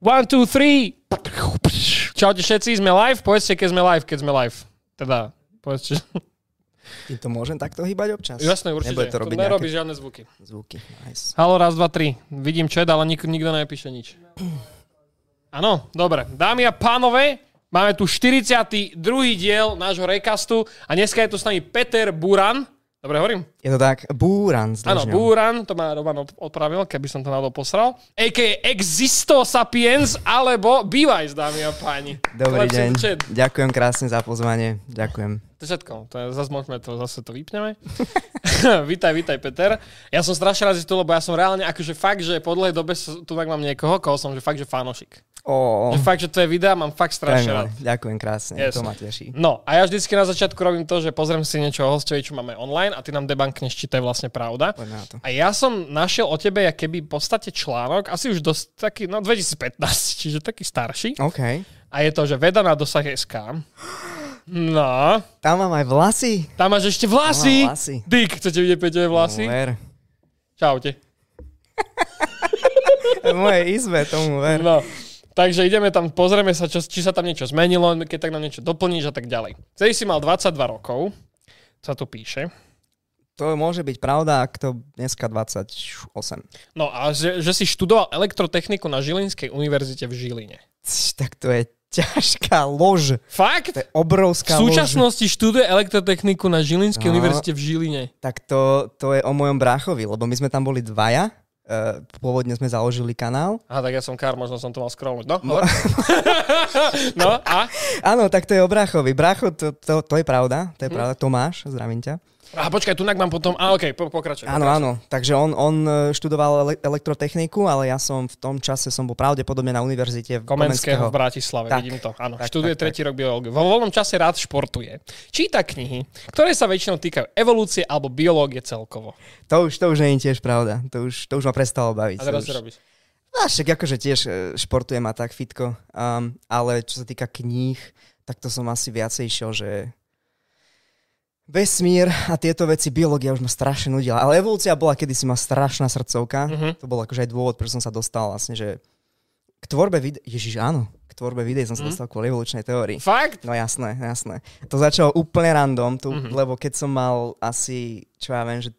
One, two, three. Čaute všetci, sme live. Povedzte, keď sme live, keď sme live. Teda, povedzte. Ty to môžem takto hýbať občas? Jasné, určite. Nebude to robiť to nerobí nejaké žiadne zvuky. zvuky. Nice. Halo, raz, dva, tri. Vidím chat, ale nik- nikto nepíše nič. Áno, dobre. Dámy a pánové, máme tu 42. diel nášho recastu a dneska je tu s nami Peter Buran. Dobre hovorím? Je to tak, búran s Áno. Buran, to ma Roman opravil, keby som to náhodou posral. A.k.a. Existo Sapiens, alebo Bývaj, dámy a páni. Dobrý Chlapci, deň. chat. Ďakujem krásne za pozvanie. Ďakujem. To je všetko. To je, zase môžeme to, zase to vypneme. vítaj, vítaj, Peter. Ja som strašne rád, že tu, lebo ja som reálne akože fakt, že po dlhej dobe tu tak mám niekoho, koho som, že fakt, že fanošik. Ó, Že fakt, že to je videa mám fakt strašne rád. Ďakujem krásne, Yes. to ma teší. No a ja vždycky na začiatku robím to, že pozriem si niečo o hostovi, čo máme online a ty nám debankneš, či to je vlastne pravda. A ja som našiel o tebe, keby v podstate článok, asi už dosť taký, no 2015, čiže taký starší. OK. A je to, že veda na dosah SK. No, Tam mám aj vlasy. tam máš ešte vlasy. Tam vlasy. Dick, chcete vidieť Peťové vlasy? Ver. Čaute. V mojej izbe, tomu ver. No. Takže ideme tam, pozrieme sa, čo, či sa tam niečo zmenilo, keď tak nám niečo doplníš a tak ďalej. Vtedy si mal 22 rokov, sa tu píše. To môže byť pravda, ak to dneska 28. No a že, že si študoval elektrotechniku na Žilinskej univerzite v Žiline. Tak to je ťažká lož. Fakt? To je V obrovská lož. súčasnosti študuje elektrotechniku na Žilinskej No. univerzite v Žiline. Tak to, to je o mojom bráchovi, lebo my sme tam boli dvaja. Uh, pôvodne sme založili kanál. Aha, tak ja som kár, možno som to mal scrollnúť. No, hovor. no a? Áno, tak to je o bráchovi. Brácho, to, to, to je pravda, to je Hm. pravda. Tomáš, zdravím ťa. A počkaj, tu mám potom... A okej, po, pokračuj. Áno, áno. Takže on, on e, študoval ele- elektrotechniku, ale ja som v tom čase som bol pravdepodobne na univerzite v Komenského Komenského. v Bratislave, Tak, vidím to. Áno, tak, študuje tak, tretí rok biológiu. Vo voľnom čase rád športuje. Číta knihy, ktoré sa väčšinou týkajú evolúcie alebo biológie celkovo. To už, to už nie je tiež pravda. To už, to už ma prestalo baviť. A teraz To už... robíš. A však akože tiež e, športujem a tak fitko. Um, ale čo sa týka kníh, tak to som asi viacej išiel, že vesmír a tieto veci, biológia už ma strašne nudila. Ale evolúcia bola kedysi ma strašná srdcovka. Mhm. To bol akože aj dôvod, prečo som sa dostal vlastne, že k tvorbe videí, ježiš áno, k tvorbe videí som sa Mhm. dostal kvôli evolučnej teórii. Fakt? No jasné, jasné. To začalo úplne random, tu, Mhm. lebo keď som mal asi, čo ja viem, že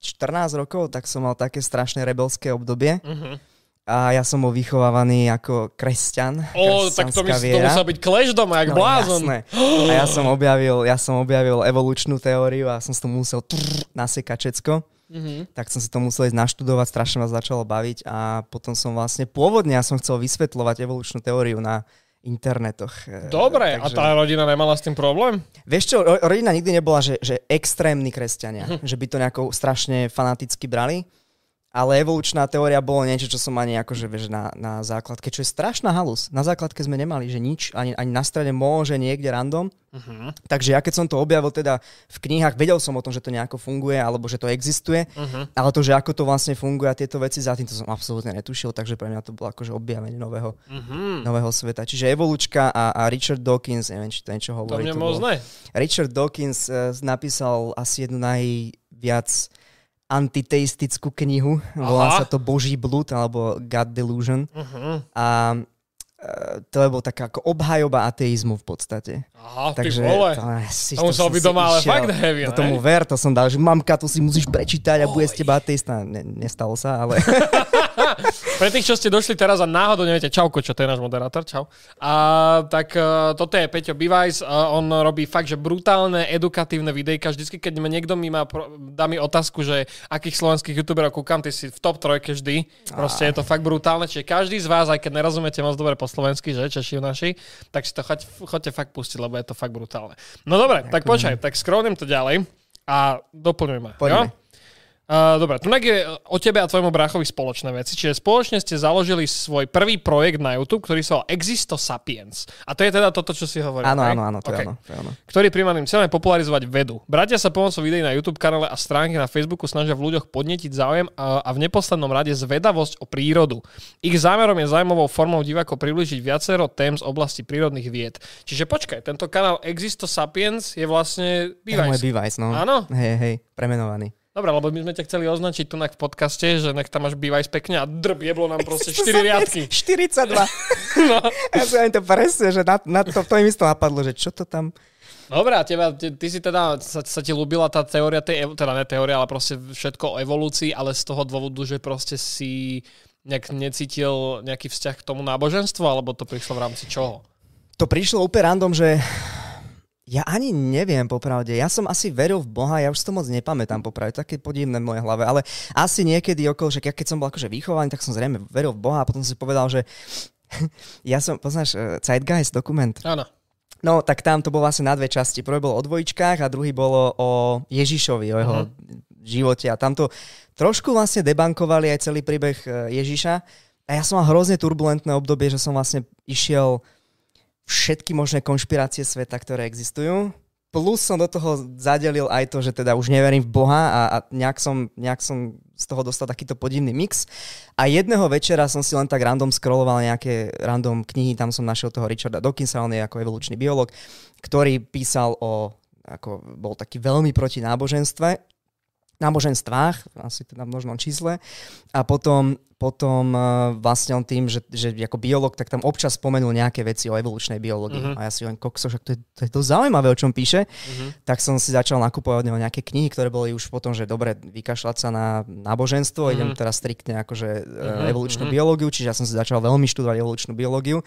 14 rokov, tak som mal také strašné rebelské obdobie Mhm. A ja som bol vychovávaný ako kresťan. Ó, tak to, mysl, to musel byť kleš doma, jak No, blázon. jasné. A ja som objavil, ja som objavil evolučnú teóriu a som si to musel trrr, nasekať všetko. Mhm. Tak som si to musel ísť naštudovať, strašne ma začalo baviť a potom som vlastne, pôvodne ja som chcel vysvetľovať evolučnú teóriu na internetoch. Dobre, a takže- tá rodina nemala s tým problém? Vieš čo, ro- rodina nikdy nebola, že, že extrémni kresťania, Mhm. že by to nejako strašne fanaticky brali, ale evolučná teória bolo niečo, čo som ani akože, vieš, na, na základke, čo je strašná halus. Na základke sme nemali, že nič, ani, ani na strane môže niekde random. Mhm. Takže ja keď som to objavil teda v knihách, vedel som o tom, že to nejako funguje, alebo že to existuje, Mhm. ale to, že ako to vlastne funguje a tieto veci za tým, to som absolútne netušil, takže pre mňa to bolo akože objavenie nového, Mhm. nového sveta. Čiže evolučka a, a Richard Dawkins, neviem, či to niečo To hovorí. to moc ne. Richard Dawkins uh, napísal asi jednu najviac antiteistickú knihu. Volá Aha. sa to Boží blud alebo God Delusion. Mhm. A uh, to je bol taká ako obhajoba ateizmu v podstate. Aha, ty Takže vole. to, si, To musel byť doma ale išiel. fakt heavy, Do tomu ver, to som dal, že mamka, to si musíš prečítať a bude z teba ateista. Ne, nestalo sa, ale... Pre tých, čo ste došli teraz a náhodou neviete, čauko, čo to je náš moderátor, čau. A tak uh, toto je Peťo Bivajs, uh, on robí fakt, že brutálne edukatívne videjka. Vždycky, keď ma niekto mi má, pro- dá mi otázku, že akých slovenských youtuberov kúkam, ty si v top trojke vždy. Proste je to fakt brutálne. Čiže každý z vás, aj keď nerozumiete moc dobre po slovensky, že Češi naši, tak si to choď, choďte fakt pustiť, lebo je to fakt brutálne. No dobre, tak počkaj, tak scrollnem to ďalej a doplňuj ma. Poďme. Jo? Uh, dobre, tu je o tebe a tvojmu bráchovi spoločné veci. Čiže spoločne ste založili svoj prvý projekt na YouTube, ktorý sa volá Existo Sapiens. A to je teda toto, čo si hovoril. áno, áno, áno, to Ok. je áno. To áno. Ktorý primárnym cieľom je popularizovať vedu. Bratia sa pomocou videí na YouTube kanále a stránky na Facebooku snažia v ľuďoch podnetiť záujem a, a v neposlednom rade zvedavosť o prírodu. Ich zámerom je zaujímavou formou divákov približiť viacero tém z oblasti prírodných vied. Čiže počkaj, tento kanál Existo Sapiens je vlastne To je môj device, no. Áno? Hej, hej, premenovaný. Dobre, lebo my sme ťa chceli označiť tu v podcaste, že nech tam máš bývaj pekne a drb, jeblo nám proste 4 riadky. 42. no. Ja som to presne, že na, na to, to im isto napadlo, že čo to tam... Dobre, a teba, ty, ty si teda, sa, sa ti ľúbila tá teória, tej, teda ne teória, ale proste všetko o evolúcii, ale z toho dôvodu, že proste si nejak necítil nejaký vzťah k tomu náboženstvu, alebo to prišlo v rámci čoho? To prišlo úplne random, že ja ani neviem popravde. Ja som asi veril v Boha, ja už to moc nepamätám popravde, také podivné v mojej hlave, ale asi niekedy okolo, že keď som bol akože vychovaný, tak som zrejme veril v Boha a potom si povedal, že ja som, poznáš uh, Zeitgeist dokument? Áno. No, tak tam to bolo vlastne na dve časti. Prvý bol o dvojičkách a druhý bolo o Ježišovi, o jeho uh-huh. živote. A tamto trošku vlastne debankovali aj celý príbeh e, Ježiša. A ja som mal hrozne turbulentné obdobie, že som vlastne išiel všetky možné konšpirácie sveta, ktoré existujú. Plus som do toho zadelil aj to, že teda už neverím v Boha a, a nejak, som, nejak som z toho dostal takýto podivný mix. A jedného večera som si len tak random scrolloval nejaké random knihy, tam som našiel toho Richarda Dawkinsa, on je ako evolučný biolog, ktorý písal o, ako bol taký veľmi proti náboženstve náboženstvách, asi teda v množnom čísle. A potom, potom uh, vlastne on tým, že, že ako biolog, tak tam občas spomenul nejaké veci o evolučnej biológii. Uh-huh. A ja si hovorím, kokso, však to je, to je to zaujímavé, o čom píše. Uh-huh. Tak som si začal nakupovať od neho nejaké knihy, ktoré boli už potom, že dobre, vykašľať sa na náboženstvo, uh-huh. idem teraz striktne akože uh-huh. evolučnú uh-huh. biológiu, čiže ja som si začal veľmi študovať evolučnú biológiu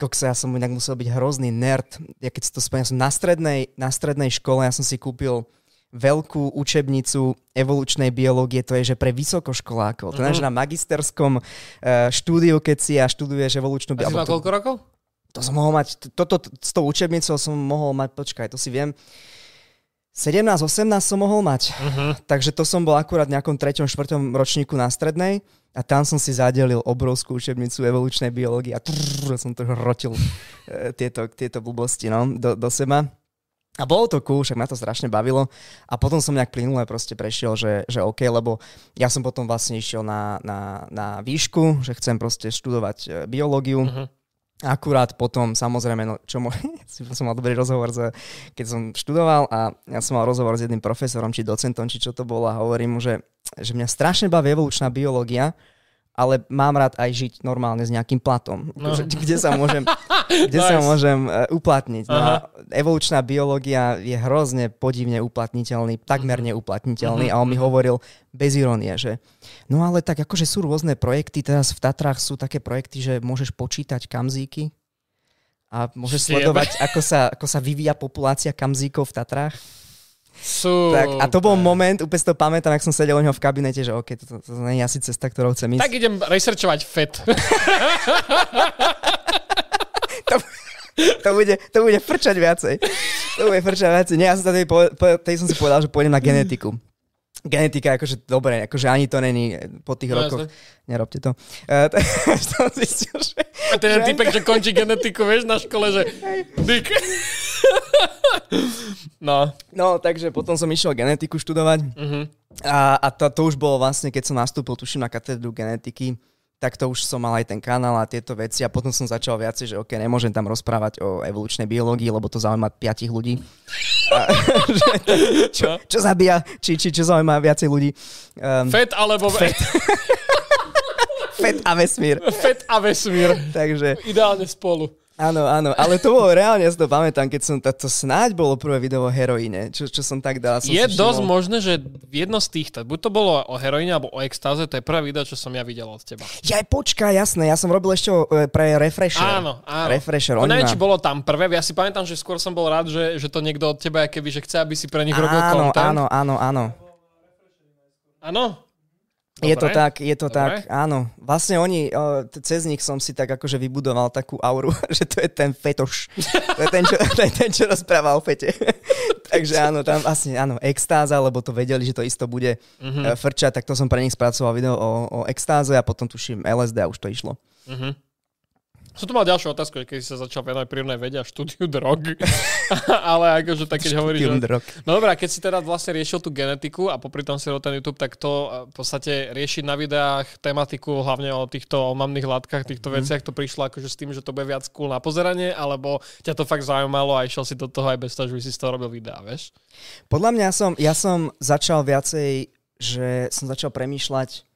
kokso, ja som inak musel byť hrozný nerd. Ja keď si to spomínam, som na strednej, na strednej škole, ja som si kúpil veľkú učebnicu evolučnej biológie, to je, že pre vysokoškolákov. Uh-huh. To je, že na magisterskom uh, štúdiu, keď si ja študuješ evolučnú biológiu. A si mal koľko rokov? To som mohol mať, toto, s tou učebnicou som mohol mať, počkaj, to si viem, 17-18 som mohol mať. Uh-huh. Takže to som bol akurát v nejakom 3. 4. ročníku na strednej a tam som si zadelil obrovskú učebnicu evolučnej biológie a trrr, som to rotil e, tieto, tieto blbosti no, do, do seba. A bolo to cool, však ma to strašne bavilo. A potom som nejak plynule proste prešiel, že, že OK, lebo ja som potom vlastne išiel na, na, na výšku, že chcem proste študovať e, biológiu. Uh-huh. Akurát potom, samozrejme, no, čo mo- som mal dobrý rozhovor, z, keď som študoval a ja som mal rozhovor s jedným profesorom, či docentom, či čo to bolo a hovorím mu, že, že mňa strašne baví evolučná biológia, ale mám rád aj žiť normálne s nejakým platom, no. Kde sa môžem, kde nice. sa môžem uh, uplatniť. No a evolučná biológia je hrozne podivne uplatniteľný, takmer mhm. neuplatniteľný uh-huh. a on mi mhm. hovoril bez ironie, že no ale tak akože sú rôzne projekty, teraz v Tatrách sú také projekty, že môžeš počítať kamzíky a môžeš sledovať, ako sa, ako sa vyvíja populácia kamzíkov v Tatrách. Sú. Tak, a to bol moment, úplne si to pamätám, ak som sedel u neho v kabinete, že OK, to, to, to nie je asi cesta, ktorou chcem ísť. Tak idem researchovať FED. to, to, bude, to bude frčať viacej. To bude frčať viacej. Nie, ja som, tady, po, som si povedal, že pôjdem na genetiku genetika, akože dobre, akože ani to není po tých no, rokoch. Jasne. Nerobte to. Uh, som zistil, že... A ten že typek, že končí genetiku, vieš, na škole, že... Dick. no. No, takže potom som išiel genetiku študovať. Uh-huh. A, a to, to už bolo vlastne, keď som nastúpil, tuším, na katedru genetiky, tak to už som mal aj ten kanál a tieto veci a potom som začal viacej, že ok, nemôžem tam rozprávať o evolučnej biológii, lebo to zaujíma piatich ľudí. A, že čo, no. čo zabíja, či, či čo zaujíma viacej ľudí. Um, Fet alebo... Fet. Fet a vesmír. Fet a vesmír. Takže... Ideálne spolu. Áno, áno, ale to bolo reálne, ja si to pamätám, keď som, to, to snáď bolo prvé video o heroíne, čo, čo som tak dal. Som je dosť možné, že jedno z týchto, buď to bolo o heroíne alebo o extáze, to je prvé video, čo som ja videl od teba. Ja počká, jasné, ja som robil ešte e, pre Refresher. Áno, áno. Refresher, no, neviem, či bolo tam prvé, ja si pamätám, že skôr som bol rád, že, že to niekto od teba, keby, že chce, aby si pre nich áno, robil content. Áno, áno, áno. Áno? Dobre. Je to tak, je to Dobre. tak, áno. Vlastne oni, cez nich som si tak akože vybudoval takú auru, že to je ten fetoš. to je ten, čo, to je ten, čo rozpráva o fete. Takže áno, tam vlastne, áno, extáza, lebo to vedeli, že to isto bude uh-huh. frčať, tak to som pre nich spracoval video o, o extáze a potom tuším LSD a už to išlo. Uh-huh. Som tu mal ďalšiu otázku, keď si sa začal venovať prírodnej vede a štúdiu drog. Ale akože tak, keď hovoríš... Že... Drog. No dobré, keď si teda vlastne riešil tú genetiku a popri tom si ten YouTube, tak to v podstate riešiť na videách tematiku hlavne o týchto omamných látkach, týchto mm. veciach, to prišlo akože s tým, že to bude viac cool na pozeranie, alebo ťa to fakt zaujímalo a išiel si do toho aj bez toho, že by si z toho robil videá, vieš? Podľa mňa som, ja som začal viacej že som začal premýšľať,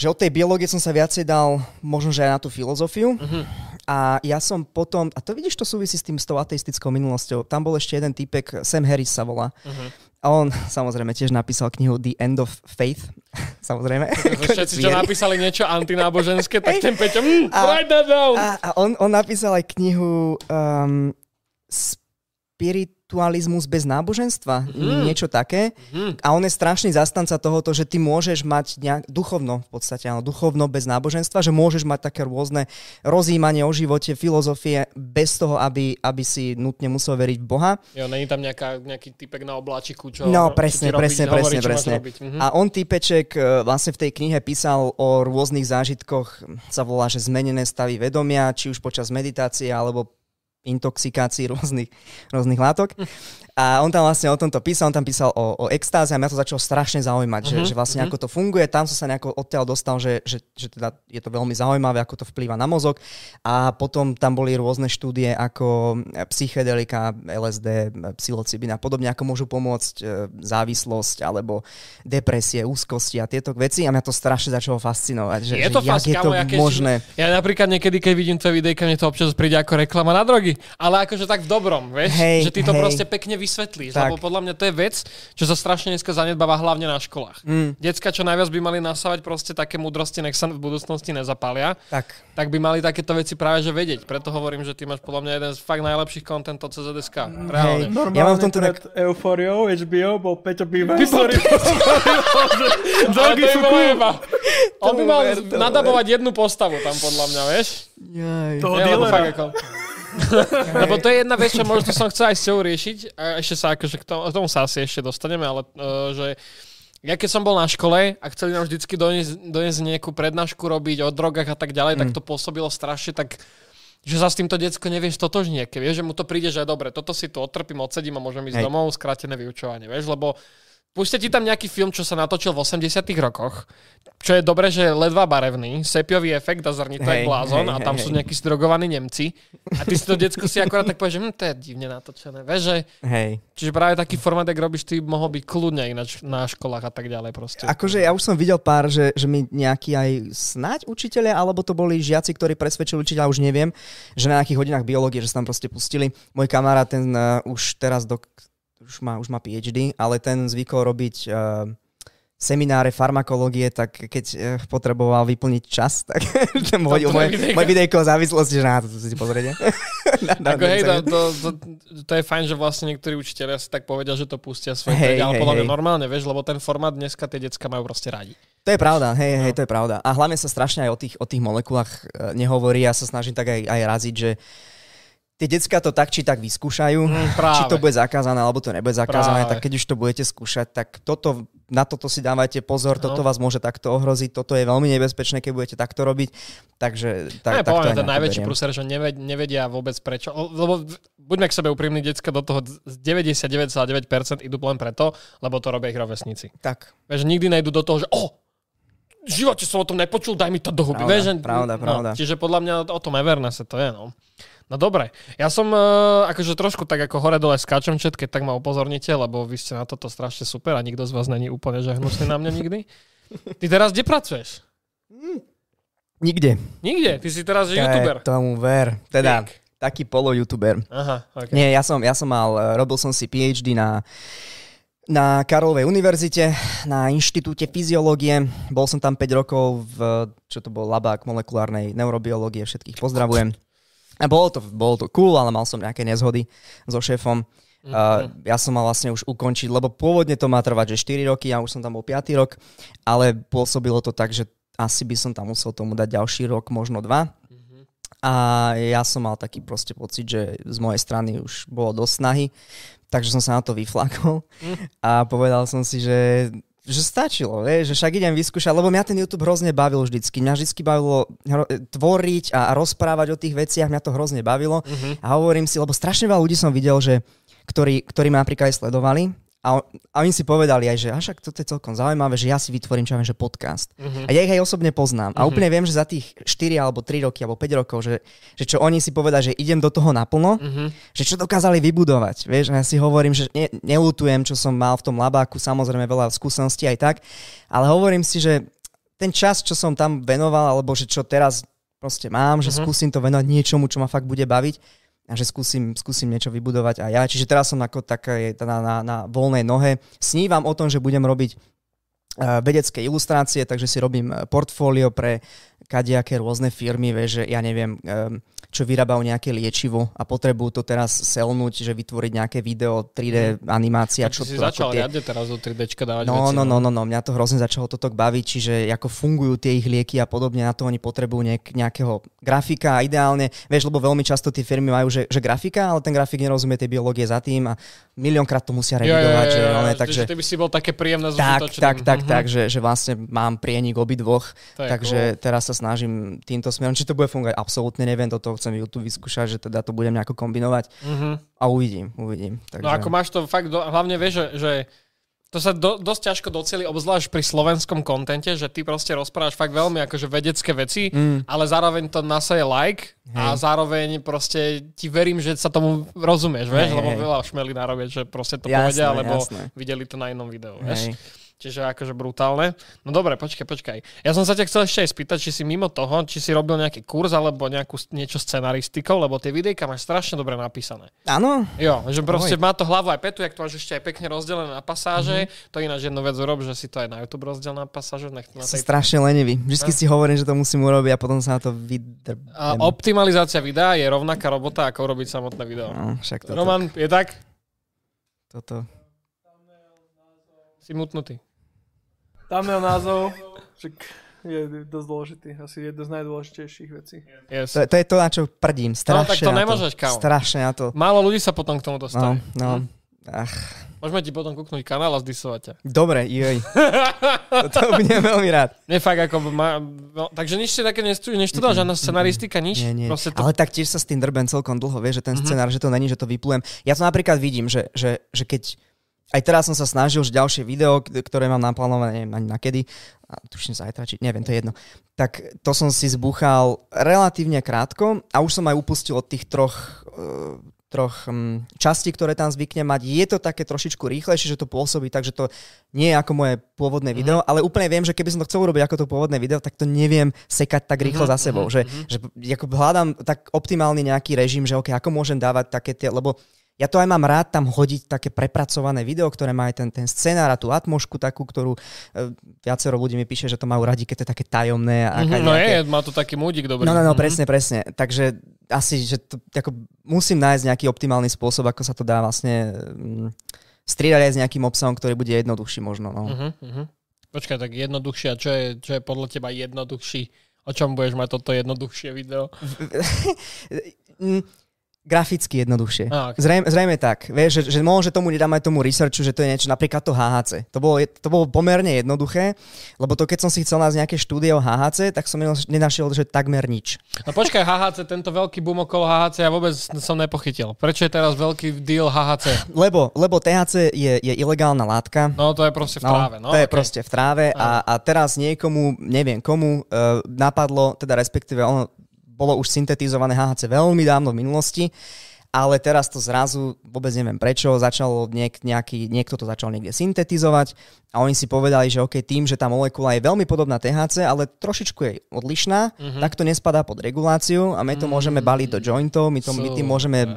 že od tej biológie som sa viacej dal možno, že aj na tú filozofiu. Uh-huh. A ja som potom, a to vidíš, to súvisí s tým s tou ateistickou minulosťou. Tam bol ešte jeden typek, Sam Harris sa volá. Uh-huh. A on samozrejme tiež napísal knihu The End of Faith. samozrejme. Všetci, čo napísali niečo antináboženské, tak ten Peťo, mm, a, write that down. A, a on, on napísal aj knihu um, Spirit spiritualizmus bez náboženstva, mm. niečo také. Mm. A on je strašný zastanca tohoto, že ty môžeš mať nejak, duchovno, v podstate, áno, duchovno bez náboženstva, že môžeš mať také rôzne rozjímanie o živote, filozofie, bez toho, aby, aby si nutne musel veriť v Boha. Jo, není tam nejaká, nejaký typek na obláčiku, čo No, presne, čo presne, robiť, presne, hovorí, presne. Mm-hmm. A on typeček e, vlastne v tej knihe písal o rôznych zážitkoch, sa volá, že zmenené stavy vedomia, či už počas meditácie, alebo intoxikácii rôznych, rôznych látok. A on tam vlastne o tomto písal, on tam písal o, o extáze a mňa to začalo strašne zaujímať, uh-huh, že, mhm, že vlastne uh-huh. ako to funguje. Tam som sa nejako odtiaľ dostal, že, že, že teda je to veľmi zaujímavé, ako to vplýva na mozog. A potom tam boli rôzne štúdie ako psychedelika, LSD, psilocybin a podobne, ako môžu pomôcť e, závislosť alebo depresie, úzkosti a tieto veci. A mňa to strašne začalo fascinovať. Že, je to že, je to možné. Ja napríklad niekedy, keď vidím tvoje videjka, mne to občas príde ako reklama na drogy. Ale akože tak v dobrom, vieš? Hey, že ty to hey. proste pekne vysvetlíš, tak. lebo podľa mňa to je vec, čo sa strašne dneska zanedbáva hlavne na školách. Mm. Decka, čo najviac by mali nasávať proste také múdrosti, nech sa v budúcnosti nezapália, tak. tak by mali takéto veci práve že vedieť. Preto hovorím, že ty máš podľa mňa jeden z fakt najlepších kontentov CZSK. Reálne. Hey. Normálne ja mám v tomto pred tak... Euforiou HBO bol Peťo Bývaj, Drogy sú On by mal nadabovať jednu postavu tam podľa mňa, vieš? Jaj. Toho dealera. Lebo to je jedna vec, čo možno som chcel aj s ťou riešiť. A ešte sa akože k tomu, k tomu sa asi ešte dostaneme, ale uh, že ja keď som bol na škole a chceli nám vždycky doniesť, doniesť nejakú prednášku robiť o drogách a tak ďalej, mm. tak to pôsobilo strašne tak že sa s týmto decko nevieš totožniť, keď vieš, že mu to príde, že dobre, toto si tu odtrpím, odsedím a môžem ísť Hej. domov, skrátené vyučovanie, vieš, lebo Pustite ti tam nejaký film, čo sa natočil v 80 rokoch, čo je dobre, že ledva barevný, sepiový efekt a zrní to hey, blázon hey, a tam hey, sú nejakí zdrogovaní Nemci a ty si to decko si akorát tak povieš, že hm, to je divne natočené, vieš, že... Hej. Čiže práve taký format, ak robíš, ty mohol byť kľudne ináč na školách a tak ďalej proste. Akože ja už som videl pár, že, že mi nejakí aj snať učiteľia, alebo to boli žiaci, ktorí presvedčili učiteľa, už neviem, že na nejakých hodinách biológie, že sa tam proste pustili. Môj kamarát, ten uh, už teraz do, už má, už má PhD, ale ten zvykol robiť uh, semináre farmakológie, tak keď uh, potreboval vyplniť čas, tak ten hodil moje, moje videjko o závislosti, že na to si pozrieť. Ako hej, to, to, to, to, je fajn, že vlastne niektorí učiteľia si tak povedia, že to pustia svoje hey, ale hey, podľa mňa normálne, vieš, lebo ten formát dneska tie decka majú proste radi. To je pravda, hej, no. hej, to je pravda. A hlavne sa strašne aj o tých, o tých molekulách uh, nehovorí. Ja sa snažím tak aj, aj raziť, že tie decka to tak či tak vyskúšajú, mm, či to bude zakázané, alebo to nebude zakázané, práve. tak keď už to budete skúšať, tak toto, na toto si dávajte pozor, no. toto vás môže takto ohroziť, toto je veľmi nebezpečné, keď budete takto robiť, takže tak, tak to ten najväčší prúser, že nevedia vôbec prečo, lebo buďme k sebe úprimní, decka do toho z 99,9% idú len preto, lebo to robia ich rovesníci. Tak. Vieš, nikdy nejdu do toho, že oh, v živote som o tom nepočul, daj mi to do huby. Pravda, Vieš, pravda, no, pravda. Čiže podľa mňa o tom Evernesse to je, no. No dobre, ja som uh, akože trošku tak ako hore dole skáčem čet, keď tak ma upozornite, lebo vy ste na toto strašne super a nikto z vás není úplne že hnusný na mňa nikdy. Ty teraz kde pracuješ? Mm. Nikde. Nikde? Ty si teraz že youtuber. Tomu ver. Teda, Jak? taký polo-youtuber. Aha, okay. Nie, ja som, ja som mal, eh, robil som si PhD na na Karolovej univerzite, na Inštitúte fyziológie. Bol som tam 5 rokov v, čo to bol, labák molekulárnej neurobiológie. Všetkých pozdravujem. A bolo to, bolo to cool, ale mal som nejaké nezhody so šéfom. Mm-hmm. Uh, ja som mal vlastne už ukončiť, lebo pôvodne to má trvať, že 4 roky, ja už som tam bol 5 rok, ale pôsobilo to tak, že asi by som tam musel tomu dať ďalší rok, možno dva. Mm-hmm. A ja som mal taký proste pocit, že z mojej strany už bolo dosť snahy, takže som sa na to vyflakol mm. a povedal som si, že že stačilo, vieš, že však idem vyskúšať, lebo mňa ten YouTube hrozne bavil vždycky. Mňa vždycky bavilo tvoriť a rozprávať o tých veciach, mňa to hrozne bavilo. Uh-huh. A hovorím si, lebo strašne veľa ľudí som videl, že ktorí, ktorí ma napríklad aj sledovali A, on, a oni si povedali aj, že a však toto je celkom zaujímavé, že ja si vytvorím čo viem, že podcast. Mhm. A ja ich aj osobne poznám. A úplne viem, že za tých 4 alebo 3 roky alebo 5 rokov, že, že čo oni si povedali, že idem do toho naplno, Mhm. že čo dokázali vybudovať. Vieš, a ja si hovorím, že ne, nelutujem, čo som mal v tom labáku, samozrejme veľa skúseností aj tak, ale hovorím si, že ten čas, čo som tam venoval, alebo že čo teraz proste mám, že Mhm. skúsim to venovať niečomu, čo ma fakt bude baviť a že skúsim, skúsim niečo vybudovať aj ja. Čiže teraz som ako také na, na, na voľnej nohe. Snívam o tom, že budem robiť vedecké ilustrácie, takže si robím eh, portfólio pre kadejaké rôzne firmy, vieš, že ja neviem, em, čo vyrábajú nejaké liečivo a potrebujú to teraz selnúť, že vytvoriť nejaké video, 3D animácia, Tak čo si to začal tie... riadne teraz do 3D dávať No, veci. no, no, no, no, mňa to hrozne začalo toto baviť, čiže ako fungujú tie ich lieky a podobne, na to oni potrebujú nejak, nejakého grafika a ideálne, vieš, lebo veľmi často tie firmy majú, že, že grafika, ale ten grafik nerozumie tej biológie za tým a miliónkrát to musia revidovať, že, jo, one, že- takže... že by si bol také príjemné Tak, užitočným. tak, tak, Mhm. tak, že, že vlastne mám prienik obidvoch, takže teraz sa snažím týmto smerom. Či to bude fungovať, absolútne neviem, toto chcem YouTube vyskúšať, že teda to budem nejako kombinovať Mhm. a uvidím, uvidím. Takže... No ako máš to fakt, do, hlavne vieš, že, že to sa do, dosť ťažko doceli, obzvlášť pri slovenskom kontente, že ty proste rozprávaš fakt veľmi akože vedecké veci, mm. ale zároveň to nasaje like a zároveň proste ti verím, že sa tomu rozumieš, vieš, Hej, lebo veľa šmelí narobia, že proste to Jasné, povedia, lebo jasné. videli to na inom videu, vieš. Čiže akože brutálne. No dobre, počkaj, počkaj. Ja som sa ťa chcel ešte aj spýtať, či si mimo toho, či si robil nejaký kurz alebo nejakú, niečo scenaristikou, lebo tie videjka máš strašne dobre napísané. Áno, Jo, že proste má to hlavu aj petu, jak to máš ešte aj pekne rozdelené na pasáže. Mm-hmm. To ináč jednu vec urob, že si to aj na YouTube rozdiel na pasáže. Nech na som tej... strašne lenivý. Vždycky si hovorím, že to musím urobiť a potom sa na to vydrbem. A optimalizácia videa je rovnaká robota, ako urobiť samotné video. No, však toto, Roman, je tak? toto. Si mutnutý. Thumbnail názov, však je dosť dôležitý, asi jedna z najdôležitejších vecí. Yes. To, to je to, na čo prdím. Strašne No, tak to na nemôžeš, kámo. Strašne na to. Málo ľudí sa potom k tomu No, dostane. no. Ach, Môžeme ti potom kúknúť kanál a zdisovať ťa. dobre, joj. to, to budem veľmi rád. Nie fakt ako má, no, takže nič si také neštuduješ, neštuduješ, žiadna scenaristika, nič? Nie, nie. Proste to, Ale tak tiež sa s tým drbem celkom dlho, vieš, že ten Mhm. scenár, že to není, že to vyplujem. Ja to napríklad vidím, že, že, že keď aj teraz som sa snažil, že ďalšie video, ktoré mám naplánované, neviem ani nakedy, a tuším zajtra, či neviem, to je jedno, tak to som si zbuchal relatívne krátko a už som aj upustil od tých troch, uh, troch um, častí, ktoré tam zvyknem mať. Je to také trošičku rýchlejšie, že to pôsobí tak, že to nie je ako moje pôvodné video, ale úplne viem, že keby som to chcel urobiť ako to pôvodné video, tak to neviem sekať tak rýchlo za sebou. Že, že ako hľadám tak optimálny nejaký režim, že okay, ako môžem dávať také tie, lebo ja to aj mám rád tam hodiť také prepracované video, ktoré má aj ten, ten scenár a tú atmošku takú, ktorú e, viacero ľudí mi píše, že to majú radi, keď to je také tajomné. A Mhm, mm no je, má to taký múdik dobrý. No, no, no, Mhm. presne, presne. Takže asi, že to, ako, musím nájsť nejaký optimálny spôsob, ako sa to dá vlastne um, striedať aj s nejakým obsahom, ktorý bude jednoduchší možno. No. Uh-huh. Počkaj, tak jednoduchšie, a čo je, čo je podľa teba jednoduchší? O čom budeš mať toto jednoduchšie video? Graficky jednoduchšie. Á, ok. Zrejme, zrejme tak. Vieš, že, že môže tomu nedám aj tomu researchu, že to je niečo, napríklad to HHC. To bolo, to bolo pomerne jednoduché, lebo to keď som si chcel nájsť nejaké štúdie o HHC, tak som nenašiel, že takmer nič. No počkaj, HHC, tento veľký boom okolo HHC ja vôbec som nepochytil. Prečo je teraz veľký deal HHC? Lebo, lebo THC je, je ilegálna látka. No to je proste v tráve. No, to je proste v tráve a, a teraz niekomu, neviem komu, uh, napadlo, teda respektíve ono bolo už syntetizované HHC veľmi dávno v minulosti, ale teraz to zrazu, vôbec neviem prečo, začalo niek, nejaký, niekto to začal niekde syntetizovať a oni si povedali, že OK, tým, že tá molekula je veľmi podobná THC, ale trošičku je odlišná, mm-hmm. tak to nespadá pod reguláciu a my to môžeme baliť do jointov, my, to, my tým môžeme e,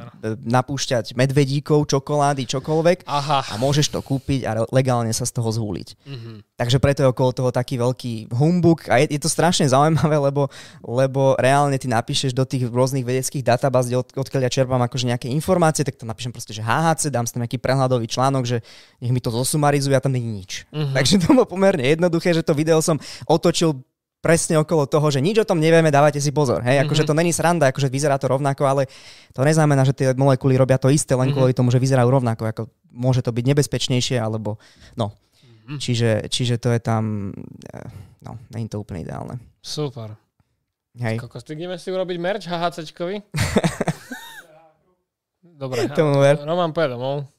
napúšťať medvedíkov, čokolády, čokoľvek Aha. a môžeš to kúpiť a legálne sa z toho zhúliť. Mhm. Takže preto je okolo toho taký veľký humbuk a je, je to strašne zaujímavé, lebo, lebo reálne ty napíšeš do tých rôznych vedeckých databáz, od, odkiaľ ja čerpám akože nejaké informácie, tak to napíšem proste, že HHC, dám si tam nejaký prehľadový článok, že nech mi to zosumarizuje a tam je nič. Mhm. Takže to bolo pomerne jednoduché, že to video som otočil presne okolo toho, že nič o tom nevieme, dávajte si pozor. Hej, akože to není sranda, akože vyzerá to rovnako, ale to neznamená, že tie molekuly robia to isté len kvôli tomu, že vyzerajú rovnako. Ako môže to byť nebezpečnejšie, alebo no. Čiže, čiže to je tam, eh, no, není to úplne ideálne. Super. Hej. Kokos, ideme si urobiť merch HHCčkovi? Dobre. Tomu ver. Roman, poje domov.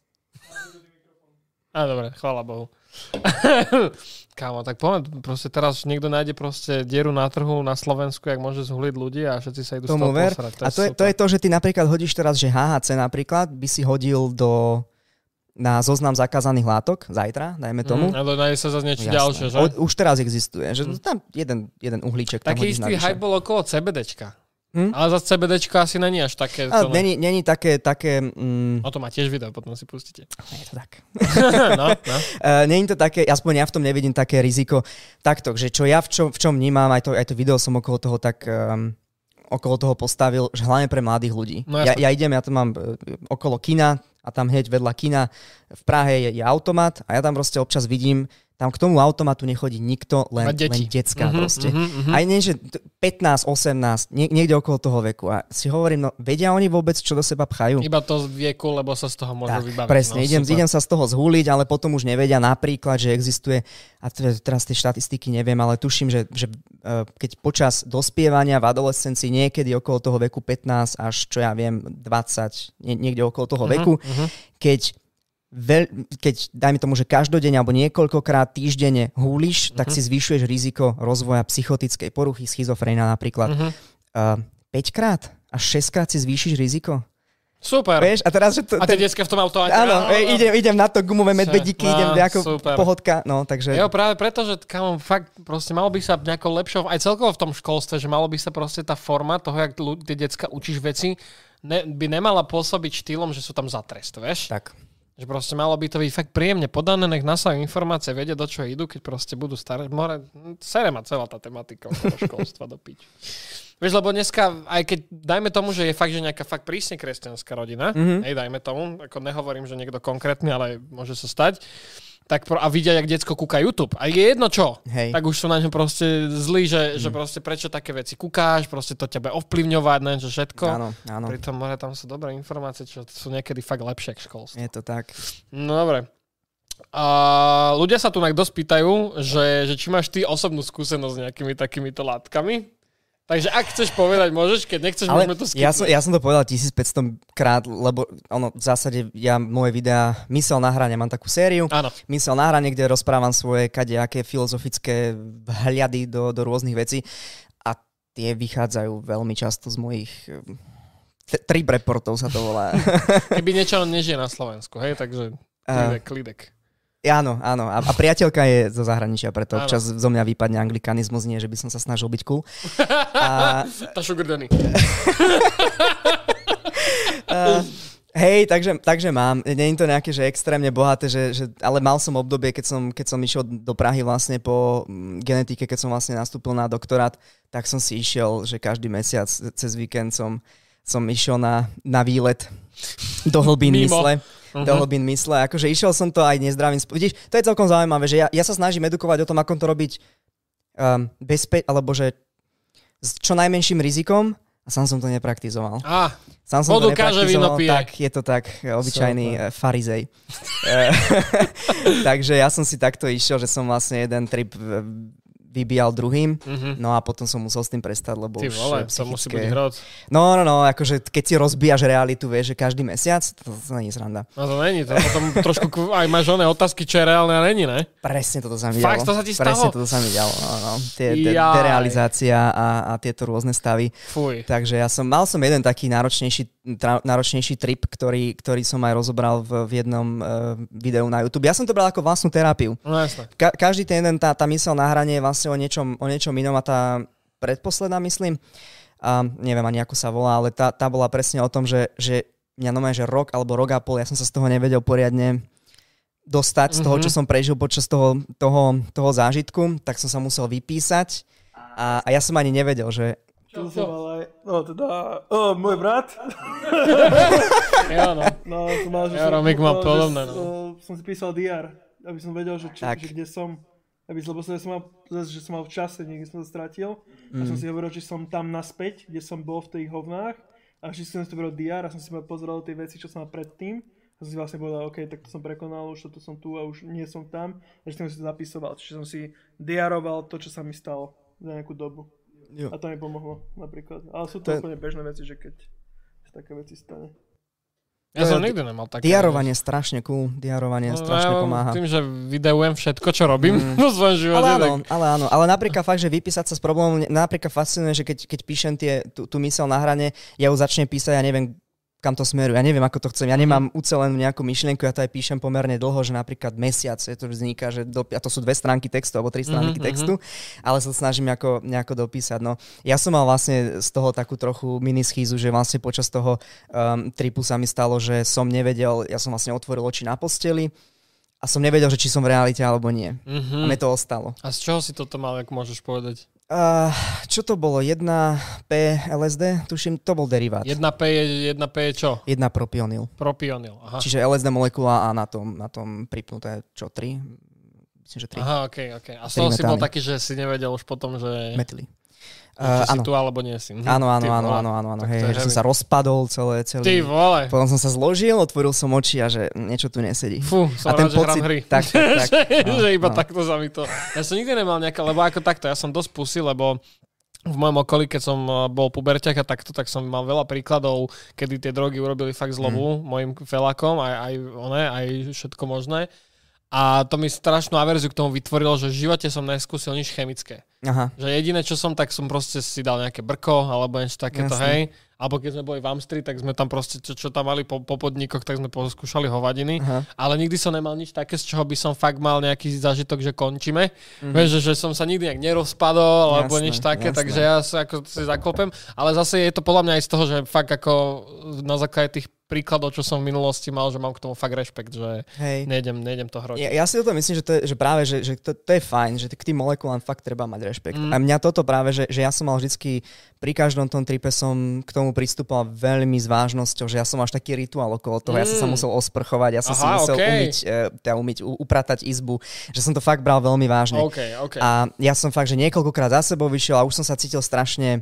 Á, dobre, chvála Bohu. Kámo, tak poďme, proste teraz niekto nájde proste dieru na trhu na Slovensku, jak môže zhuliť ľudí a všetci sa idú z Tomu toho ver. posrať. a to je, to je to, že ty napríklad hodíš teraz, že HHC napríklad by si hodil do na zoznam zakázaných látok zajtra, dajme tomu. Mm, ale nájde sa zase niečo Jasné. ďalšie, že? O, už teraz existuje, že tam jeden, jeden uhlíček Taký istý navyše. hype bol okolo CBDčka. Hm? Ale zase CBDčko asi není až také... Ale není, není také, také mm, O to má tiež video, potom si pustíte. je to tak. no, no. Uh, není to také, aspoň ja v tom nevidím také riziko. Takto, že čo ja v čom, v čom vnímam, aj to, aj to video som okolo toho tak um, okolo toho postavil, že hlavne pre mladých ľudí. No ja, ja idem, ja to mám uh, okolo kina a tam hneď vedľa kina v Prahe je, je automat a ja tam proste občas vidím, tam k tomu automatu nechodí nikto, len, deti. len decka Mhm, proste. mhm, mhm. Aj nie, že t- 15, 18, nie, niekde okolo toho veku. A si hovorím, no vedia oni vôbec, čo do seba pchajú? Iba to z vieku, lebo sa z toho môžu Tak, vybaviť. presne, no, idem, super. idem sa z toho zhúliť, ale potom už nevedia napríklad, že existuje, a teraz tie štatistiky neviem, ale tuším, že, že eh, keď počas dospievania v adolescencii niekedy okolo toho veku 15 až čo ja viem 20, nie, niekde okolo toho Mhm, veku, mhm. keď Veľ, keď dajme tomu, že každodenne alebo niekoľkokrát týždenne húliš, tak Mhm. si zvyšuješ riziko rozvoja psychotickej poruchy, schizofrénia napríklad. Mhm. Uh, 5 krát až 6 krát si zvýšiš riziko. Super. Vieš? A teraz, že to, A tie decka v tom automate. Áno, e, idem, idem na to gumové medvedíky, No, idem ako super. pohodka, no, takže... Jo, práve preto, že kamo, fakt proste malo by sa nejakou lepšou, aj celkovo v tom školstve, že malo by sa proste tá forma toho, jak tie decka učíš veci, ne, by nemala pôsobiť štýlom, že sú tam za trest, vieš? Tak. Že proste malo by to byť fakt príjemne podané, nech nasajú informácie, vedia, do čo idú, keď proste budú staré. More, sere ma celá tá tematika okolo školstva do pič. Vieš, lebo dneska, aj keď dajme tomu, že je fakt, že nejaká fakt prísne kresťanská rodina, Mhm. mm-hmm. hej, dajme tomu, ako nehovorím, že niekto konkrétny, ale môže sa stať, tak pro, a vidia, jak decko kúka YouTube. A je jedno čo, Hej. tak už sú na ňom proste zlí, že, Mhm. mm. že proste prečo také veci kúkáš, proste to ťa ovplyvňovať, ne, že všetko. Áno, áno, Pritom more, tam sú dobré informácie, čo sú niekedy fakt lepšie ako školstvo. je to tak. No dobre. A ľudia sa tu dosť pýtajú, že, že či máš ty osobnú skúsenosť s nejakými takýmito látkami. Takže ak chceš povedať, môžeš, keď nechceš, Ale môžeme to skipnúť. ja som, ja som to povedal 1500 krát, lebo ono, v zásade ja moje videá Mysel na hranie, mám takú sériu, Áno. Mysel na hranie, kde rozprávam svoje kadejaké filozofické hľady do, do rôznych vecí a tie vychádzajú veľmi často z mojich um, t- trip reportov sa to volá. Keby niečo nežije na Slovensku, hej, takže klidek, klidek. Áno, áno. A, a priateľka je zo zahraničia, preto Áno. občas zo mňa vypadne anglikanizmus, nie, že by som sa snažil byť cool. A, Tá daddy. a, hej, takže, takže mám. Je to nejaké, že extrémne bohaté, že, že, ale mal som obdobie, keď som, keď som išiel do Prahy vlastne po mm, genetike, keď som vlastne nastúpil na doktorát, tak som si išiel, že každý mesiac cez víkend som, som išiel na, na výlet do hlbín mysle. Mhm. Do hlbín mysle. Akože išiel som to aj nezdravým spôsobom. Vidíš, to je celkom zaujímavé, že ja, ja sa snažím edukovať o tom, ako to robiť um, bezpe- alebo že s čo najmenším rizikom a sám som to nepraktizoval. Á, Sám som Vodu to káže, víno pije. tak je to tak, obyčajný Super. uh, farizej. Eh, Takže ja som si takto išiel, že som vlastne jeden trip eh, vybíjal druhým, mhm. no a potom som musel s tým prestať, lebo Ty už vole, eh, to musí byť psychické... hrot. No, no, no, akože keď si rozbíjaš realitu, vieš, že každý mesiac, to, to je sranda. No to není, to potom trošku ku- aj máš oné otázky, čo je reálne a není, ne? Presne toto sa mi Fakt, dialo. to sa ti Presne stalo? toto sa mi dialo, no, no. Tie, derealizácia a, a tieto rôzne stavy. Fuj. Takže ja som, mal som jeden taký náročnejší, tra, náročnejší trip, ktorý, ktorý som aj rozobral v, v jednom uh, videu na YouTube. Ja som to bral ako vlastnú terapiu. No. Ka- každý ten tá, tá mysel na hranie je vlastne o niečom, o niečom inom a tá predposledná, myslím, a neviem ani ako sa volá, ale tá, tá bola presne o tom, že, že mňa normálne, že rok alebo rok a pol, ja som sa z toho nevedel poriadne dostať, z toho, čo Mhm. som prežil počas toho, toho, toho zážitku, tak som sa musel vypísať a, a ja som ani nevedel, že Čo som aj, no teda, oh, môj brat, Jo, no. no som mal, že Ja, som, Romik má podobné, no. som si písal DR, aby som vedel, že, či, že kde som, aby, lebo som, som mal, že som mal v čase, niekde som sa stratil a Mhm. som si hovoril, či som tam naspäť, kde som bol v tých hovnách a vždy som si to DR a som si pozeral tie veci, čo som mal predtým a som si vlastne povedal, OK, tak to som prekonal, už toto som tu a už nie som tam a že som si to zapisoval, čiže som si diaroval to, čo sa mi stalo za nejakú dobu. Jo. A to mi pomohlo napríklad. Ale sú To to je- úplne bežné veci, že keď také veci stane. Ja To som je- nikdy nemal také. Diarovanie je strašne cool, diarovanie No, strašne ja pomáha. Tým, že videujem všetko, čo robím Mm. vo svojom živote. Ale áno, tak- ale áno, ale napríklad fakt, že vypísať sa z problémov, napríklad fascinuje, že keď, keď píšem tie, tú, tú mysel na hrane, ja ju začnem písať, ja neviem, kam to smeruje, ja neviem, ako to chcem, ja nemám ucelenú nejakú myšlienku, ja to aj píšem pomerne dlho, že napríklad mesiac, je to vzniká, že do, a to sú dve stránky textu, alebo tri stránky Mhm, textu, ale sa snažím nejako, nejako dopísať. No, ja som mal vlastne z toho takú trochu mini schýzu, že vlastne počas toho um, tripu sa mi stalo, že som nevedel, ja som vlastne otvoril oči na posteli a som nevedel, že či som v realite alebo nie. A Mhm. mne to ostalo. A z čoho si toto mal, ako môžeš povedať? Uh, čo to bolo? 1P LSD? Tuším, to bol derivát. 1P je, 1P je čo? 1 propionil. Propionil. Aha. Čiže LSD molekula a na tom, na tom pripnuté čo? 3? Myslím, že 3. Aha, ok, ok. A z toho si bol taký, že si nevedel už potom, že, Metily. Že Uh, si áno. tu alebo nie si. Mhm. Áno, áno, Ty áno, áno, áno, áno. Hej, že som sa rozpadol celé, Ty celý. vole. Potom som sa zložil, otvoril som oči a že niečo tu nesedí. Fú, som A ten rád, že pocit- hry. tak, tak, tak. že, No, že iba no. takto sa mi to... Ja som nikdy nemal nejaké, lebo ako takto, ja som dosť pusy, lebo v mojom okolí, keď som uh, bol puberťak a takto, tak som mal veľa príkladov, kedy tie drogy urobili fakt zlobu Mm. mojim felákom, aj, aj, one, aj všetko možné. A to mi strašnú averziu k tomu vytvorilo, že v živote som neskúsil nič chemické. Aha. Že jediné, čo som, tak som proste si dal nejaké brko, alebo niečo takéto, Jasne. hej. Alebo keď sme boli v Amstri, tak sme tam proste, čo, čo tam mali po, po podnikoch, tak sme poskúšali hovadiny. Aha. Ale nikdy som nemal nič také, z čoho by som fakt mal nejaký zážitok, že končíme. Mhm. Vieš, že, že som sa nikdy nejak nerozpadol, alebo nič také, jasné. takže ja sa ako si zaklopem. Ale zase je to podľa mňa aj z toho, že fakt ako na základe tých príkladov, čo som v minulosti mal, že mám k tomu fakt rešpekt, že Hej. nejdem, nejdem to hrotiť. Ja, ja si toto myslím, že, to je, že práve, že, že to, to je fajn, že k tým molekulám fakt treba mať rešpekt. Mm. Mm. A mňa toto práve, že, že ja som mal vždycky, pri každom tom tripe som k tomu pristupoval veľmi s vážnosťou, že ja som až taký rituál okolo toho, ja som sa Mm. musel osprchovať, ja som si Aha, musel okej. umyť, e, teda umyť, upratať izbu, že som to fakt bral veľmi vážne. OK, OK. A ja som fakt, že niekoľkokrát za sebou vyšiel a už som sa cítil strašne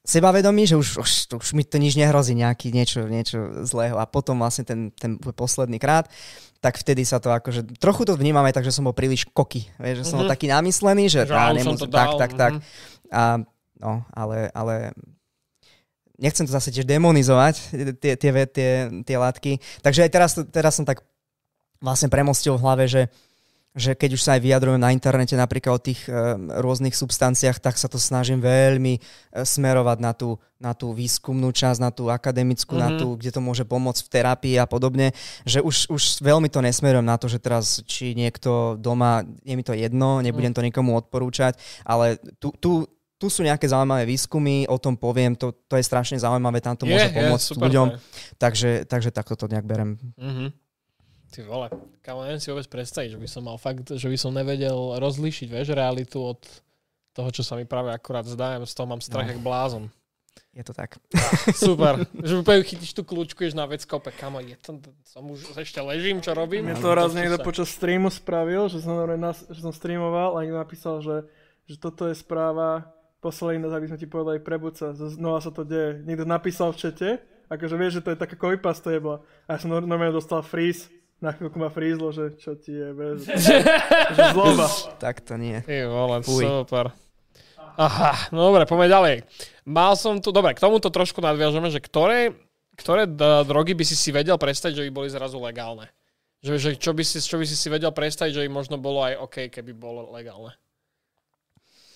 sebavedomý, že už, už, už mi to nič nehrozí, nejaký niečo, niečo zlého. A potom vlastne ten, ten posledný krát, tak vtedy sa to akože, trochu to vnímam aj tak, že som bol príliš koky, vieš, že som bol Mhm. taký namyslený, že, Že á, už som to tak, dal, tak, tak. mhm. A, no, ale, ale nechcem to zase tiež demonizovať, tie, tie, tie, tie látky. Takže aj teraz, teraz som tak vlastne premostil v hlave, že, že keď už sa aj vyjadrujem na internete napríklad o tých e, rôznych substanciách, tak sa to snažím veľmi e, smerovať na tú, na tú výskumnú časť, na tú akademickú, mm-hmm. na Mhm. tú, kde to môže pomôcť v terapii a podobne, že už, už veľmi to nesmerujem na to, že teraz či niekto doma, je mi to jedno, nebudem to nikomu odporúčať, ale tu, tu, tu sú nejaké zaujímavé výskumy, o tom poviem, to, to je strašne zaujímavé, tam to Je, môže je, pomôcť super ľuďom, je. takže, takže takto to nejak berem. Mhm. Ty vole, kámo, neviem si vôbec predstaviť, že by som mal fakt, že by som nevedel rozlíšiť, vieš, realitu od toho, čo sa mi práve akurát zdá, ja z toho mám strach No. jak blázon. Je to tak. Super, že úplne chytíš tú kľúčku, ješ na vec kope, kamo, je to, som už ešte ležím, čo robím? Mne to raz niekto sa. počas streamu spravil, že som, že som streamoval a niekto napísal, že, že toto je správa, poslali nás, aby sme ti povedali prebud sa, znova sa to deje. Niekto napísal v čete, akože vieš, že to je taká copypaste to jebla. A ja som nor- normálne dostal freeze, na chvíľku ma frízlo, že čo ti je, bez, že zloba. Tak to nie. Ty vole, Fuj. super. Aha, no dobre, poďme ďalej. Mal som tu, dobre, k tomuto trošku nadviažeme, že ktoré, ktoré drogy by si si vedel predstaviť, že by boli zrazu legálne? Že, že čo, by si, čo by si si vedel predstaviť, že by možno bolo aj OK, keby bolo legálne?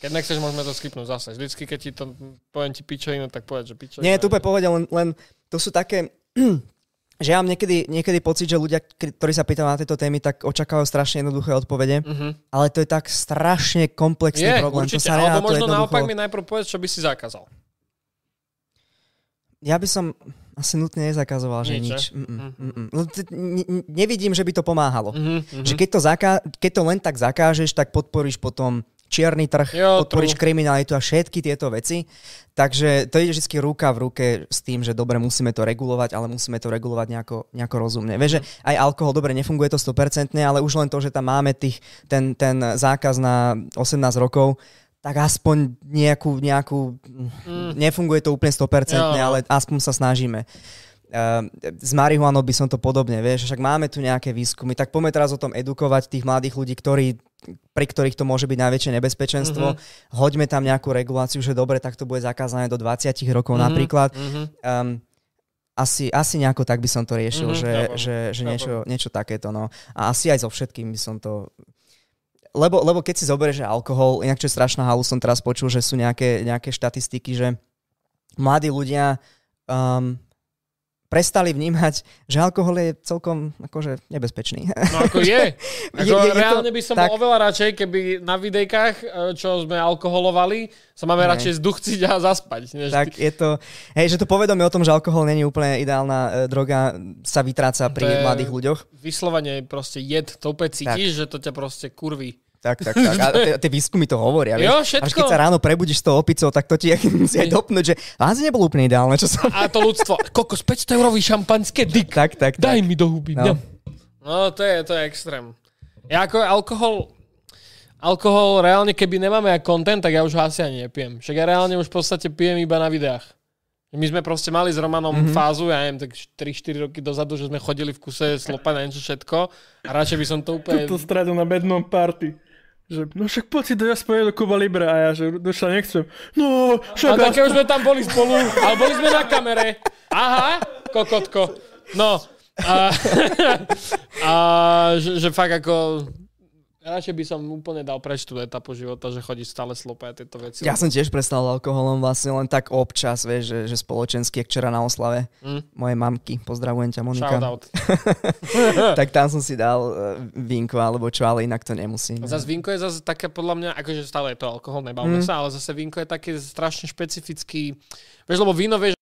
Keď nechceš, môžeme to skipnúť zase. Vždycky, keď ti to poviem ti pičovinu, tak povedz, že pičovinu. Nie, tu povedal, len, len to sú také, že ja mám niekedy, niekedy pocit, že ľudia, ktorí sa pýtajú na tieto témy, tak očakávajú strašne jednoduché odpovede, Uh-huh. ale to je tak strašne komplexný Je, problém. určite. to sa Alebo možno jednoducho... naopak mi najprv povedz, čo by si zakázal. Ja by som asi nutne nezakazoval, že Nič, Mhm. No, t- nevidím, že by to pomáhalo. Uh-huh. Že keď to, zaká- keď to len tak zakážeš, tak podporíš potom čierny trh, Jo, podporíš kriminalitu a všetky tieto veci. Takže to ide vždy ruka v ruke s tým, že dobre, musíme to regulovať, ale musíme to regulovať nejako, nejako rozumne. Vieš, že aj alkohol, dobre, nefunguje to 100%, ale už len to, že tam máme tých, ten, ten zákaz na 18 rokov, tak aspoň nejakú, nejakú Mm. nefunguje to úplne 100%, Jo, no. ale aspoň sa snažíme. Uh, s marihuanou by som to podobne, vieš, však máme tu nejaké výskumy, tak poďme teraz o tom edukovať tých mladých ľudí, ktorí, pri ktorých to môže byť najväčšie nebezpečenstvo. Mhm. Hoďme tam nejakú reguláciu, že dobre, tak to bude zakázané do 20 rokov Mhm, napríklad. mhm. Um, asi, asi nejako tak by som to riešil, Mhm, že, chápem, že, že chápem. niečo, niečo takéto. No. A asi aj so všetkým by som to... Lebo, lebo keď si zoberieš alkohol, inak čo je strašná halu, som teraz počul, že sú nejaké, nejaké štatistiky, že mladí ľudia um, prestali vnímať, že alkohol je celkom akože nebezpečný. No ako je. Ako Je- je- je to reálne by som tak- bol oveľa radšej, keby na videjkách, e, čo sme alkoholovali, sa máme Hej. radšej zduchciť a zaspať. Než tak ty. je to, hej, že to povedomie o tom, že alkohol není úplne ideálna e, droga, sa vytráca To pri je- mladých ľuďoch. Vyslovene proste jed, to úplne cítiš, že to ťa proste kurví. Tak, tak, tak. A tie- tie výskumy to hovoria. Jo, vieš. všetko. Až keď sa ráno prebudíš s tou opicou, tak to ti musí aj dopnúť, že vás nebolo úplne ideálne, čo som... A to ľudstvo, kokos 500 eurový šampanské, dick, Tak, tak, daj tak. mi do huby. No. No, to, je, to je extrém. Ja ako alkohol, alkohol reálne, keby nemáme aj content, tak ja už ho asi ani nepijem. Však ja reálne už v podstate pijem iba na videách. My sme proste mali s Romanom Mhm. mm-hmm. fázu, ja neviem, tak 3-4 roky dozadu, že sme chodili v kuse slopať na niečo všetko a radšej by som to úplne... Túto stredu na bednom party. Že, no však poď si do Jaspoje do Kuba Libre a ja, že došla nechcem. No, však A také už sme tam boli spolu, ale boli sme na kamere. Aha, kokotko. No. A, a že, že fakt ako... Radšej by som úplne dal preč tú etapu života, že chodí stále slope a tieto veci. Ja som tiež prestal alkoholom vlastne len tak občas, vieš, že, že spoločensky, jak včera na oslave Mm. mojej mamky. Pozdravujem ťa, Monika. Tak tam som si dal uh, vínko alebo čo, ale inak to nemusím. Zas vínko je zase také podľa mňa, akože stále je to alkohol, nebavme Mm. sa, ale zase vínko je také strašne špecifický. Vieš, lebo víno vieš,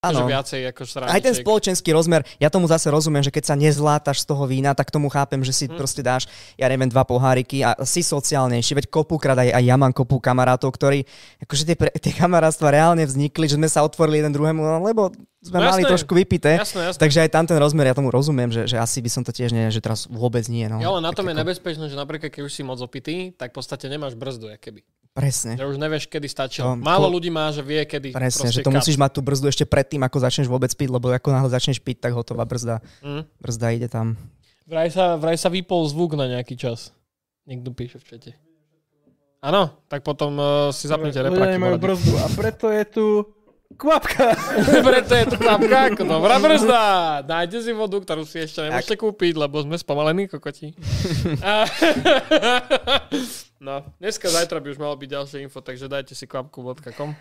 Áno. viacej ako sráničiek. Aj ten spoločenský rozmer, ja tomu zase rozumiem, že keď sa nezlátaš z toho vína, tak tomu chápem, že si Hm. proste dáš, ja neviem, dva poháriky a si sociálnejší. Veď kopukrát aj, aj ja mám kopu kamarátov, ktorí, akože tie, pre- tie kamarátstva reálne vznikli, že sme sa otvorili jeden druhému, no, lebo sme No mali jasné. trošku vypité. Jasné, jasné. Takže aj tam ten rozmer, ja tomu rozumiem, že, že asi by som to tiež nie, že teraz vôbec nie. No. Jo, ale na tom je nebezpečné, že napríklad keď už si moc opitý, tak v podstate nemáš brzdu, keby. Presne. Že už nevieš, kedy stačí. To- Málo to- ľudí má, že vie, kedy Presne, že to musíš mať tú brzdu ešte predtým, ako začneš vôbec piť, lebo ako náhle začneš piť, tak hotová brzda, Mm. brzda ide tam. Vraj, sa, vraj sa vypol zvuk na nejaký čas. Niekto píše v čete. Áno, tak potom uh, si zapnite ľudia repraky. nemajú v rade. brzdu a preto je tu kvapka. Preto je to klapka ako dobrá brzda. Dajte si vodu, ktorú si ešte nemôžete kúpiť, lebo sme spomalení kokoti. No, dneska, zajtra by už malo byť ďalšie info, takže dajte si kvapku.com.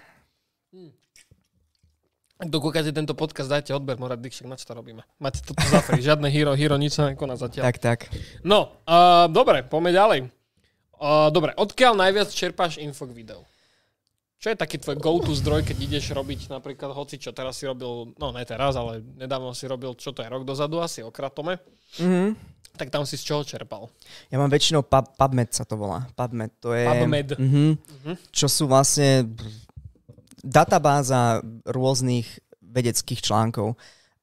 Ak dokúkate tento podcast, dajte odber, Morad Dikšek, na čo to robíme? Máte to tu za free, žiadne hero, hero, nič sa nekoná zatiaľ. Tak, tak. No, uh, dobre, poďme ďalej. Uh, dobre, odkiaľ najviac čerpáš info k videu? Čo je taký tvoj go-to zdroj, keď ideš robiť napríklad hoci čo teraz si robil, no ne teraz, ale nedávno si robil, čo to je, rok dozadu asi, o Kratome, Mhm. tak tam si z čoho čerpal? Ja mám väčšinou pub, PubMed sa to volá. PubMed to je... PubMed. Mhm. Mhm. Čo sú vlastne databáza rôznych vedeckých článkov.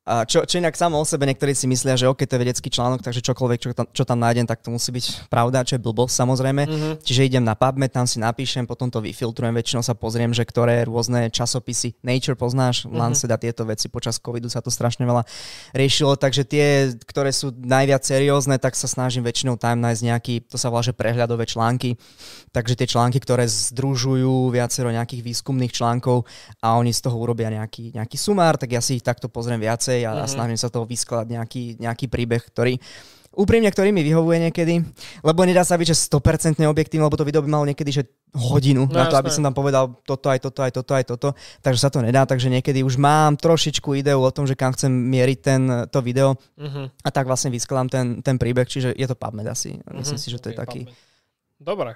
A čo, čo inak samo o sebe niektorí si myslia, že OK, to je vedecký článok, takže čokoľvek, čo tam, čo tam nájdem, tak to musí byť pravda, čo je blbosť samozrejme. Mhm. Čiže idem na PubMed, tam si napíšem, potom to vyfiltrujem, väčšinou sa pozriem, že ktoré rôzne časopisy, Nature poznáš, Mhm. Lancet a tieto veci, počas covidu sa to strašne veľa riešilo, takže tie, ktoré sú najviac seriózne, tak sa snažím väčšinou tam nájsť nejaký, to sa volá, že prehľadové články, takže tie články, ktoré združujú viacero nejakých výskumných článkov a oni z toho urobia nejaký, nejaký sumár, tak ja si ich takto pozriem viacej a, a Mhm. snažím sa toho vyskladať nejaký, nejaký príbeh, ktorý úprimne, ktorý mi vyhovuje niekedy, lebo nedá sa byť, že 100% objektívne, lebo to video by malo niekedy, že hodinu No na to, aby som tam povedal toto, aj toto, aj toto, aj toto, takže sa to nedá, takže niekedy už mám trošičku ideu o tom, že kam chcem mieriť ten, to video Mhm. a tak vlastne vyskladám ten, ten príbeh, čiže je to PubMed asi. Myslím Mhm. si, že to je Ok, taký... PubMed. Dobre.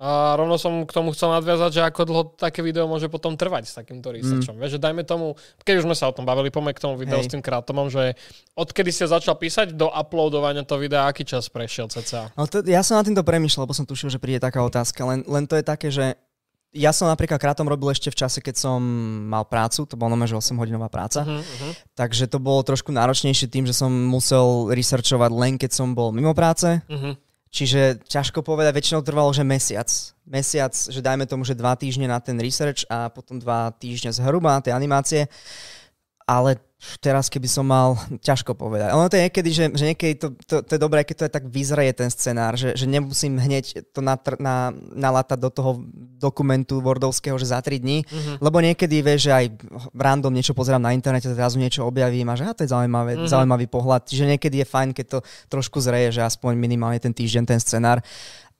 A rovno som k tomu chcel nadviazať, že ako dlho také video môže potom trvať s takýmto researchom. Mm. Vieš, že dajme tomu, keď už sme sa o tom bavili, poďme k tomu videu Hej. s tým krátomom, že odkedy si začal písať do uploadovania to videa, aký čas prešiel cca? Ale to, ja som na týmto premyšľal, lebo som tušil, že príde taká otázka, len, len to je také, že ja som napríklad krátom robil ešte v čase, keď som mal prácu, to bolo že 8 hodinová práca, uh-huh. takže to bolo trošku náročnejšie tým, že som musel researchovať len keď som bol mimo práce, Uh-huh. Čiže ťažko povedať, väčšinou trvalo, že mesiac. Mesiac, že dajme tomu, že dva týždne na ten research a potom dva týždne zhruba na tie animácie. ale teraz keby som mal, ťažko povedať. Ono to je niekedy, že, že niekedy to, to, to je dobré, keď to je tak vyzreje ten scenár, že, že nemusím hneď to natr, na, nalatať do toho dokumentu Wordovského, že za 3 dní, mm-hmm. lebo niekedy vieš, že aj random niečo pozerám na internete, zrazu niečo objavím a že a to je zaujímavé, mm-hmm. zaujímavý pohľad. Čiže niekedy je fajn, keď to trošku zreje, že aspoň minimálne ten týždeň ten scenár.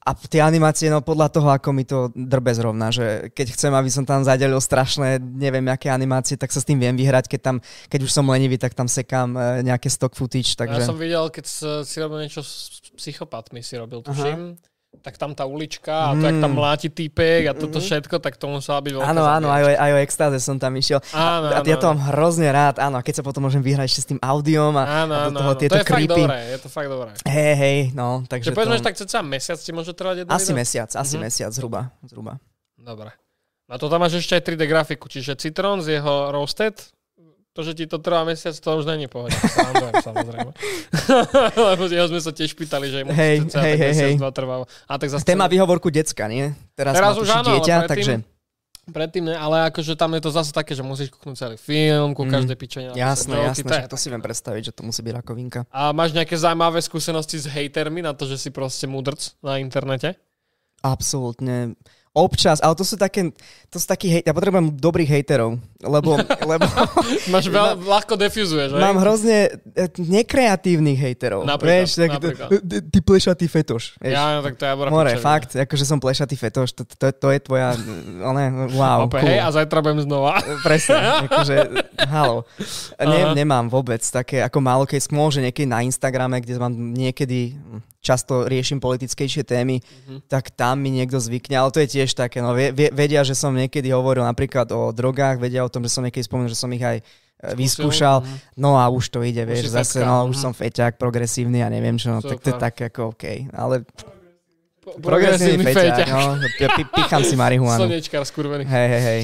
A tie animácie, no podľa toho, ako mi to drbe zrovna, že keď chcem, aby som tam zadelil strašné, neviem, aké animácie, tak sa s tým viem vyhrať, keď tam, keď už som lenivý, tak tam sekám e, nejaké stock footage, takže... Ja som videl, keď si robil niečo s psychopatmi, si robil, tuším. Aha tak tam tá ulička a to, mm. jak tam mláti týpek a toto mm. všetko, tak to musela byť veľká Áno, áno, aj, aj o extáze som tam išiel. Áno, a, a ja to mám hrozne rád, áno, a keď sa potom môžem vyhrať ešte s tým audiom a, áno, a do toho áno, tieto to je creepy. fakt dobré, je to fakt dobré. Hej, hej, no, takže Že povedzme, to... že tak cca mesiac ti môže trvať jedno Asi video? mesiac, asi Mhm. mesiac, zhruba, zhruba. Dobre. A to tam máš ešte aj 3D grafiku, čiže Citron z jeho Roasted, to, že ti to trvá mesiac, to už není pohode. Srandujem, samozrejme. Lebo jeho sme sa tiež pýtali, že mu Hej, cca hej, hej, mesiac, hej. dva trvalo. A tak zase Téma výhovorku decka, nie? Teraz, Teraz už áno, dieťa, predtým- takže Predtým ne, ale akože tam je to zase také, že musíš kúknúť celý film, ku Mm. každej pičene. napísať jasné, joky, jasné, to to si viem predstaviť, že to musí byť rakovinka. A máš nejaké zaujímavé skúsenosti s hejtermi na to, že si proste mudrc na internete? Absolútne. Občas, ale to sú také, to sú takí hej, ja potrebujem dobrých hejterov, lebo, lebo Máš veľ, ľahko defuzuješ, mám hrozne e, nekreatívnych hejterov. Napríklad, Vieš, tak, napríklad. ty- plešatý fetoš. Vieš. Ja, no, tak to ja More, fakt, akože som plešatý fetoš, to, to, to je tvoja, one, wow, Ope, cool. hej, a zajtra budem znova. Presne, akože, halo. Ne, nemám vôbec také, ako málo keď môže niekedy na Instagrame, kde mám niekedy, hm, často riešim politickejšie témy, Mhm. tak tam mi niekto zvykne, ale to je tiež také, no vie, vedia, že som niekedy hovoril napríklad o drogách, vedia o tom, že som niekedy spomenul, že som ich aj e, vyskúšal, Mhm. no a už to ide, Už vieš, si zase, fetka, no mhm. už som feťák, progresívny a neviem čo, no, tak to je tak ako OK, ale Po- progresívny feťák, no, pi- pi- pichám si marihuanu. Slnečkár skurvený. Hej, hej, hej.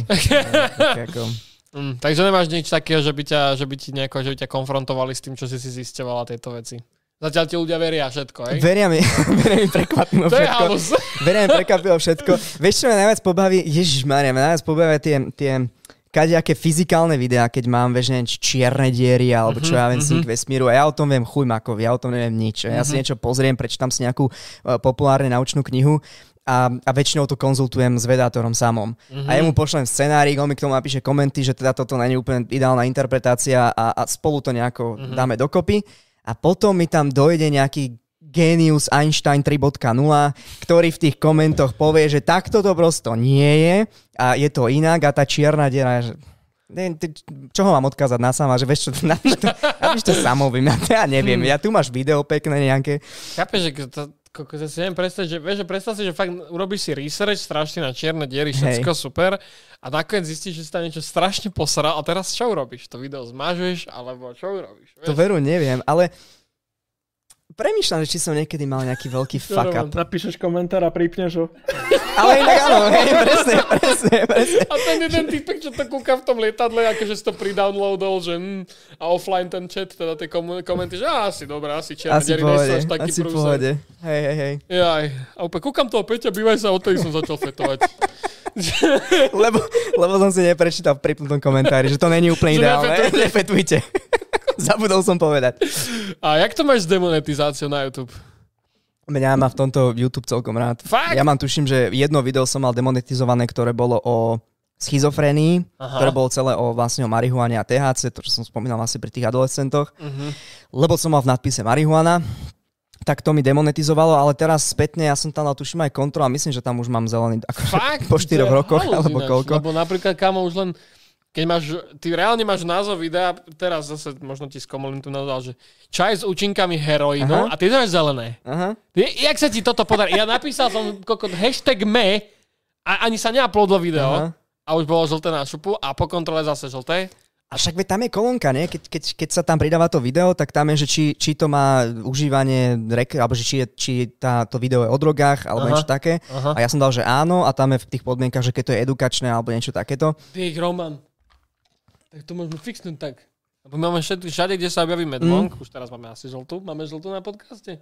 Tak ako, Mm, takže nemáš nič takého, že by, ťa, že by ti nejako, že by ťa konfrontovali s tým, čo si si zisťovala tieto veci. Zatiaľ ti ľudia veria všetko, hej? Veria mi, veria mi prekvapilo je všetko. Veria mi prekvapilo všetko. Vieš, čo ma najviac pobaví? Ježiš Maria, ma najviac pobavia tie, tie kadejaké fyzikálne videá, keď mám, vieš, neviem, či čierne diery, alebo čo Mhm, ja viem, mhm. sync vesmíru. A ja o tom viem chuj makov, ja o tom neviem nič. Ja si Mhm. niečo pozriem, prečítam si nejakú uh, populárne naučnú knihu a, a väčšinou to konzultujem s vedátorom samom. Mhm. A ja mu pošlem scenárik, on mi k tomu napíše komenty, že teda toto není úplne ideálna interpretácia a, a spolu to nejako Mhm. dáme dokopy. A potom mi tam dojde nejaký genius Einstein 3.0, ktorý v tých komentoch povie, že takto to prosto nie je a je to inak a tá čierna diera, že ne, ty, čo ho mám odkázať na sama, že vieš čo, napíš to, napíš to samovým, ja, ja neviem, ja tu máš video pekné nejaké, Chápeš, že to, kokos, ja si neviem predstaviť, že, vieš, že predstav si, že fakt urobíš si research strašne na čierne diery, všetko super a nakoniec zistíš, že si tam niečo strašne posral a teraz čo urobíš? To video zmažeš alebo čo urobíš? to veru neviem, ale premýšľam, že či som niekedy mal nejaký veľký fuck up. Napíšeš komentár a pripneš ho. Ale inak áno, hej, presne, presne, presne. A ten jeden typek, čo to kúka v tom lietadle, akože si to pridownloadol, že mm, a offline ten chat, teda tie komu- komenty, že á, asi dobré, asi čierne Asi pohode, až taký asi prúser. pohode. Hej, hej, hej. Jaj, a úplne kúkam toho Peťa, bývaj sa, odtedy som začal fetovať. Lebo, lebo som si neprečítal v pripnutom komentári, že to není úplne Že ideálne. nefetujte. Nefetujte. Zabudol som povedať. A jak to máš s demonetizáciou na YouTube? Mňa má v tomto YouTube celkom rád. Fakt? Ja mám tuším, že jedno video som mal demonetizované, ktoré bolo o schizofrénii, Aha. ktoré bolo celé o vlastne o marihuane a THC, to, čo som spomínal asi pri tých adolescentoch. Mhm. Lebo som mal v nadpise marihuana, tak to mi demonetizovalo, ale teraz spätne ja som tam dal tuším aj kontrol a myslím, že tam už mám zelený akože Fakt? po 4 To je rokoch, alebo ináč, koľko. Lebo napríklad, kamo, už len keď máš, ty reálne máš názov videa, teraz zase možno ti skomolím tu názov, že čaj s účinkami heroínu Aha. a ty dáš zelené. Aha. Ty, jak sa ti toto podarí? Ja napísal som kokot hashtag me a ani sa neuploadlo video Aha. a už bolo žlté na šupu a po kontrole zase žlté. A však tam je kolónka, nie? Keď, keď, keď sa tam pridáva to video, tak tam je, že či, či to má užívanie, rek, alebo že či, je, či tá, to video je o drogách, alebo Aha. niečo také. Aha. A ja som dal, že áno, a tam je v tých podmienkach, že keď to je edukačné, alebo niečo takéto. Ty, Roman. Tak to môžeme fixnúť tak. Lebo máme všade, všade kde sa objaví Mm. Medmonk, už teraz máme asi žltú. Máme žltú na podcaste?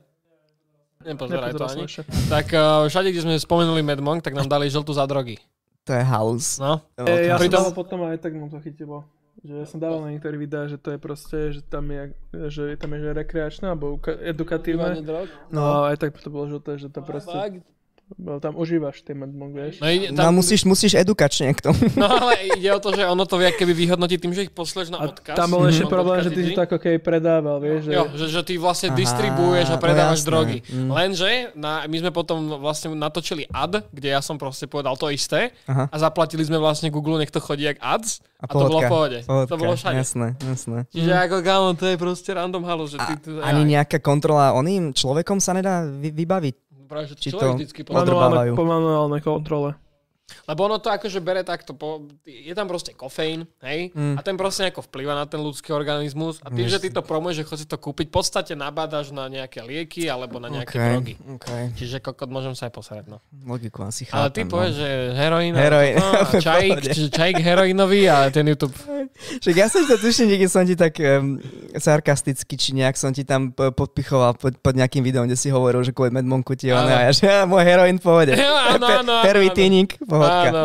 Nepozeraj to ani. ešte. Tak uh, všade, kde sme spomenuli Medmonk, tak nám dali žltú za drogy. To je halus. No. E, ja som dal potom aj tak, no to chytilo. Že ja som dával na niektoré videá, že to je proste, že tam je, že tam je že rekreačné alebo uka- edukatívne. drog. No, aj tak to bolo žlté, že to proste, Fakt? No, tam užívaš ten medmok, vieš. No, ide, No tam, musíš, musíš edukačne k tomu. no ale ide o to, že ono to vie keby vyhodnotí tým, že ich posleš na A odkaz. tam bol ešte problém, že ty si to ako keby predával, vieš. Že... Jo, že, že ty vlastne Aha, distribuuješ a no predávaš jasné. drogy. Mm. Lenže na, my sme potom vlastne natočili ad, kde ja som proste povedal to isté Aha. a zaplatili sme vlastne Google, nech to chodí jak ads a, A, to bolo v pohodka, pohode. pohodka, To bolo všade. Jasné, jasné. Čiže ako kámo, to je proste random halo, že ty... A, tu, ani nejaká kontrola oným človekom sa nedá vy, vybaviť. Práve, že či človek to- vždycky pozrie. Manuálne, po manuálnej kontrole. Lebo ono to akože bere takto, po, je tam proste kofeín, hej? Mm. A ten proste nejako vplyva na ten ľudský organizmus a tým, že ty to promuješ, že chod si to kúpiť, v podstate nabádaš na nejaké lieky alebo na nejaké okay, drogy. okay. Čiže kokot, môžem sa aj posrať, no. Logiku asi chápem. Ale ty no. povieš, že heroín, Heroín. no, a čajík, čiže čajík heroínový a ten YouTube. Však ja som to tuším, niekde som ti tak um, sarkasticky, či nejak som ti tam podpichoval pod, pod nejakým videom, kde si hovoril, že kvôli Medmonku ti ono, a ja, že môj heroín v pohode. Áno, áno, áno, pohodka. Áno.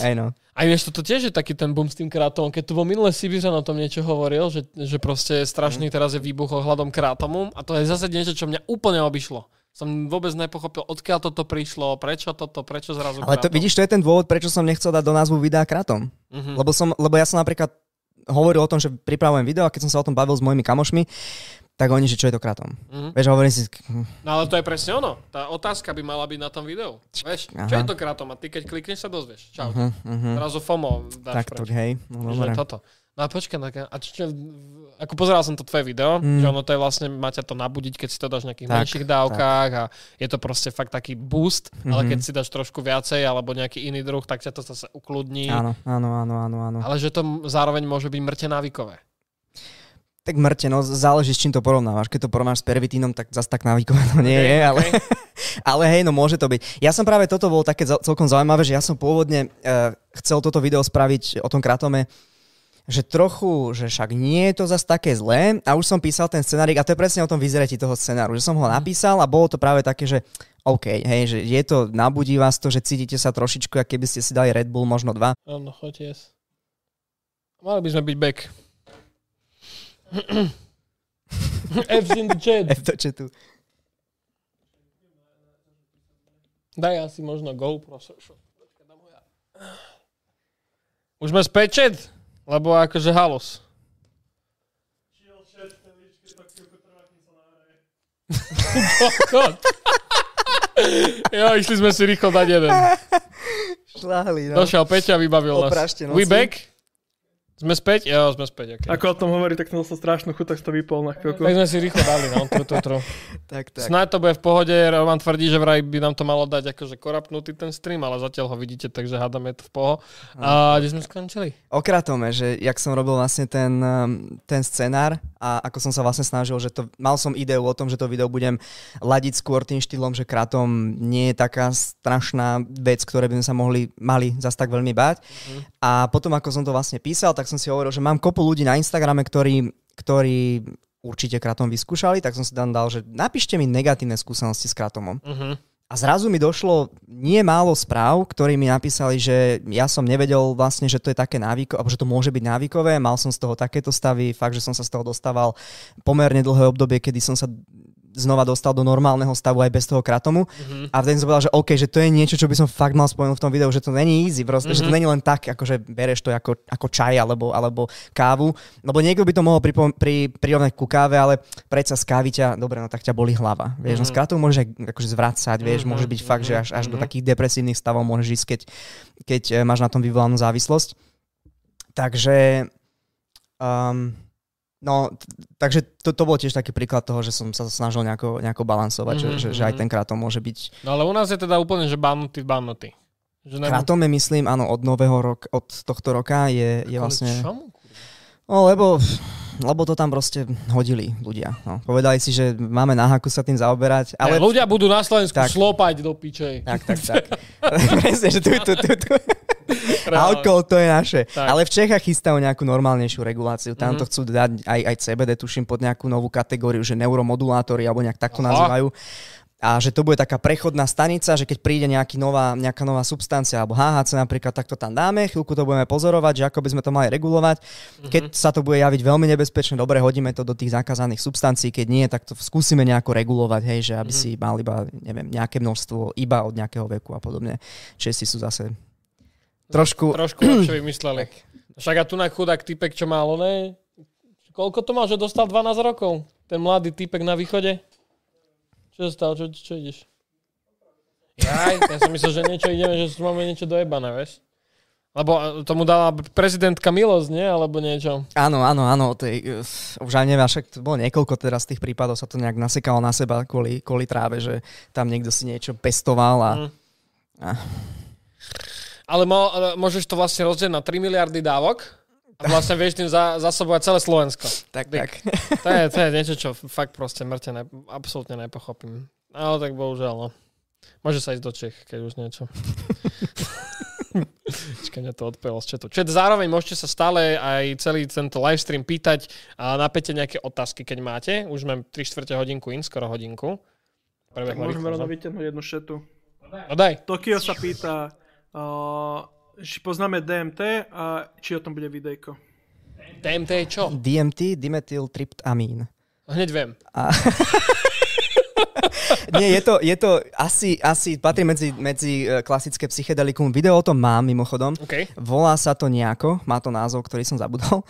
Aj no. A vieš, toto tiež je taký ten boom s tým krátomom. Keď tu vo minulé Sibiřan o tom niečo hovoril, že, že proste strašný teraz je výbuch ohľadom krátomu a to je zase niečo, čo mňa úplne obišlo. Som vôbec nepochopil, odkiaľ toto prišlo, prečo toto, prečo zrazu Ale to krátom. vidíš, to je ten dôvod, prečo som nechcel dať do názvu videa kratom. Mhm. Lebo, som, lebo ja som napríklad hovoril o tom, že pripravujem video a keď som sa o tom bavil s mojimi kamošmi, tak oni, že čo je to kratom. Mhm. Vieš, hovorím si, No ale to je presne ono. Tá otázka by mala byť na tom videu. Vieš, čo je to krátom? A ty keď klikneš sa dozvieš. Čau. uh, uh, Zrazu FOMO dáš tak to, preč. hej, no dobre. toto. No a počkaj, tak, a čo, ako pozeral som to tvoje video, Mm. že ono to je vlastne, má ťa to nabudiť, keď si to dáš v nejakých Tak, menších dávkach a je to proste fakt taký boost, ale Mhm. keď si dáš trošku viacej alebo nejaký iný druh, tak ťa to zase ukludní. Áno, áno, áno, áno, áno. Ale že to zároveň môže byť mŕte návykové. Tak mŕte, no záleží, s čím to porovnávaš. Keď to porovnáš s pervitínom, tak zase tak návykové to nie je, ale, Okay. ale hej, no môže to byť. Ja som práve toto bol také celkom zaujímavé, že ja som pôvodne uh, chcel toto video spraviť o tom kratome, že trochu, že však nie je to zase také zlé a už som písal ten scenárik a to je presne o tom vyzretí toho scenáru, že som ho napísal a bolo to práve také, že OK, hej, že je to, nabudí vás to, že cítite sa trošičku, ako keby ste si dali Red Bull, možno dva. Áno, choď jes. Mali by sme byť back. F's in the chat. F to, čo tu. Daj asi možno GoPro. Už späť, chat? Lebo akože. Kokot. jo, išli sme si rýchlo dať jeden. Šláhli, no. Došiel Peťa vybavil nás. Oprášte We back? Sme späť? Jo, sme späť, okay. Ako o tom hovorí, tak som dostal strašnú chuť, tak to vypol na chvíľku. Tak sme si rýchlo dali, no, tru, tru, tru. Tak, tak. Snáď to bude v pohode, Roman tvrdí, že vraj by nám to malo dať akože korapnutý ten stream, ale zatiaľ ho vidíte, takže hádame to v poho. A kde sme skončili? Okratome, že jak som robil vlastne ten, um, ten scenár a ako som sa vlastne snažil, že to, mal som ideu o tom, že to video budem ladiť skôr tým štýlom, že kratom nie je taká strašná vec, ktoré by sme sa mohli, mali zas tak veľmi báť. Mhm. A potom, ako som to vlastne písal, tak som si hovoril, že mám kopu ľudí na Instagrame, ktorí, ktorí určite kratom vyskúšali, tak som si tam dal, že napíšte mi negatívne skúsenosti s kratomom. Uh-huh. A zrazu mi došlo nie málo správ, ktorí mi napísali, že ja som nevedel vlastne, že to je také návykové, alebo že to môže byť návykové, mal som z toho takéto stavy, fakt, že som sa z toho dostával pomerne dlhé obdobie, kedy som sa znova dostal do normálneho stavu aj bez toho kratomu. Mhm. A vtedy som povedal, že OK, že to je niečo, čo by som fakt mal spomenúť v tom videu, že to není easy, proste, že to Mhm. není len tak, akože bereš to ako, ako čaj alebo, alebo kávu. Lebo niekto by to mohol pripom- pri, prirovnať ku káve, ale predsa z kávy ťa, dobre, no tak ťa boli hlava. Vieš, no s Mhm. kratou môžeš akože zvracať, vieš, Mhm, môže byť fakt, že až, až do mhm. takých depresívnych stavov môžeš ísť, keď, keď eh, máš na tom vyvolanú závislosť. Takže um, No, t- takže to, to bol tiež taký príklad toho, že som sa snažil nejako, nejako balansovať, Mhm, že, že, že aj mhm. ten krátom môže byť. No ale u nás je teda úplne, že bannutý, bannutý. Že nebo- Krátom je, myslím, áno, od nového roka, od tohto roka je, je vlastne... Čomu? No, lebo, lebo to tam proste hodili ľudia. No. Povedali si, že máme na haku sa tým zaoberať, Ale ale... ľudia budú na Slovensku Tak. slopať do pičej. Tak, tak, tak. Presne, že tu, tu, tu, tu. Alkohol to je naše. Tak. Ale v Čechách chystajú nejakú normálnejšiu reguláciu. Tam Mhm. to chcú dať aj, aj CBD, tuším, pod nejakú novú kategóriu, že neuromodulátory, alebo nejak takto Aha. nazývajú. A že to bude taká prechodná stanica, že keď príde nejaký nová, nejaká nová substancia alebo HHC napríklad, tak to tam dáme, chvíľku to budeme pozorovať, že ako by sme to mali regulovať. Keď sa to bude javiť veľmi nebezpečné, dobre, hodíme to do tých zakázaných substancií, keď nie, tak to skúsime nejako regulovať, hej, že aby si mal iba, neviem, nejaké množstvo iba od nejakého veku a podobne. Česi sú zase trošku... Trošku lepšie vymysleli. Však a tu na chudák typek, čo mal, ne? Koľko to mal, že dostal 12 rokov? Ten mladý typek na východe? Čo sa stalo? Čo, čo ideš? Jaj, ja som myslel, že niečo ideme, že máme niečo dojebané, vieš? Lebo e, tomu dala prezidentka milosť, nie? Alebo niečo. Áno, áno, áno, tej, uh, už aj neviem, však to bolo niekoľko teraz tých prípadov, sa to nejak nasekalo na seba kvôli, kvôli tráve, že tam niekto si niečo pestoval a... Mm. a Ale mo, ale môžeš to vlastne rozdieť na 3 miliardy dávok a vlastne vieš tým za, zasobovať celé Slovensko. tak, tak. To je, to je niečo, čo fakt proste mŕte ne, absolútne nepochopím. Ale tak bohužiaľ, no. Môže sa ísť do Čech, keď už niečo. Čakaj, mňa to odpojilo z chatu. Čiže zároveň môžete sa stále aj celý tento livestream pýtať a napäte nejaké otázky, keď máte. Už mám 3 čtvrte hodinku in, skoro hodinku. Tak Prebehlo môžeme rýchlo, rovno no. vyťahnuť jednu šetu. No daj. Tokio sa pýta, uh, či poznáme DMT a či o tom bude videjko. DMT je čo? DMT, dimethyltryptamín. Hneď viem. A... Nie, je to, je to asi, asi patrí medzi, medzi e, klasické psychedelikum. Video o tom mám mimochodom. OK. Volá sa to nejako, má to názov, ktorý som zabudol.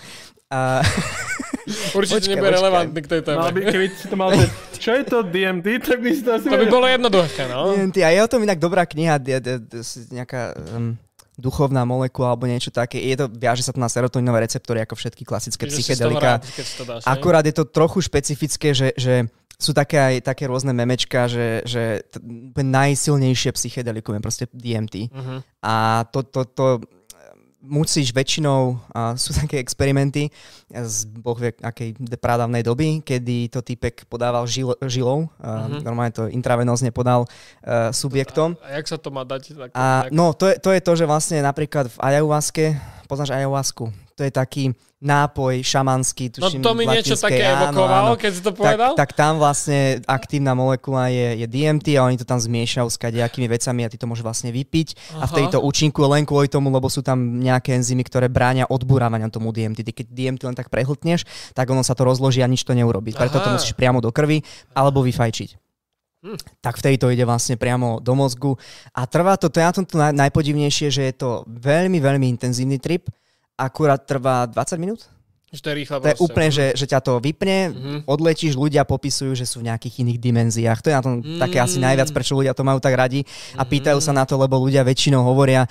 A... Určite Počkaj, nebude počkaj. relevantný k tej téme. Mal by, keby si to mal že, čo je to DMT, tak by si to asi To by bolo jednoduché, no. DMT, a je o tom inak dobrá kniha, d- d- d- s- nejaká um, duchovná molekula alebo niečo také. Je to, viaže sa to na serotoninové receptory ako všetky klasické Čiže psychedelika. rád, dáš? Akurát je to trochu špecifické, že, že sú také aj také rôzne memečka, že, že t- najsilnejšie psychedelikum je proste DMT. Mhm. A to, to, to musíš väčšinou, a sú také experimenty z boh vie akej pradávnej doby, kedy to typek podával žil, žilou, uh, normálne to intravenózne podal uh, subjektom. A jak sa to má dať? Tak, A tak, no, to je, to je to, že vlastne napríklad v ayahuaske, poznáš ayahuasku, to je taký nápoj šamanský, no tuším, to mi v niečo také áno, evokovalo, áno. keď si to Tak, povedal. tak tam vlastne aktívna molekula je, je DMT a oni to tam zmiešajú s kadejakými vecami a ty to môžeš vlastne vypiť a Aha. vtedy to účinkuje len kvôli tomu, lebo sú tam nejaké enzymy, ktoré bránia odburávaniu tomu DMT. Ty keď DMT len tak prehltneš, tak ono sa to rozloží a nič to neurobí. Preto to Aha. musíš priamo do krvi alebo vyfajčiť. Hm. Tak vtedy to ide vlastne priamo do mozgu a trvá to, to je na tom to naj, najpodivnejšie, že je to veľmi, veľmi intenzívny trip, akurát trvá 20 minút? Že to je rýchle To je úplne, že, že ťa to vypne, Mhm. odletíš, ľudia popisujú, že sú v nejakých iných dimenziách. To je na tom Mm. také asi najviac, prečo ľudia to majú tak radi a pýtajú sa na to, lebo ľudia väčšinou hovoria, e,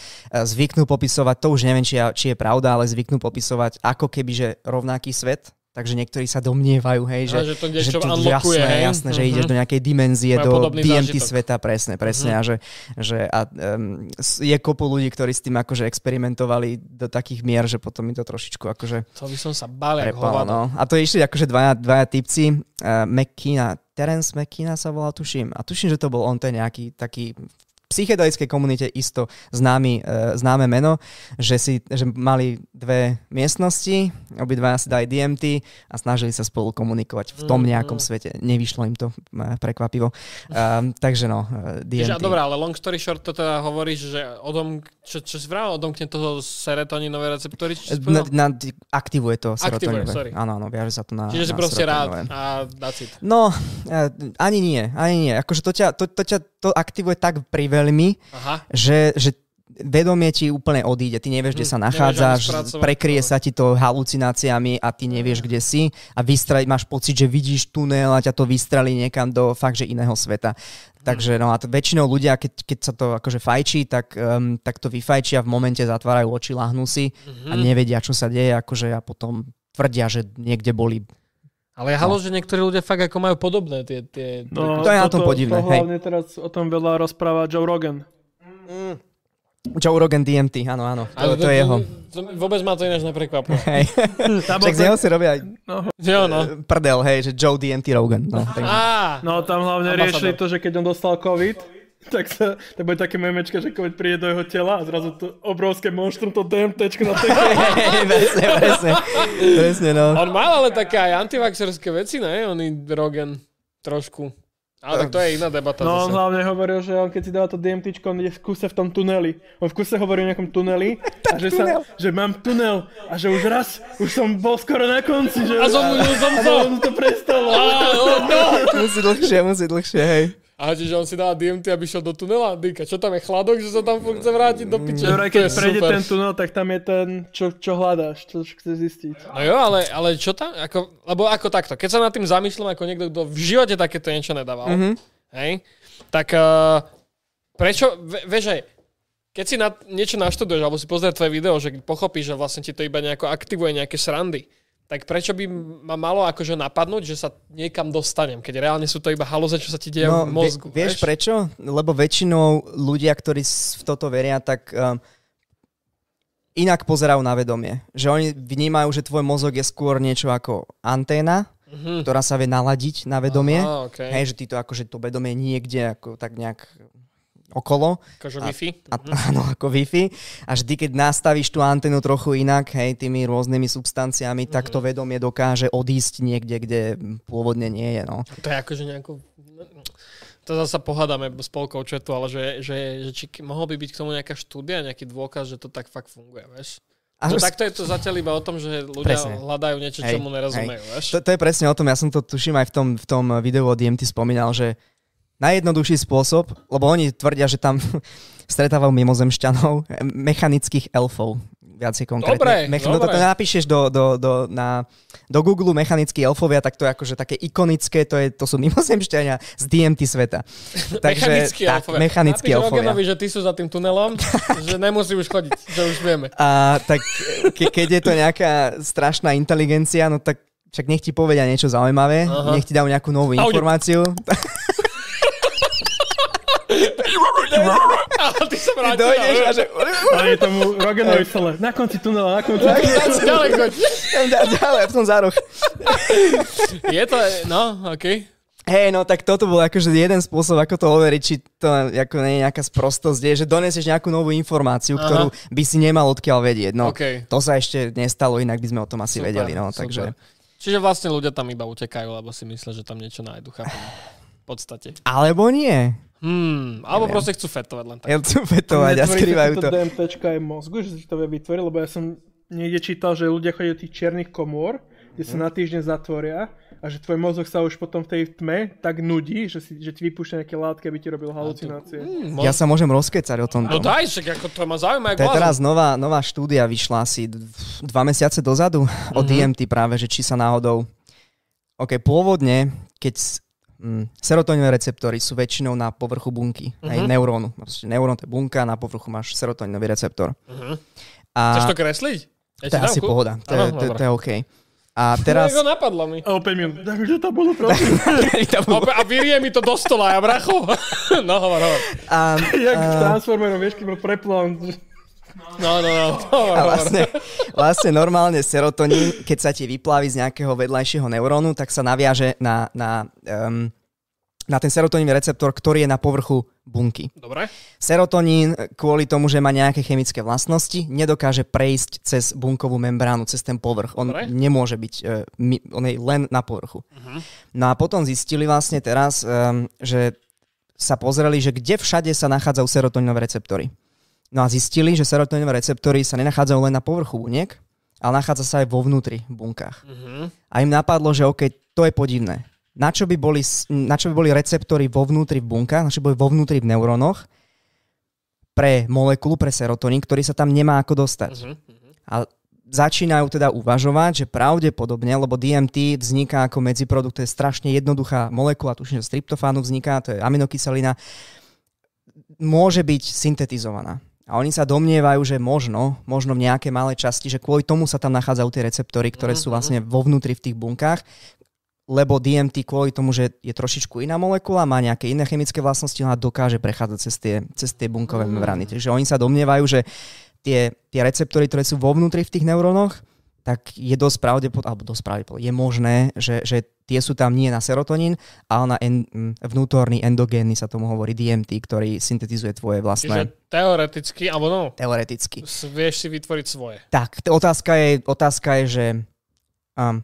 zvyknú popisovať, to už neviem, či je pravda, ale zvyknú popisovať ako keby, že rovnaký svet. Takže niektorí sa domnievajú, hej, že, že to niečo unlockuje, jasné, hej? jasné, že Mhm. ideš do nejakej dimenzie, Majú do DMT zážitok. sveta, presne, presne. Mhm. A že, že a, um, je kopu ľudí, ktorí s tým akože experimentovali do takých mier, že potom mi to trošičku akože To by som sa bál, hovado. no. A to išli akože dvaja, dvaja typci, uh, McKina, Terence McKina sa volal, tuším. A tuším, že to bol on, je nejaký taký psychedelickej komunite isto známy, uh, známe meno, že, si, že mali dve miestnosti, obidvaja si dali DMT a snažili sa spolu komunikovať v tom Mhm. nejakom svete. Nevyšlo im to prekvapivo. Um, takže no, Čiže, DMT. dobré, ale long story short, to teda hovoríš, že o tom, čo, čo si vral, odomkne toho serotoninové receptory, či si Na, na, aktivuje to Aktivuje, serotoninové. sorry. Áno, áno, viaže sa to na Čiže si na proste rád a that's it. No, eh, ani nie, ani nie. Akože to ťa, to, to ťa to aktivuje tak pri veľmi, Aha. že, že vedomie ti úplne odíde. Ty nevieš, kde Hm, sa nachádzaš, prekrie sa ti to halucináciami a ty nevieš, kde si a vystra- máš pocit, že vidíš tunel a ťa to vystrelí niekam do fakt, že iného sveta. Takže no a to väčšinou ľudia, keď, keď sa to akože fajčí, tak, um, tak to vyfajčia v momente, zatvárajú oči, lahnú si Mhm. a nevedia, čo sa deje, akože a potom tvrdia, že niekde boli Ale je halo, že niektorí ľudia fakt ako majú podobné tie... tie No, To je na tom podivné, To hej. hlavne teraz o tom veľa rozpráva Joe Rogan. Joe Rogan DMT, áno, áno, to, to, je jeho. To, vôbec ma to ináč neprekvapuje. Hej. Však z neho si robia aj Jo, no. prdel, hej, že Joe DMT Rogan. No, Á, No tam hlavne riešili to, že keď on dostal COVID, tak sa, tak bude také memečka, že COVID príde do jeho tela a zrazu to obrovské monštrum, to DMTčko na tej presne, presne, presne, no. on mal ale také aj antivaxerské veci, ne? Oný Rogan trošku. Ale tak to je iná debata No on hlavne hovoril, že on keď si dáva to DMTčko, on je v kuse v tom tuneli. On v kuse hovorí o nejakom tuneli a že, sa, že mám tunel a že už raz, už som bol skoro na konci. Že, A som, som a to. on to prestalo. no. Musí dlhšie, musí dlhšie, hej. A čiže on si dá DMT, aby šiel do tunela? Dýka, čo tam je chladok, že sa tam chce vrátiť do piče? Že To keď prejde super. ten tunel, tak tam je ten, čo, čo hľadáš, čo chce zistiť. No jo, ale, ale čo tam, ako, lebo ako takto, keď sa nad tým zamýšľam ako niekto, kto v živote takéto niečo nedával, mm-hmm. hej, tak uh, prečo, ve, vieš keď si na, niečo naštuduješ, alebo si pozrieš tvoje video, že pochopíš, že vlastne ti to iba nejako aktivuje nejaké srandy, tak prečo by ma malo akože napadnúť, že sa niekam dostanem, keď reálne sú to iba halúze, čo sa ti deje No, v mozgu. vie- vieš prečo? Lebo väčšinou ľudia, ktorí v toto veria, tak um, inak pozerajú na vedomie. Že oni vnímajú, že tvoj mozog je skôr niečo ako anténa, Mhm. ktorá sa vie naladiť na vedomie. Aha, okay. Hej, že ty to akože to vedomie niekde ako tak nejak okolo. Akože A- Wi-Fi. A, áno, ako Wi-Fi. A vždy, keď nastavíš tú antenu trochu inak, hej, tými rôznymi substanciami, tak Mhm. to vedomie dokáže odísť niekde, kde pôvodne nie je. No. To je akože nejako... To zase pohádame s polkou četu, ale že, že, že či mohol by byť k tomu nejaká štúdia, nejaký dôkaz, že to tak fakt funguje, vieš? A Že takto je to zatiaľ iba o tom, že ľudia Presne. hľadajú niečo, Hej, čomu nerozumejú? To, to je presne o tom, ja som to tuším aj v tom, v tom videu od DMT spomínal, že najjednoduchší spôsob, lebo oni tvrdia, že tam stretávajú mimozemšťanov, mechanických elfov, viacej konkrétne. Dobre, Mech- no, to, dobre. to napíšeš do, do, do, na, do Google mechanickí elfovia, tak to je akože také ikonické, to, je, to sú mimozemšťania z DMT sveta. mechanickí tak, elfovia. mechanickí Napíš elfovia. Rogenovi, že ty sú za tým tunelom, že nemusí už chodiť, že už vieme. A tak ke, keď je to nejaká strašná inteligencia, no tak však nech ti povedia niečo zaujímavé, Aha. nech ti dajú nejakú novú informáciu. A ty sa vrátil. Dojdeš a že... A je tomu Roganovi celé. Na konci tunela, na konci tunela. Ďalej choď. Ďalej, v tom zároch. Je to, no, okej. Hej, no tak toto bol akože jeden spôsob, ako to overiť, či to ako nie je nejaká sprostosť, je, že donesieš nejakú novú informáciu, Aha. ktorú by si nemal odkiaľ vedieť. No, OK. to sa ešte nestalo, inak by sme o tom asi Super, vedeli. No, super. takže... Čiže vlastne ľudia tam iba utekajú, lebo si myslia, že tam niečo nájdu, chápem. V podstate. Alebo nie. Hmm, alebo Neviem. proste chcú fetovať len tak. Ja chcú fetovať a skrývajú to. DMTčka je mozgu, že si to vie vytvoriť, lebo ja som niekde čítal, že ľudia chodia do tých čiernych komôr, kde Mhm. sa na týždeň zatvoria a že tvoj mozog sa už potom v tej tme tak nudí, že, si, že ti vypúšťa nejaké látky, aby ti robil halucinácie. Hmm, Ja sa môžem rozkecať o tomto. No daj, však ako to ma zaujíma, To je teraz nová, nová štúdia, vyšla asi dva mesiace dozadu o DMT práve, že či sa náhodou... OK, pôvodne, keď mm, serotoninové receptory sú väčšinou na povrchu bunky, aj neurónu. Proste Neurón to je bunka, na povrchu máš serotoninový receptor. A Chceš to kresliť? Ja to je asi pohoda, to, je, Áno, to, dobre. to je OK. A teraz... No, napadlo mi. A o 5 minút, daj mi to tabulu, prosím. A, a vyrie mi to do stola, ja bracho. no, hovor, hovor. a, Jak v Transformerom, vieš, keď bol preplán. No, no, no. Hovor, A vlastne, vlastne normálne serotonín, keď sa ti vyplaví z nejakého vedľajšieho neurónu, tak sa naviaže na, na, um, na ten serotonínový receptor, ktorý je na povrchu bunky. Dobre. Serotonín kvôli tomu, že má nejaké chemické vlastnosti, nedokáže prejsť cez bunkovú membránu, cez ten povrch. On Dobre. nemôže byť, uh, mi- on je len na povrchu. No a potom zistili vlastne teraz, um, že sa pozreli, že kde všade sa nachádzajú serotoninové receptory. No a zistili, že serotoninové receptory sa nenachádzajú len na povrchu buniek, ale nachádza sa aj vo vnútri bunkách. Mhm. A im napadlo, že OK, to je podivné. Na čo by boli, na čo by boli receptory vo vnútri v bunkách, na čo by boli vo vnútri v neurónoch pre molekulu, pre serotonín, ktorý sa tam nemá ako dostať. Mhm. A začínajú teda uvažovať, že pravdepodobne, lebo DMT vzniká ako medziprodukt, to je strašne jednoduchá molekula, tuším, že z tryptofánu vzniká, to je aminokyselina, môže byť syntetizovaná. A oni sa domnievajú, že možno, možno v nejaké malé časti, že kvôli tomu sa tam nachádzajú tie receptory, ktoré sú vlastne vo vnútri v tých bunkách, lebo DMT kvôli tomu, že je trošičku iná molekula, má nejaké iné chemické vlastnosti, ona dokáže prechádzať cez tie, cez tie bunkové membrany. Takže oni sa domnievajú, že tie, tie receptory, ktoré sú vo vnútri v tých neurónoch, tak je dosť pravdepodobné, alebo dosť pravdepodobné, je možné, že, že tie sú tam nie na serotonín, ale na en, vnútorný endogénny sa tomu hovorí DMT, ktorý syntetizuje tvoje Čiže vlastné teoreticky, alebo no, teoreticky. vieš si vytvoriť svoje. Tak, t- otázka je, otázka je že um,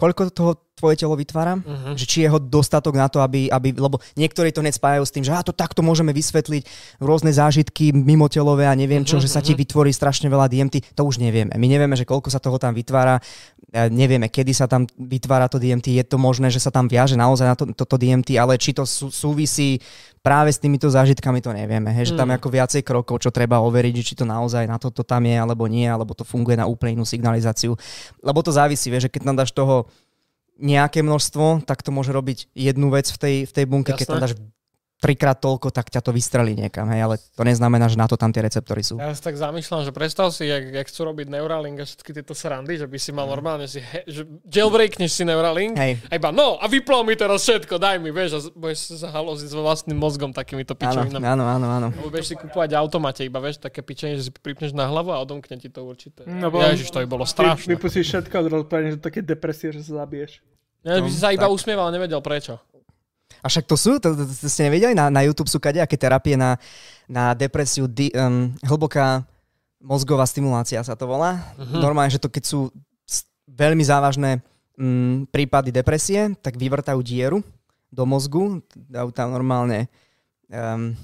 koľko toho tvoje telo vytvára, uh-huh. že či je ho dostatok na to, aby, aby, lebo niektorí to hneď spájajú s tým, že a to takto môžeme vysvetliť rôzne zážitky mimotelové a neviem čo, uh-huh, že sa ti vytvorí strašne veľa DMT, to už nevieme. My nevieme, že koľko sa toho tam vytvára, nevieme, kedy sa tam vytvára to DMT, je to možné, že sa tam viaže naozaj na to, toto DMT, ale či to sú, súvisí práve s týmito zážitkami to nevieme. Hej, že tam je ako viacej krokov, čo treba overiť, či to naozaj na toto tam je, alebo nie, alebo to funguje na úplne inú signalizáciu. Lebo to závisí, vieš, že keď tam dáš toho nejaké množstvo, tak to môže robiť jednu vec v tej, v tej bunke, Jasné. keď tam dáš trikrát toľko, tak ťa to vystrelí niekam, hej, ale to neznamená, že na to tam tie receptory sú. Ja si tak zamýšľam, že predstav si, jak, jak chcú robiť Neuralink a všetky tieto srandy, že by si mal normálne si, he, že jailbreakneš si Neuralink hej. a iba, no a vyplal mi teraz všetko, daj mi, vieš, a budeš sa haloziť so vlastným mozgom takýmito pičovinami. Áno, áno, áno. Budeš si kúpovať automate, iba vieš, také pičenie, že si pripneš na hlavu a odomkne ti to určite. No, Ježiš, to by bolo strašné. Vypustíš všetko že také depresie, že sa zabiješ. Ja by si sa iba tak. usmieval, nevedel prečo. A však to sú, to, to, to ste nevedeli, na, na YouTube sú kadejaké terapie na, na depresiu, di, um, hlboká mozgová stimulácia sa to volá. Uh-huh. Normálne, že to keď sú veľmi závažné um, prípady depresie, tak vyvrtajú dieru do mozgu, dajú tam normálne um,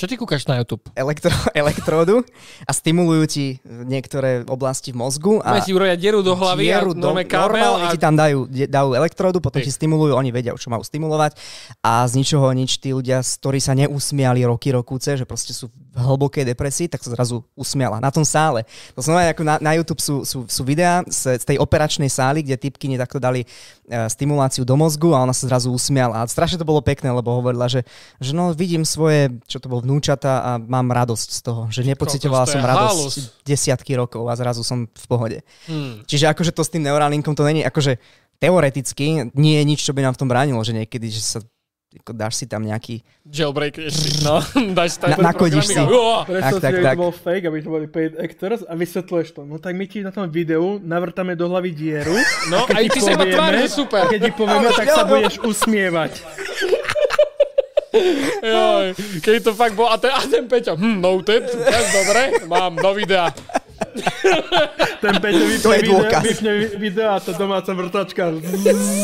čo ty kúkaš na YouTube? Elektro, elektródu a stimulujú ti niektoré oblasti v mozgu. A ti urobia dieru do hlavy dieru a do, kábel a... ti tam dajú, dajú elektródu, potom Ty. ti stimulujú, oni vedia, čo majú stimulovať a z ničoho nič tí ľudia, ktorí sa neusmiali roky, rokúce, že proste sú v hlbokej depresii, tak sa zrazu usmiala na tom sále. To znamená, ako na, na YouTube sú, sú, sú videá z, z tej operačnej sály, kde typky takto dali uh, stimuláciu do mozgu a ona sa zrazu usmiala. A strašne to bolo pekné, lebo hovorila, že, že no vidím svoje, čo to bolo vnúčata a mám radosť z toho. Že nepocitovala som radosť halus. desiatky rokov a zrazu som v pohode. Hmm. Čiže akože to s tým Neuralinkom to není, akože teoreticky nie je nič, čo by nám v tom bránilo, že niekedy, že sa ako dáš si tam nejaký... Jailbreak, no, dáš tam na, nakodíš si. Tak, si, tak, to bol fake, aby to boli paid actors a vysvetľuješ to. No tak my ti na tom videu navrtame do hlavy dieru. No, a aj ty sa iba tvárne, super. Keď ti povieme, tak sa budeš usmievať. Joj, keď to fakt bol, a ten, a ten Peťo, hm, noted, super, dobre, mám do videa. Ten Peťo vypne, video, vypne video a to domáca vrtačka.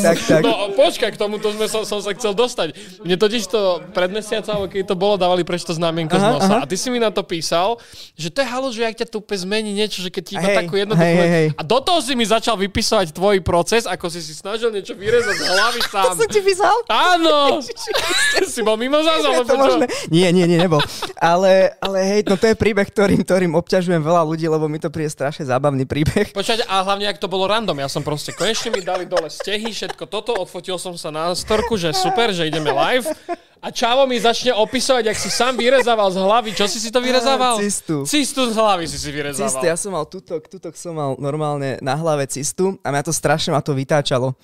tak, tak. No počkaj, k tomuto sme, som, som sa chcel dostať. Mne totiž to pred mesiacom, keď to bolo, dávali preč to znamienko aha, z nosa. Aha. A ty si mi na to písal, že to je halo, že ak ťa tu zmení niečo, že keď ti iba takú jednoduchú... Hej, hej, hej. A do toho si mi začal vypisovať tvoj proces, ako si si snažil niečo vyrezať z hlavy sám. To som ti písal? Áno! si bol mimo zás, ale Nie, nie, nie, nebol. Ale, ale hej, no to je príbeh, ktorým, ktorým obťažujem veľa ľudí, lebo mi to príde strašne zábavný príbeh. Počkajte, a hlavne, ak to bolo random, ja som proste, konečne mi dali dole stehy, všetko toto, odfotil som sa na storku, že super, že ideme live. A Čavo mi začne opisovať, ak si sám vyrezával z hlavy. Čo si si to vyrezával? Cistu. Cistu z hlavy si si vyrezával. Cistu, ja som mal tutok, tutok som mal normálne na hlave cistu a mňa to strašne ma to vytáčalo.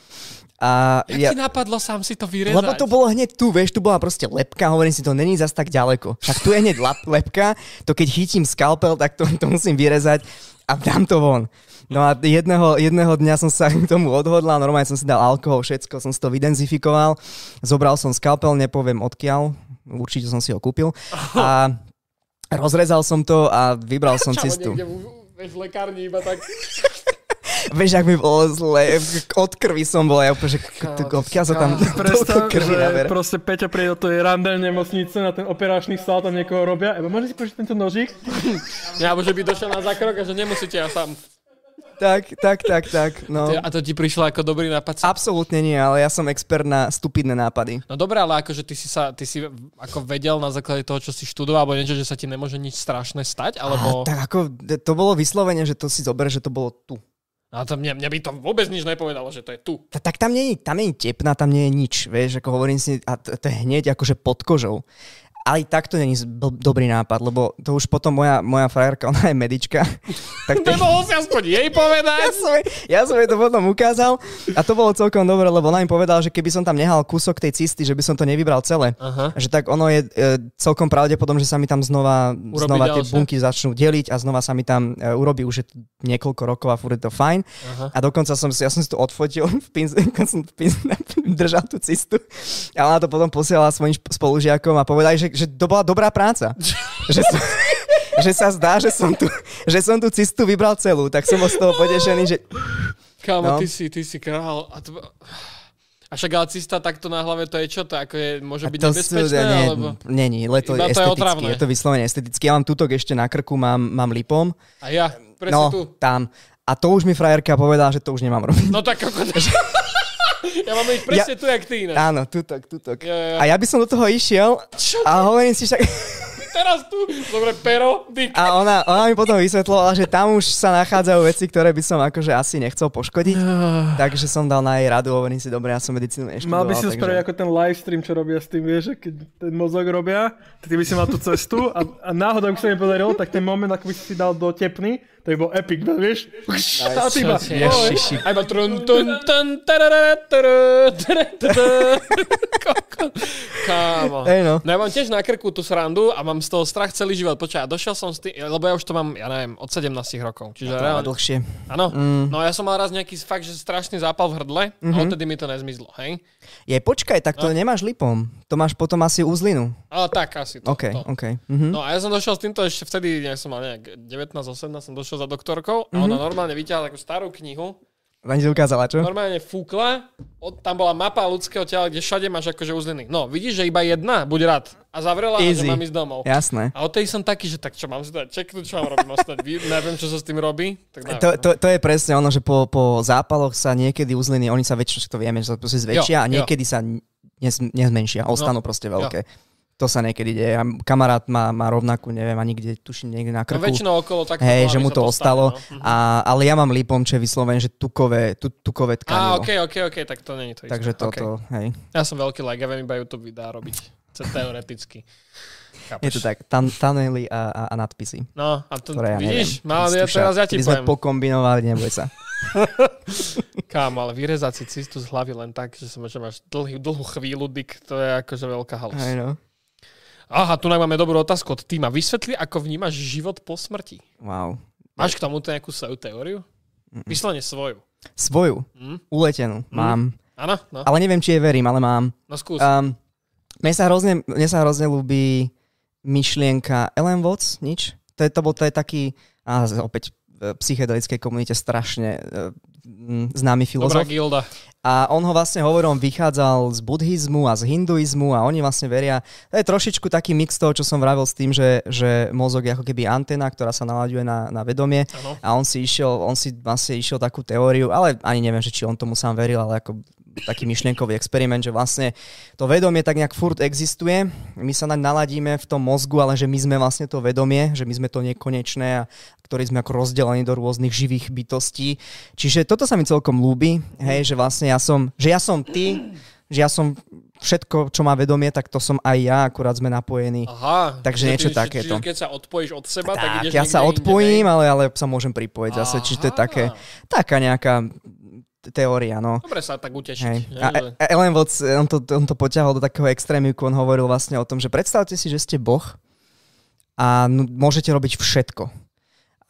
A Jak ja, ti napadlo sám si to vyrezať? Lebo to bolo hneď tu, vieš, tu bola proste lepka, hovorím si, to není zas tak ďaleko. Tak tu je hneď lepka, to keď chytím skalpel, tak to, to musím vyrezať a dám to von. No a jedného, jedného dňa som sa k tomu odhodlal, normálne som si dal alkohol, všetko som si to vydenzifikoval, zobral som skalpel, nepoviem odkiaľ, určite som si ho kúpil a rozrezal som to a vybral som Čavo, cestu. v lekárni iba tak... Vieš, ak mi bolo zle, od krvi som bol, ja úplne, že odkiaľ sa tam Predstav, krvi že nabere. proste Peťo príde do tej randel nemocnice na ten operačný sál, tam niekoho robia, eba môžete si požiť tento nožík? Ja, že by došiel na zákrok a že nemusíte, ja sám. Tak, tak, tak, tak. No. A to ti prišlo ako dobrý nápad? Absolútne nie, ale ja som expert na stupidné nápady. No dobré, ale akože ty si sa, ty si ako vedel na základe toho, čo si študoval, alebo niečo, že sa ti nemôže nič strašné stať, alebo... A, tak ako, to bolo vyslovene, že to si zober, že to bolo tu. No to mne, mne by to vôbec nič nepovedalo, že to je tu. Ta, tak tam nie, tam nie je tepna, tam nie je nič, vieš, ako hovorím si, a to, to je hneď akože pod kožou ale tak to není dobrý nápad, lebo to už potom moja, moja frajerka, ona je medička. tak. Nemohol si aspoň jej povedať? Ja som, ja som jej to potom ukázal a to bolo celkom dobre, lebo ona mi povedala, že keby som tam nehal kúsok tej cisty, že by som to nevybral celé. Aha. Že tak ono je e, celkom pravdepodobné, že sa mi tam znova, znova tie bunky začnú deliť a znova sa mi tam e, urobí už je niekoľko rokov a furt je to fajn. Aha. A dokonca som si, ja som si to odfotil, v pin, som v pin, držal tú cistu a ona to potom posielala svojim spolužiakom a povedali, že že to bola dobrá práca. že, som, že sa zdá, že som, tu, že som tú cistu vybral celú, tak som z toho potešený, že Kámo, No. ty si, ty si král. A, to... a však ale cista takto na hlave, to je čo? To ako je, môže byť nebezpečné? nie, alebo... Není, le to Iba je to je to vyslovene esteticky. Ja mám tutok ešte na krku, mám, mám lipom. A ja, presne No, tu. tam. A to už mi frajerka povedala, že to už nemám robiť. No tak ako... ja mám ich presne tu, jak ty ináč. Áno, tutok, tutok. Ja, ja. A ja by som do toho išiel Čo a hovorím si však... teraz tu? Dobre, pero, dyk. A ona, ona mi potom vysvetlovala, že tam už sa nachádzajú veci, ktoré by som akože asi nechcel poškodiť. Takže som dal na jej radu, hovorím si, dobre, ja som medicínu neštudoval. Mal by si takže... spraviť ako ten live stream, čo robia s tým, vieš, že keď ten mozog robia, tak ty by si mal tú cestu a, a náhodou, ak sa mi podarilo, tak ten moment, ako by si si dal do tepny, to by bol epic, no, vieš? A ty iba. A iba trun, tun, tun, tarara. Kámo. Hej, no. No ja mám tiež na krku tú srandu a mám z toho strach celý život. Počkaj, došiel som s tým, lebo ja už to mám, ja neviem, od 17 rokov. Čiže To má reálne, dlhšie. áno. Mm. No ja som mal raz nejaký fakt, že strašný zápal v hrdle Mhm. a odtedy mi to nezmizlo, hej? Je, počkaj, tak to nemáš lipom. To máš potom asi uzlinu. Ale tak asi to. OK, to. OK. Mhm. No a ja som došiel s týmto ešte vtedy, ja som mal nejak 19-18, som došiel za doktorkou a Mhm. ona normálne vyťahla takú starú knihu Pani ti ukázala, čo? normálne fúkla, od, tam bola mapa ľudského tela, kde všade máš akože uzliny. No, vidíš, že iba jedna, buď rád. A zavrela, a že Easy. mám ísť domov. Jasné. A od tej som taký, že tak čo mám si dať čeknúť, čo mám robiť, vy- neviem, čo sa s tým robí. Tak neviem, To, no. to, to je presne ono, že po, po zápaloch sa niekedy uzliny, oni sa väčšinou, to vieme, že sa zväčšia Jo, a jo. niekedy sa nez, nezmenšia, ostanú proste veľké. To sa niekedy deje. A kamarát má, má rovnakú, neviem, ani kde, tuším, niekde na No, krku. väčšinou okolo takto. Hej, že mu to ostalo. no. Mhm. A, ale ja mám lipom, čo je vyslovene, že tukové, tu, tukové Á, tkanivo. ok, ok, ok, tak to není to isté. Takže toto, hej. Ja som veľký like, ja viem iba YouTube videá robiť. Teoreticky. Chápeš? Je to tak, tan, tanely a, a, a nadpisy. No, a to, Ktoré ja vidíš, mal, ja teraz ja ti by sme poviem. pokombinovali, neboj sa. Kámo, ale vyrezať si cistu z hlavy len tak, že, som, že máš dlhý, dlhú chvíľu, dik, to je akože veľká halus. Hej, no. Aha, tu máme dobrú otázku od týma. Vysvetli, ako vnímaš život po smrti. Wow. Máš k tomuto nejakú svoju teóriu? Vyslovene svoju. Svoju, Hm? uletenú, mám. Áno, no, Ale neviem, či jej verím, ale mám. no skús. Um, mne, sa hrozne, mne sa hrozne ľúbi myšlienka Ellen Watts, nič. To je, to, bol, to je taký, a opäť v psychedelickej komunite strašne uh, známy Dobrá filozof. gilda. A on ho vlastne hovoril, on vychádzal z buddhizmu a z hinduizmu a oni vlastne veria, to je trošičku taký mix toho, čo som vravil s tým, že, že mozog je ako keby antena, ktorá sa nalaďuje na, na vedomie Áno. a on si išiel, on si vlastne išiel takú teóriu, ale ani neviem, že či on tomu sám veril, ale ako taký myšlienkový experiment, že vlastne to vedomie tak nejak furt existuje, my sa naň naladíme v tom mozgu, ale že my sme vlastne to vedomie, že my sme to nekonečné a ktorí sme ako rozdelení do rôznych živých bytostí. Čiže toto sa mi celkom ľúbi, hej, že vlastne ja som, že ja som ty, že ja som všetko, čo má vedomie, tak to som aj ja, akurát sme napojení. Aha. Takže že niečo ty- takéto. Čiže keď sa odpojíš od seba, tak, Tak, ideš ja sa odpojím, ale, ale sa môžem pripojiť zase, čiže to je Aha. také, taká nejaká teória, no. Dobre sa tak utešiť. Hej. A E- E- Ellen Watts, on to, on to poťahol do takého extrémiku, on hovoril vlastne o tom, že predstavte si, že ste Boh a môžete robiť všetko.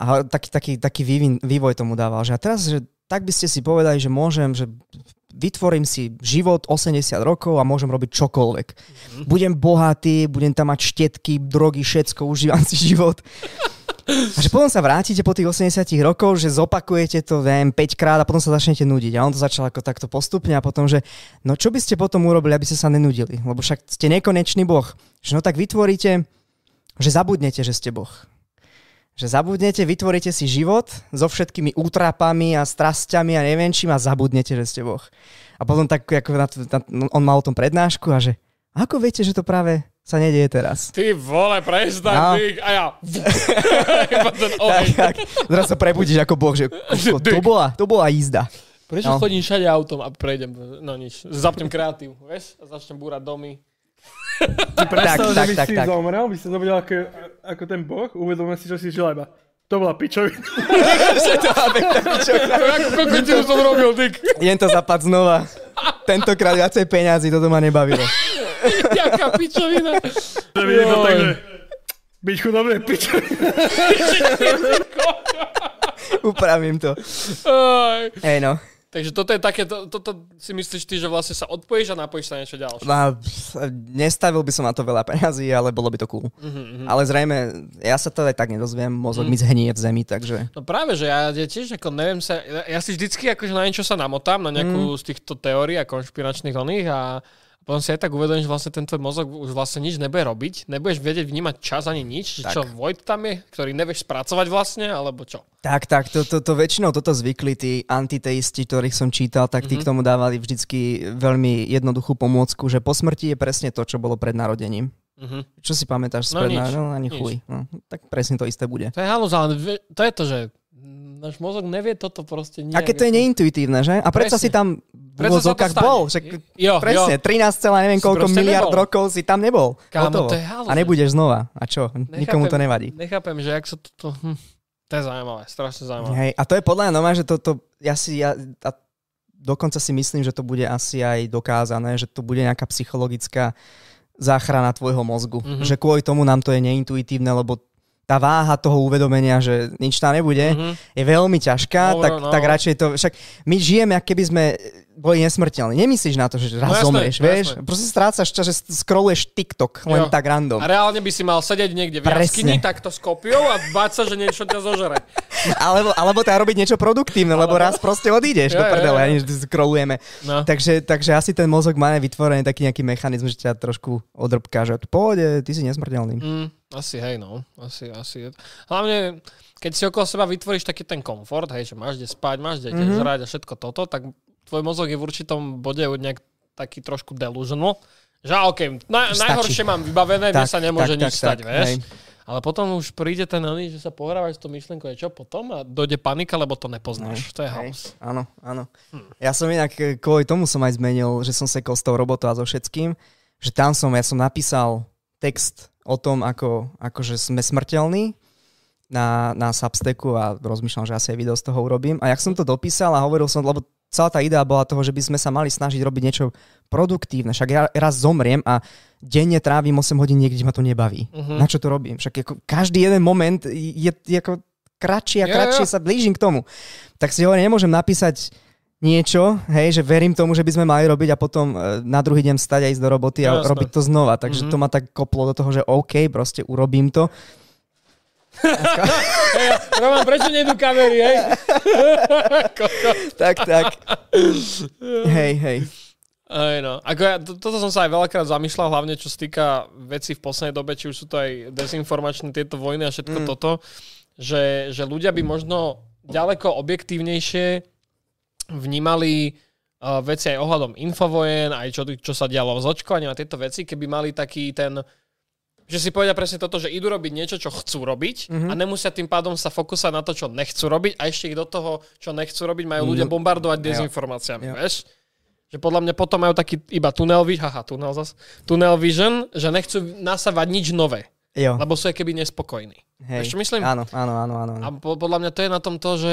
A taký, taký, taký vývin, vývoj tomu dával, že a teraz, že tak by ste si povedali, že môžem, že vytvorím si život 80 rokov a môžem robiť čokoľvek. Mhm. Budem bohatý, budem tam mať štetky, drogy, všetko, užívam si život. A že potom sa vrátite po tých 80 rokov, že zopakujete to, neviem, 5 krát a potom sa začnete nudiť. A on to začal ako takto postupne a potom, že no čo by ste potom urobili, aby ste sa nenudili? Lebo však ste nekonečný boh. Že no tak vytvoríte, že zabudnete, že ste boh. Že zabudnete, vytvoríte si život so všetkými útrapami a strasťami a neviem čím a zabudnete, že ste boh. A potom tak, ako na, to- na, on mal o tom prednášku a že ako viete, že to práve sa nedieje teraz? Ty vole, prestaň, No. no. a ja... Tak, tak. Teraz sa prebudíš ako boh, že kusko, to, bola, to bola jízda. Prečo No. chodím všade autom a prejdem, no nič, zapnem kreatív, vieš, a začnem búrať domy. Si predstav, Tak, že tak, by tak, si tak. zomrel, by si zobudil ako, ako ten boh, uvedomil si, čo si žil iba. To bola pičovina. Ako kokotinu som robil, Dick. Idem to zapať znova. Tentokrát viacej peňazí, toto ma nebavilo. Jaká pičovina. Že by Joj. tak, že byť chudobný je pičovina. Upravím to. Hej no. Takže toto je také, to, toto si myslíš ty, že vlastne sa odpojíš a napojíš sa niečo ďalšie. Pff, nestavil by som na to veľa peňazí, ale bolo by to cool. Mhm, mhm. Ale zrejme, ja sa to aj tak nedozviem, mozog mi zhnie v zemi, takže... No práve, že ja, ja tiež ako neviem sa, ja, si vždycky akože na niečo sa namotám, na nejakú z týchto teórií a konšpiračných oných a potom si aj tak uvedomím, že vlastne ten tvoj mozog už vlastne nič nebude robiť, nebudeš vedieť vnímať čas ani nič, Tak. čo Void tam je, ktorý nevieš spracovať vlastne, alebo čo. Tak, tak, to, to, to väčšinou toto zvykli tí antiteisti, ktorých som čítal, tak tí k tomu dávali vždycky veľmi jednoduchú pomôcku, že po smrti je presne to, čo bolo pred narodením. Mhm. Čo si pamätáš No spred nič, no, ani nič. chuj. No, tak presne to isté bude. To je halus, ale to je to, že náš mozog nevie toto proste A keď to je neintuitívne, že? A predsa Presne. si tam v stane. bol. Však Jo, presne, jo. 13, celá neviem koľko proste miliard nebol. rokov si tam nebol. Kámo, to je. A nebudeš znova. A čo? Nikomu to nevadí. Nechápem, že jak sa toto... Hm. To je zaujímavé, strašne zaujímavé. Hej, a to je podľa mňa že toto, ja si, ja, a dokonca si myslím, že to bude asi aj dokázané, že to bude nejaká psychologická záchrana tvojho mozgu. Mhm. Mm-hmm. Že kvôli tomu nám to je neintuitívne, lebo tá váha toho uvedomenia, že nič tam nebude, Mhm. je veľmi ťažká, No, tak, no. tak radšej to... Však my žijeme, ako keby sme boli nesmrteľní. Nemyslíš na to, že raz No jasné, zomrieš, no vieš? jasné. Proste strácaš čas, že scrolluješ TikTok len Jo. tak random. A reálne by si mal sedieť niekde v jaskyni, takto s kopiou a báť sa, že niečo ťa zožere. Alebo, alebo teda robiť niečo produktívne, lebo raz proste odídeš Jo, do prdele, ani scrollujeme. No. Takže, takže asi ten mozog má vytvorený taký nejaký mechanizmus, že ťa trošku odrbká, že pohode, ty si nesmrteľný. Mm, asi hej, no. Asi, asi. Hlavne, keď si okolo seba vytvoríš taký ten komfort, hej, že máš kde spať, máš kde mm-hmm. žrať a všetko toto, tak tvoj mozog je v určitom bode nejak taký trošku delusional. Že okej, na, najhoršie mám vybavené, mne sa nemôže nič stať, vieš. hej. Ale potom už príde ten oný, že sa pohrávaš s tou myšlienkou, je čo potom a dojde panika, lebo to nepoznáš. To je Hej, halus. Áno, áno. Hm. Ja som inak e, kvôli tomu som aj zmenil, že som sekol s tou robotou a so všetkým, že tam som, ja som napísal text o tom, ako, ako že sme smrteľní na, na Substacku a rozmýšľam, že asi aj video z toho urobím. A jak som to dopísal a hovoril som, lebo celá tá idea bola toho, že by sme sa mali snažiť robiť niečo produktívne. Však ja raz zomriem a denne trávim 8 hodín niekde, kde ma to nebaví. Mhm. Na čo to robím? Však ako každý jeden moment je, je ako kratší a kratšie jo. sa blížim k tomu. Tak si hovorím, nemôžem napísať niečo, hej, že verím tomu, že by sme mali robiť a potom e, na druhý deň stať a ísť do roboty a Jasné. robiť to znova. Takže Mhm. to ma tak koplo do toho, že OK, proste urobím to. Hej, Roman, prečo nejdu kamery, hej? Tak, tak. hej, hej. Hej, no. Ako ja, to, toto som sa aj veľakrát zamýšľal, hlavne čo sa týka veci v poslednej dobe, či už sú to aj dezinformačné tieto vojny a všetko mm. toto, že, že ľudia by možno ďaleko objektívnejšie vnímali uh, veci aj ohľadom infovojen, aj čo, čo sa dialo s očkovaním a tieto veci, keby mali taký ten že si povedia presne toto, že idú robiť niečo, čo chcú robiť mm-hmm. a nemusia tým pádom sa fokusovať na to, čo nechcú robiť a ešte ich do toho, čo nechcú robiť, majú ľudia No, bombardovať jo. dezinformáciami, Jo. vieš? Že podľa mňa potom majú taký iba vision, haha, tunnel zas, tunnel vision, že nechcú nasávať nič nové, Jo, lebo sú keby nespokojní. hej. Čo myslím? Áno, áno, áno, áno. A po, podľa mňa to je na tom to, že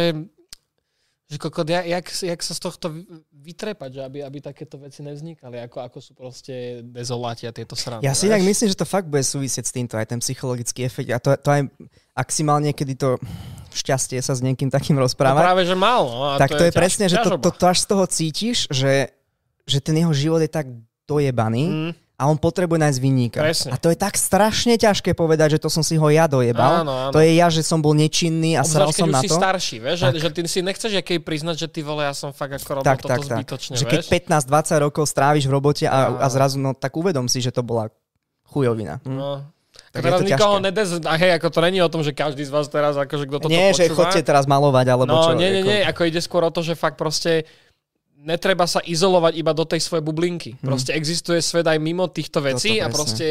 že kokot, jak, jak, jak sa z tohto vy- vytrepať, že aby, aby takéto veci nevznikali, ako, ako sú proste dezoláti a tieto srandy. Ja si inak myslím, že to fakt bude súvisieť s týmto, aj ten psychologický efekt. A to, to aj, ak si mal niekedy to šťastie sa s niekým takým No rozprávať, práve, že mal. No, a tak to, je, ťaž- presne, že to, to, to až z toho cítiš, že, že ten jeho život je tak dojebaný Mm, a on potrebuje nájsť vinníka. Presne. A to je tak strašne ťažké povedať, že to som si ho ja dojebal. Áno, áno. To je ja, že som bol nečinný a sral Obzvlášť, som na si to. starší, vieš, že, že ty si nechceš jaký priznať, že ty vole, ja som fakt ako robil tak, toto tak, tak. zbytočne, Že keď vieš. 15-20 rokov stráviš v robote a, a zrazu, no tak uvedom si, že to bola chujovina. Hm. No. Tak teraz to nikoho nedez... A hej, ako to není o tom, že každý z vás teraz, akože kto toto Nie, že počúva. chodte teraz malovať, alebo no, čo. nie, nie, ako- nie, ako ide skôr o to, že fakt proste netreba sa izolovať iba do tej svojej bublinky. Proste existuje svet aj mimo týchto vecí Toto a proste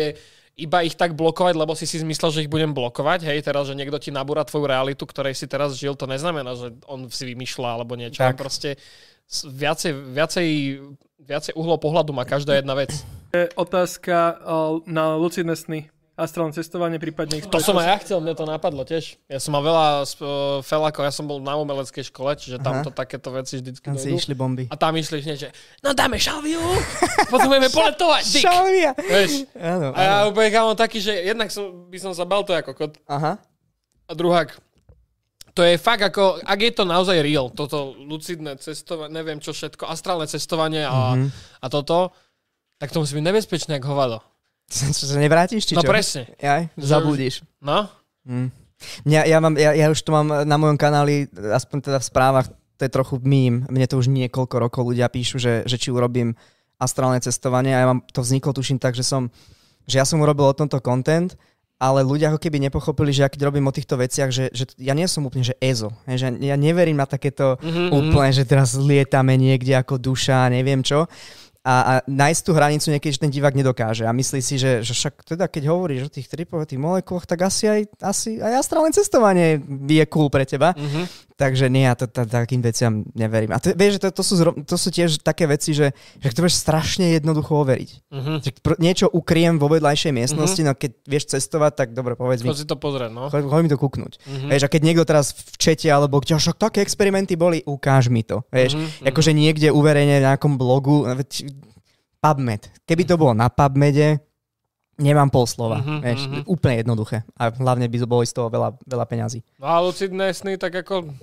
iba ich tak blokovať, lebo si si zmyslel, že ich budem blokovať. Hej, teraz, že niekto ti nabúra tvoju realitu, ktorej si teraz žil, to neznamená, že on si vymýšľa alebo niečo. Tak. Proste viacej, viacej, viacej uhlov pohľadu má každá jedna vec. Otázka o, na lucidné sny. Astrálne cestovanie, prípadne ich To som aj ja chcel, mne to napadlo tiež. Ja som mal veľa uh, felákov, ja som bol na umeleckej škole, čiže tam to takéto veci vždycky Tam si išli bomby. A tam išli že no dáme šalviu, potrebujeme poletovať, dik. Šalvia! Vieš, Áno, a ja úplne kámo taký, že jednak som, by som sa bal to ako kot Aha. a druhák, To je fakt ako, ak je to naozaj real, toto lucidné cestovanie, neviem čo všetko, astrálne cestovanie a, mm-hmm. a toto, tak to musí byť nebezpečné, ako hovado. Čo sa nevrátiš, či No čo? presne. Jaj, zabudíš. No, Mm. Ja, ja, mám, ja, ja už to mám na mojom kanáli, aspoň teda v správach, to je trochu mím. Mne to už niekoľko rokov ľudia píšu, že, že či urobím astrálne cestovanie a ja mám, to vzniklo tuším tak, že som, že ja som urobil o tomto content, ale ľudia ako keby nepochopili, že ja keď robím o týchto veciach, že, že ja nie som úplne, že EZO. Že ja neverím na takéto Mhm, úplne, že teraz lietame niekde ako duša, neviem čo. A, a nájsť tú hranicu niekedy, že ten divák nedokáže. A myslí si, že, že však teda keď hovoríš o tých tripov, tých molekulách, tak asi aj, asi aj astrálne cestovanie je cool pre teba. mhm. Takže nie, ja to, to, takým veciam neverím. A to, vieš, že to, to, sú, zro, to sú tiež také veci, že, že to vieš strašne jednoducho overiť. Mhm. Že pr- niečo ukriem vo vedľajšej miestnosti, no keď vieš cestovať, tak dobre, povedz mi, Chod si to pozrieť, no. choď, choď mi to kúknúť. Mhm. Vieš, a keď niekto teraz v čete alebo kde však také experimenty boli, ukáž mi to. Vieš, Mhm, akože niekde uverejne v nejakom blogu, PubMed. Keby to bolo na PubMede, nemám pol slova. Mhm, vieš, mhm. úplne jednoduché. A hlavne by bolo z toho veľa, veľa peňazí. No a lucidné sny, tak ako...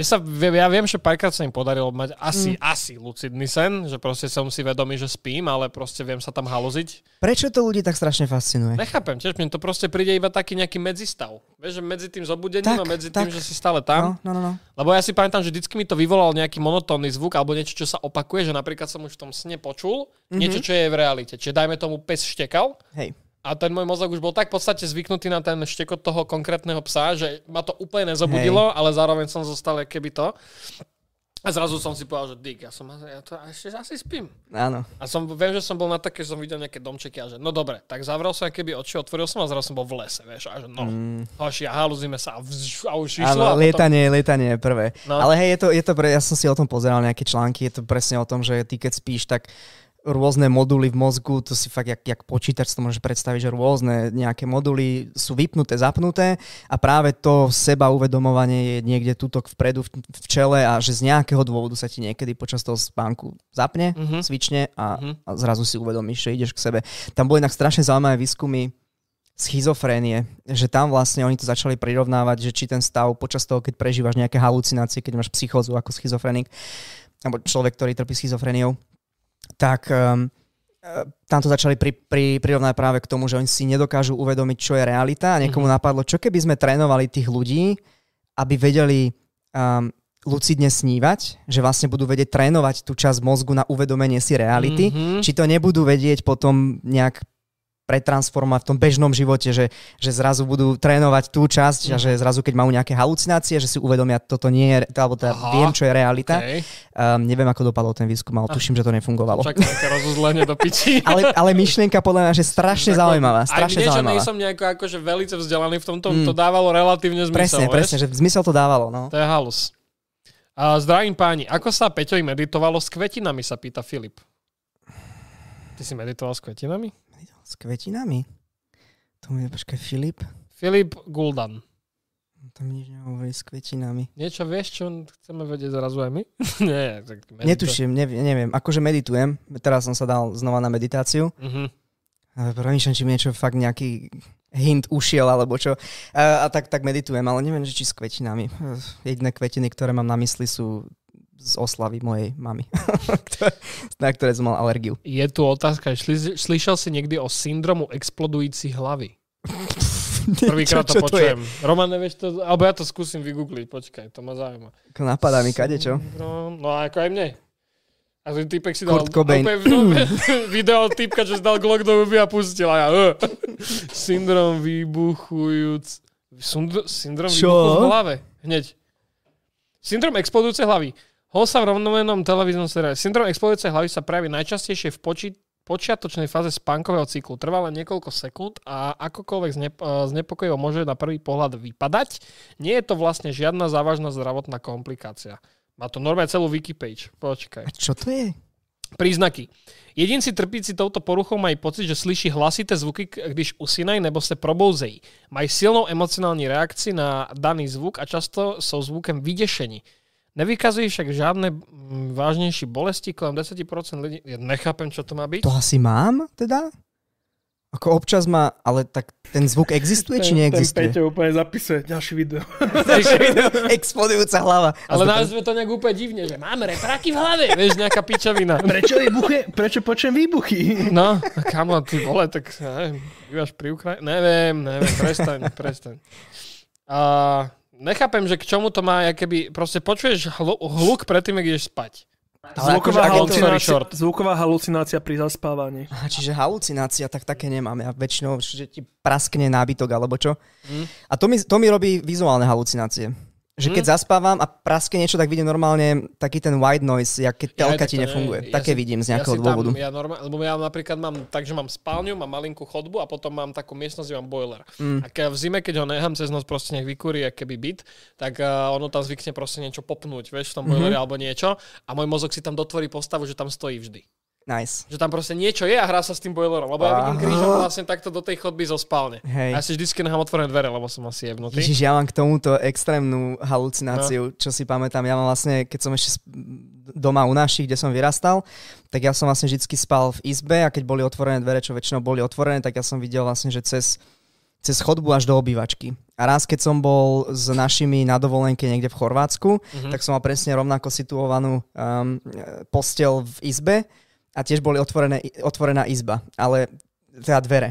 Mne sa, ja viem, že párkrát sa im podarilo mať asi, mm. asi lucidný sen, že proste som si vedomý, že spím, ale proste viem sa tam haluziť. Prečo to ľudí tak strašne fascinuje? Nechápem, tiež mne to proste príde iba taký nejaký medzistav. Vieš, že medzi tým zobudením Tak, a medzi tak. tým, že si stále tam. No, no, no, no. Lebo ja si pamätám, že vždycky mi to vyvolal nejaký monotónny zvuk alebo niečo, čo sa opakuje, že napríklad som už v tom sne počul mm-hmm. niečo, čo je v realite. Čiže dajme tomu pes štekal Hej. A ten môj mozog už bol tak v podstate zvyknutý na ten štekot toho konkrétneho psa, že ma to úplne nezobudilo, ale zároveň som zostal keby to. A zrazu som si povedal, že dík, ja, som, ja to ešte asi spím. Áno. A som, viem, že som bol na také, že som videl nejaké domčeky a že no dobre, tak zavrel som keby oči, otvoril som a zrazu som bol v lese, vieš, a že no, mm. hoši, a haluzíme sa a, vzž, a už išlo. a Áno, potom- lietanie, lietanie je prvé. No. Ale hej, je to, je to pre, ja som si o tom pozeral nejaké články, je to presne o tom, že ty keď spíš, tak rôzne moduly v mozgu, to si fakt, jak, jak počítač to môžeš predstaviť, že rôzne nejaké moduly sú vypnuté, zapnuté a práve to seba uvedomovanie je niekde tuto vpredu v, v čele a že z nejakého dôvodu sa ti niekedy počas toho spánku zapne, Mhm. mm-hmm. svične a, Mhm. a zrazu si uvedomíš, že ideš k sebe. Tam boli inak strašne zaujímavé výskumy schizofrénie, že tam vlastne oni to začali prirovnávať, že či ten stav počas toho, keď prežívaš nejaké halucinácie, keď máš psychózu ako schizofrenik, alebo človek, ktorý trpí schizofréniou, tak um, tam to začali pri, pri, prirovnať práve k tomu, že oni si nedokážu uvedomiť, čo je realita a niekomu Mhm. napadlo, čo keby sme trénovali tých ľudí, aby vedeli um, lucidne snívať, že vlastne budú vedieť trénovať tú časť mozgu na uvedomenie si reality, Mhm. či to nebudú vedieť potom nejak pretransformovať v tom bežnom živote, že, že zrazu budú trénovať tú časť a že zrazu keď majú nejaké halucinácie, že si uvedomia, toto nie je, alebo teda Aha. viem, čo je realita. Okay. Um, neviem, ako dopadol ten výskum, ale tuším, že to nefungovalo. Aké rozuzlenie do piči. Ale, ale myšlienka podľa mňa, že strašne zaujímavá. Aj Strašne mne, že nejsom nejako akože velice vzdelaný v tomto, to dávalo relatívne zmysel. Presne, vieš? presne, že zmysel to dávalo. No. To je halus. A zdravím páni, ako sa Peťovi meditovalo s kvetinami, sa pýta Filip. Ty si meditoval s kvetinami? S kvetinami? To mi počkaj, Filip? Filip Guldan. To mi nič nehovorí s kvetinami. Niečo vieš, čo chceme vedieť zrazu aj my? Nie, tak medito- Netuším, neviem, neviem. Akože meditujem. Teraz som sa dal znova na meditáciu. Mhm. Ale premýšľam, či mi niečo fakt nejaký hint ušiel, alebo čo. A, a tak, tak meditujem, ale neviem, že či s kvetinami. Jediné kvetiny, ktoré mám na mysli sú z oslavy mojej mamy, na ktoré som mal alergiu. Je tu otázka, šli, slyšel si niekdy o syndromu explodujúcich hlavy? Prvýkrát to čo to počujem. Roman, nevieš to? Alebo ja to skúsim vygoogliť, počkaj, to ma zaujíma. Napadá mi kadečo. No a ako aj mne. A ten typek si dal Kurt Cobain. no, video typka, si dal Glock do huby a pustil a ja. Uh, syndrom vybuchujúc... Sundr- syndrom Čo? výbuchu v hlave. Hneď. Syndrom explodujúcej hlavy. Hol sa v rovnomennom televíznom seriáli. Syndrom explodujúcej hlavy sa prejaví najčastejšie v poči- počiatočnej fáze spánkového cyklu. Trvá len niekoľko sekúnd a akokoľvek znep- eh, znepokojivo môže na prvý pohľad vypadať, nie je to vlastne žiadna závažná zdravotná komplikácia. Má to normálne celú wikipage. Počkaj. A čo to je? Príznaky. Jedinci trpíci touto poruchou mají pocit, že slyší hlasité zvuky, když usínají nebo se probouzejí. Mají silnou emocionální reakci na daný zvuk a často jsou zvukem vydešení. Nevykazují však žádné mm, vážnější bolesti, kolem 10% lidí... Ja nechápem, čo to má byť. To asi mám teda? Ako občas má, ale tak ten zvuk existuje, či Ten neexistuje? Peťo úplne zapisuje ďalšie video. Explodujúca hlava. Ale zde- nazve to nejak úplne divne, že máme repráky v hlave, vieš, nejaká pičovina. Prečo, vybuchuje, prečo počujem výbuchy? No, kamo, ty vole, tak neviem, bývaš pri Ukrajine? Neviem, neviem, prestaň, prestaň. A nechápem, že k čomu to má, ja keby, proste počuješ hlu, hluk predtým, ak ideš spať. Zvuková, akože, halucinácia, short. zvuková halucinácia pri zaspávaní. Aha, čiže halucinácia, tak také nemám. Ja väčšinou, že ti praskne nábytok alebo čo. Mm. A to mi, to mi robí vizuálne halucinácie. Že keď zaspávam a praskne niečo, tak vidím normálne taký ten white noise, jak keď telka tak ti nefunguje. nie. Také si- vidím z nejakého tam- dôvodu. Ja normálne, lebo ja napríklad mám tak, že mám spálňu, mám malinkú chodbu a potom mám takú miestnosť, kde mám boiler. Mm. A keď v zime, keď ho nechám cez noc proste nech vykúri, keby byt, tak uh, ono tam zvykne proste niečo popnúť, vieš, v tom Mhm. alebo niečo a môj mozog si tam dotvorí postavu, že tam stojí vždy. Nice. Že tam proste niečo je a hrá sa s tým boilerom. Lebo ja vidím Aha. krížom vlastne takto do tej chodby zo spálne. Hej. A ja si vždycky nechám otvorené dvere, lebo som asi jebnutý. Ježiš, ja mám k tomuto extrémnu halucináciu, čo si pamätám. Ja mám vlastne, keď som ešte doma u našich, kde som vyrastal, tak ja som vlastne vždy spal v izbe a keď boli otvorené dvere, čo väčšinou boli otvorené, tak ja som videl vlastne, že cez, cez chodbu až do obývačky. A raz, keď som bol s našimi na dovolenke niekde v Chorvátsku, Mhm. tak som mal presne rovnako situovanú um, postel v izbe a tiež boli otvorené, otvorená izba, ale teda dvere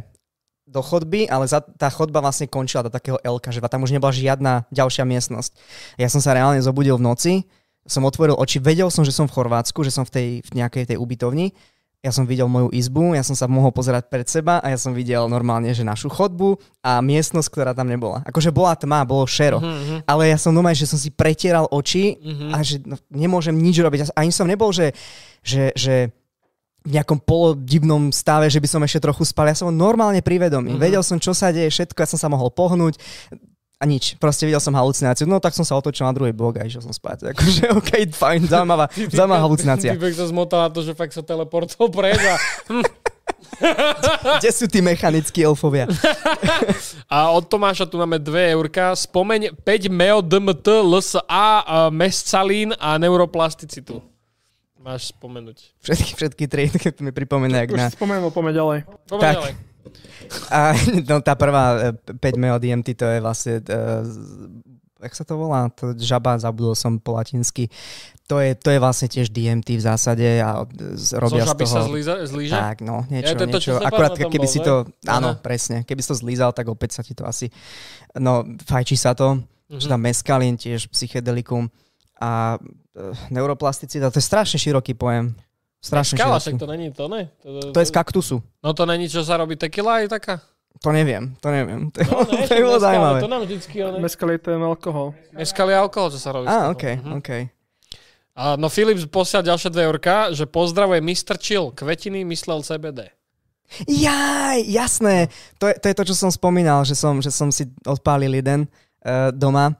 do chodby, ale za, tá chodba vlastne končila do takého L, že tam už nebola žiadna ďalšia miestnosť. Ja som sa reálne zobudil v noci, som otvoril oči, vedel som, že som v Chorvátsku, že som v tej v nejakej tej ubytovni, ja som videl moju izbu, ja som sa mohol pozerať pred seba a ja som videl normálne, že našu chodbu a miestnosť, ktorá tam nebola. Akože bola tma, bolo šero, Mhm, ale ja som normálne, že som si pretieral oči mhm. a že no, nemôžem nič robiť. Ani som nebol, že, že, že v nejakom polodivnom stave, že by som ešte trochu spal. Ja som normálne privedomý. Mhm. Mm-hmm. Vedel som, čo sa deje, všetko, ja som sa mohol pohnúť a nič. Proste videl som halucináciu. No tak som sa otočil na druhý bok a išiel som spať. Akože OK, fajn, zaujímavá, zaujímavá halucinácia. Typek sa zmotal na to, že fakt sa teleportol preč a, Kde sú tí mechanickí elfovia? a od Tomáša tu máme 2 eurka. Spomeň 5 meo DMT, LSA, a mescalín a neuroplasticitu. Máš spomenúť. Všetky, všetky tri, keď mi pripomína, jak Už na... si spomenul, poďme ďalej. Poďme Tak. ďalej. A, no tá prvá e, 5 meo DMT, to je vlastne... Uh, jak sa to volá? To žaba, zabudol som po latinsky. To je, to je vlastne tiež DMT v zásade a e, z- robia Zo z žaby toho... sa zlíza, zlíže? Tak, no, Ja, niečo, je to, niečo. čo Akurát keby bol, si to, áno, Aha. presne, keby si to zlízal, tak opäť sa ti to asi, no, fajčí sa to, Mhm. že tam meskalín, tiež psychedelikum a e, neuroplasticita, to je strašne široký pojem. Strašne Skala, však to není to, ne? To, To je z kaktusu. No to není, čo sa robí tequila aj taká? To neviem, to neviem. To, No, ne, to je bolo zaujímavé. To nám vždycky... One... Meskal je ten alkohol. Meskal je alkohol, čo sa robí. z Á. OK, Mhm. OK. A, no Filip posiel ďalšie dve eurka, že pozdravuje Mr. Chill. Kvetiny myslel CBD. Jaj, jasné. To je, to je to, čo som spomínal, že som, že som si odpálil jeden uh, doma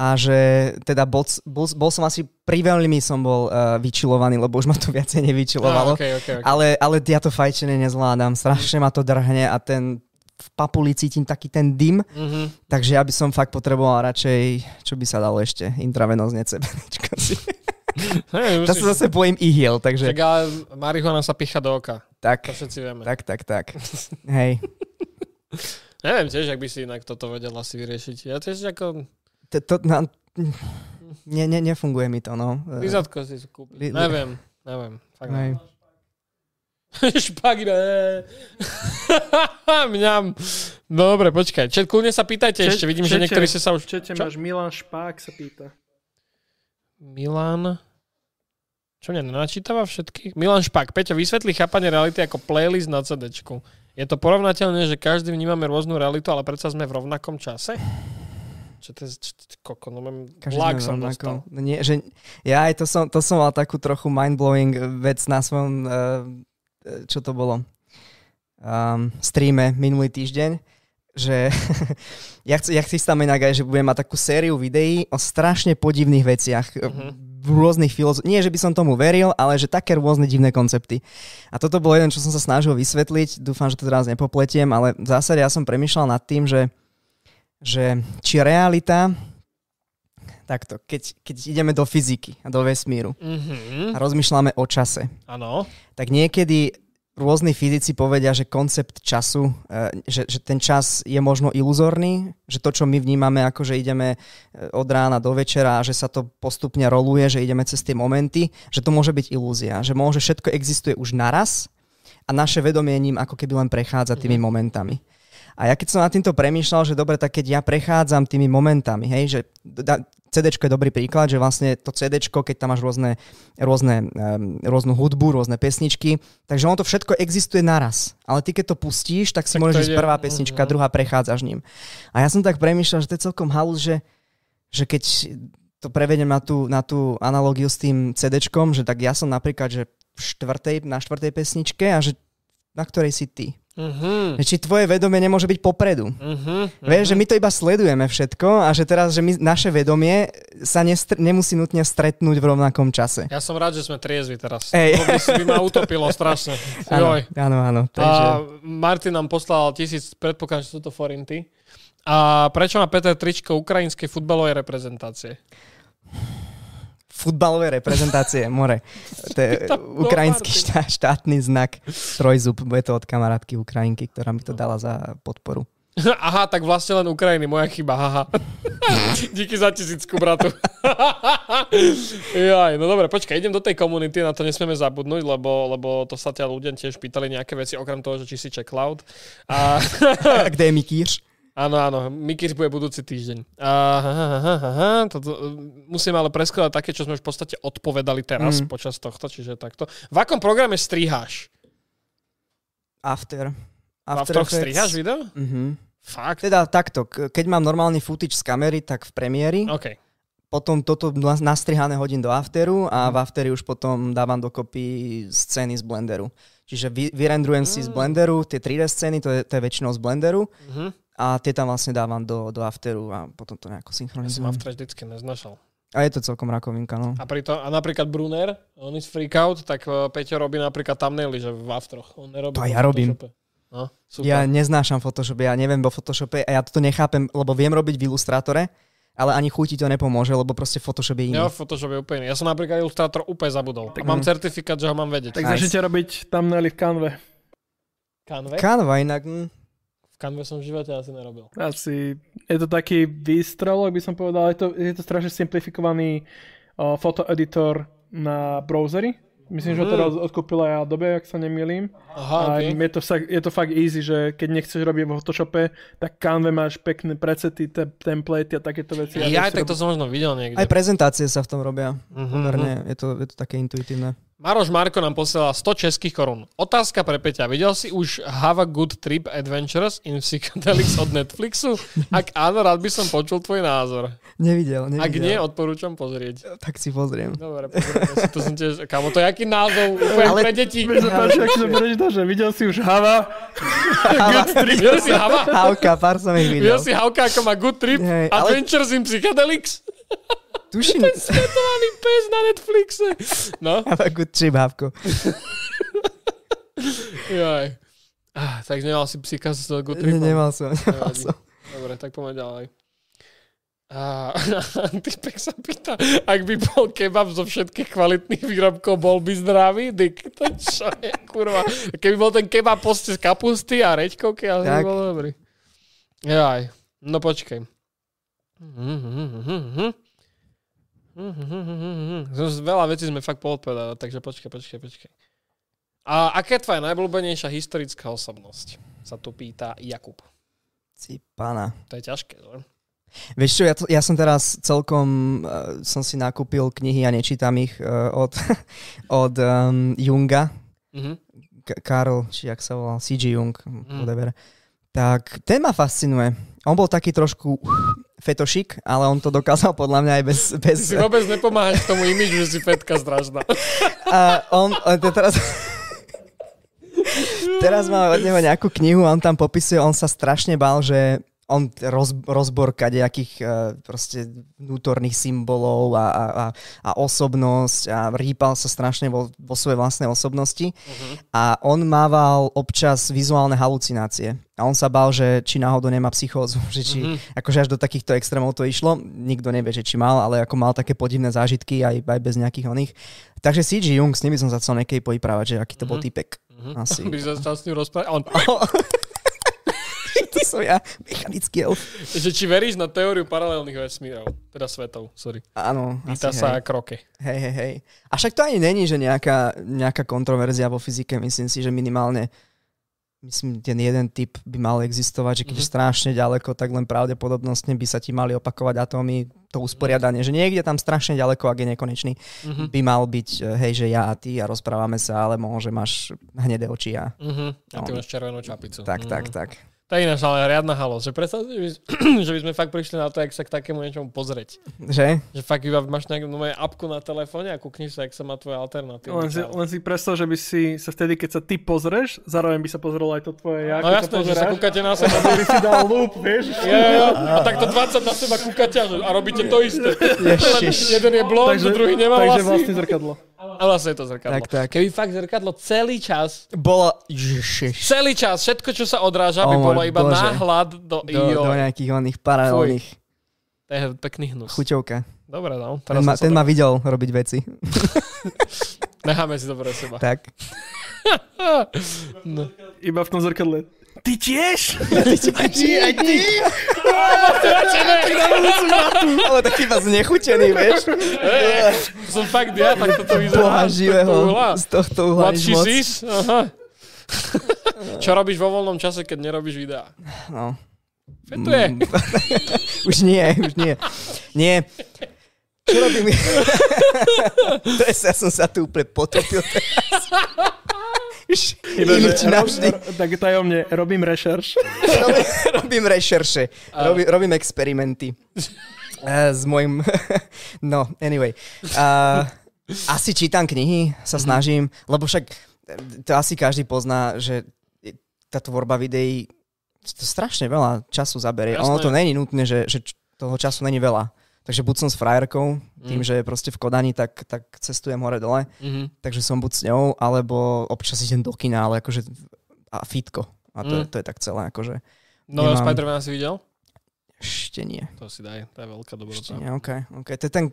a že teda bol, bol, bol som asi pri veľmi som bol uh, vyčilovaný, lebo už ma to viacej nevyčilovalo. okay, okay, okay. Ale, ale ja to fajčenie nezvládam, strašne ma to drhne a ten v papuli cítim taký ten dym, Mhm. takže ja by som fakt potreboval radšej, čo by sa dalo ešte, intravenózne CBDčko si. To sa zase bojím ihiel, takže ale marihuana sa picha do oka. tak, To všetci vieme. tak, tak, tak. Hej. Neviem tiež, ak by si inak toto vedel asi vyriešiť. Ja tiež ako... To, no, ne, ne, nefunguje mi to, no. Lizatko si kúpiť. Li- Neviem, neviem. Fakt neviem. Špak, ne. Mňam. Dobre, počkaj. Čet, kľudne sa pýtajte ešte. Vidím, že čete- niektorí ste sa už... Čete Čo? máš Milan Špák sa pýta. Milan... Čo mňa nenačítava všetkých? Milan Špak. Peťo, vysvetlí chápanie reality ako playlist na CD. Je to porovnateľné, že každý vnímame rôznu realitu, ale predsa sme v rovnakom čase? Čo to je... Čo, koko, no mám... Každý Lak sme som rovnako. dostal. No Nie, že, ja aj to som, to som mal takú trochu mind-blowing vec na svojom, uh, čo to bolo, um, streame minulý týždeň, že ja, chc- ja chystám inak aj, že budem mať takú sériu videí o strašne podivných veciach, Mhm. v rôznych filozof... Nie, že by som tomu veril, ale že také rôzne divné koncepty. A toto bol jeden, čo som sa snažil vysvetliť. Dúfam, že to teraz nepopletiem, ale v zásade ja som premyšľal nad tým, že, že či realita takto, keď, keď ideme do fyziky a do vesmíru Mhm. a rozmýšľame o čase, Áno. tak niekedy rôzni fyzici povedia, že koncept času, e, že, že ten čas je možno iluzórny, že to, čo my vnímame, ako že ideme e, od rána do večera a že sa to postupne roluje, že ideme cez tie momenty, že to môže byť ilúzia, že môže všetko existuje už naraz a naše vedomie ním ako keby len prechádza tými momentami. A ja keď som na týmto premýšľal, že dobre, tak keď ja prechádzam tými momentami, hej, že da, CD je dobrý príklad, že vlastne to CD, keď tam máš rôzne, rôzne, um, rôznu hudbu, rôzne pesničky, takže ono to všetko existuje naraz. Ale ty keď to pustíš, tak si tak môžeš ísť prvá pesnička, uh-huh. druhá prechádzaš ním. A ja som tak premýšľal, že to je celkom halus, že, že keď to prevedem na tú, na tú analogiu s tým CD, že tak ja som napríklad, že v štvrtej, na štvrtej pesničke a že na ktorej si ty. Uh-huh. Či tvoje vedomie nemôže byť popredu. Uh-huh. Vieš, že my to iba sledujeme všetko a že teraz, že my, naše vedomie sa nestr- nemusí nutne stretnúť v rovnakom čase. Ja som rád, že sme triezvi teraz. Ej. By, by ma utopilo strašne. Áno, áno, áno. Takže... A Martin nám poslal tisíc, predpokladám, že sú to forinty. A prečo má Peter tričko ukrajinskej futbalovej reprezentácie? Futbalové reprezentácie, more. To je ukrajinský štá, štátny znak, trojzub, bude to od kamarátky Ukrajinky, ktorá mi to dala za podporu. Aha, tak vlastne len Ukrajiny, moja chyba, haha. Díky za tisícku, bratu. Jaj, no dobre, počkaj, idem do tej komunity, na to nesmieme zabudnúť, lebo, lebo to sa ťa ľudia tiež pýtali nejaké veci, okrem toho, že či si check cloud. A... Kde je Mikýř? Áno, áno, Mikis bude budúci týždeň. Aha, aha, aha, toto, musím ale preskladať také, čo sme už v podstate odpovedali teraz mm. počas tohto, čiže takto. V akom programe striháš? After. After v After striháš video? Mhm. Fakt? Teda takto, keď mám normálny footage z kamery, tak v premiéri. OK. Potom toto nastrihané hodím do Afteru a mm. v Afteri už potom dávam dokopy scény z Blenderu. Čiže vy, vyrendrujem mm. si z Blenderu tie 3D scény, to je, to je väčšinou z Blenderu. Mm-hmm a tie tam vlastne dávam do, do afteru a potom to nejako synchronizujem. Ja som after vždycky neznašal. A je to celkom rakovinka, no. A, pritom, a napríklad Brunner, on is freak out, tak uh, Peťo robí napríklad thumbnaily, že v afteroch. On nerobí to ja robím. No, Ja neznášam Photoshop, ja neviem vo Photoshope a ja toto nechápem, lebo viem robiť v Illustrátore, ale ani chuti to nepomôže, lebo proste Photoshop je iný. Ja, Photoshop je úplne iný. Ja som napríklad Illustrator úplne zabudol. Tak mám mm. certifikát, že ho mám vedieť. Tak nice. začnite robiť thumbnaily v Canve. Canve? Canva inak... Hm. Canve som v živote asi nerobil. Asi, je to taký výstrelok, by som povedal, je to, je to strašne simplifikovaný uh, fotoeditor na browsery. Myslím, mm. že ho teraz odkúpila aj Adobe, ak sa nemýlim. Aha, a okay. je, to, je to fakt easy, že keď nechceš robiť v Photoshope, tak Canve máš pekné precety, te, template a takéto veci. Ja, aj tak to som možno videl niekde. Aj prezentácie sa v tom robia. Mm-hmm. Je, to, je to také intuitívne. Maroš Marko nám posiela 100 českých korún. Otázka pre Peťa. Videl si už Have a Good Trip Adventures in Psychedelics od Netflixu? Ak áno, rád by som počul tvoj názor. Nevidel, nevidel. Ak nie, odporúčam pozrieť. Tak si pozriem. Dobre, pozriem si. To som tiež... Kamo, to je aký názov úplne Ale... pre deti. Páči, ak som prečítal, že videl si už Hava. good Trip. Videl si Hava? Havka, pár som ich videl. Videl si Havka, ako má Good Trip? Hey, Adventures ale... in Psychedelics? Tuším. Ten svetovaný pes na Netflixe. No. A good trip, Havko. Jaj. Ah, tak nemal si psíka s good tripom? Nemal som, nemal som. Dobre, tak poďme ďalej. A typek sa pýta, ak by bol kebab zo všetkých kvalitných výrobkov, bol by zdravý? Dik, to čo je, kurva. Keby bol ten kebab poste z kapusty a reďkovky, ale by bol dobrý. Jaj, no počkej. Mm-hmm. Mm-hmm. Veľa vecí sme fakt poodpovedali, takže počkaj, počkaj, počkaj. A aká je tvoja najblúbenejšia historická osobnosť? Sa tu pýta Jakub. Si pána. To je ťažké, že? Vieš čo, ja, to, ja som teraz celkom, uh, som si nakúpil knihy a nečítam ich uh, od, od um, Junga. Mm-hmm. K- Karl, či jak sa volal, C.G. Jung, mm. whatever. Tak ten ma fascinuje. On bol taký trošku fetošik, ale on to dokázal podľa mňa aj bez... bez... Si vôbec nepomáhaš tomu imidžu, že si fetka zdražná. A on, to teraz... teraz má od neho nejakú knihu a on tam popisuje, on sa strašne bál, že on roz, rozborka nejakých uh, proste vnútorných symbolov a, a, a, a osobnosť a rýpal sa strašne vo, vo svojej vlastnej osobnosti uh-huh. a on mával občas vizuálne halucinácie. A on sa bál, že či náhodou nemá psychózu, že či, uh-huh. akože až do takýchto extrémov to išlo. Nikto nevie, že či mal, ale ako mal také podivné zážitky aj, aj bez nejakých oných. Takže CG Jung, s nimi som sa chcel niekedy povyprávať, že aký to uh-huh. bol typek. Uh-huh. Asi. By sa s ním rozprávať. On... Ty som ja, mechanický elf. Že či veríš na teóriu paralelných vesmírov, teda svetov, sorry. Áno. Pýta sa hej. kroke. Hej, hej, hej. A však to ani není, že nejaká, nejaká kontroverzia vo fyzike, myslím si, že minimálne myslím, ten jeden typ by mal existovať, že keď mm-hmm. je strašne ďaleko, tak len pravdepodobnostne by sa ti mali opakovať atómy, to usporiadanie, že niekde tam strašne ďaleko, ak je nekonečný, mm-hmm. by mal byť, eh, hej, že ja a ty a rozprávame sa, ale môže máš hnedé oči a... Mm-hmm. A ty no. máš červenú čapicu. Tak, mm-hmm. tak, tak. To je ináč ale riadna halo. Že predstav že by, že by sme fakt prišli na to, jak sa k takému niečomu pozrieť. Že? Že fakt iba máš nejakú no, apku na telefóne a kúkneš sa, jak sa má tvoja alternatíva. Len si, len si predstav, že by si sa vtedy, keď sa ty pozrieš, zároveň by sa pozrelo aj to tvoje ja. No jasné, že sa kúkate na seba. A by si dal loop, vieš? Ja, a takto 20 na seba kúkate a robíte to isté. Jeden je blond, takže, druhý nemá Takže vlastne zrkadlo. A vlastne je to zrkadlo. Tak, tak. Keby fakt zrkadlo celý čas... Bolo... Ježiš. Celý čas, všetko, čo sa odráža, oh by bolo iba Bože. náhľad do... Do, do nejakých oných paralelných... To je pekný hnus. Chuťovka. Dobre, no. Teraz ten ma, ten ma videl robiť veci. Necháme si to pre seba. Tak. no. Iba v tom zrkadle. Ty tiež? Ty tiež? Aj ty? Aj ty? Ale taký iba znechutený, vieš? Som fakt ja, tak toto vyzerá. Boha živého. Z tohto uhla nič moc. Aha. Čo robíš vo voľnom čase, keď nerobíš videá? No. Fetuje. Mm. už nie, už nie. Nie. Čo robím? to je, ja som sa tu úplne potopil teraz. Iba, že navždy. tak tajomne, robím rešerš. robím, robím rešerše. Robím, robím experimenty. Uh, s mojim... no, anyway. Uh, asi čítam knihy, sa mhm. snažím, lebo však to asi každý pozná, že tá tvorba videí to strašne veľa času zaberie. Jasné. Ono to není nutné, že, že toho času není veľa. Takže buď som s frajerkou, tým, mm. že je proste v Kodani, tak, tak cestujem hore-dole, mm-hmm. takže som buď s ňou, alebo občas idem do kina, ale akože a fitko. A to, mm. to je tak celé, akože. No, nemám... Spider-Man si videl? Ešte nie. To si daj, to je veľká dobrota. Ešte nie, okay. To je ten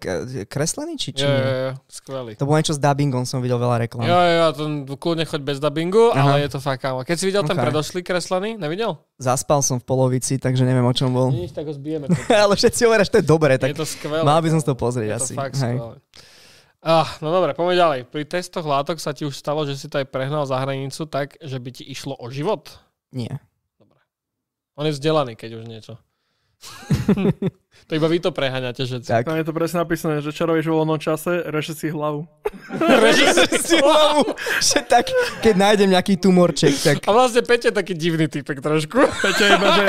kreslený, či, či jo, jo, jo, skvelý. To bolo niečo s dubbingom, som videl veľa reklam. Jo, jo, to kľudne choď bez dubbingu, Aha. ale je to fakt kámo. Keď si videl okay. ten predošlý kreslený, nevidel? Zaspal som v polovici, takže neviem, o čom bol. Nič, tak ho zbijeme. ale všetci hovoria, že to je dobré, tak je to skvelé. mal by som to pozrieť je asi. To fakt skvelé. Ah, no dobre, poďme ďalej. Pri testoch látok sa ti už stalo, že si to aj prehnal za hranicu tak, že by ti išlo o život? Nie. Dobre. On je vzdelaný, keď už niečo. To iba vy to preháňate, že... Tak. Tam je to presne napísané, že čo robíš vo voľnom čase, reže si hlavu. reže si hlavu. že tak, keď nájdem nejaký tumorček, tak... A vlastne Peťo je taký divný typek trošku. Peťo iba, že,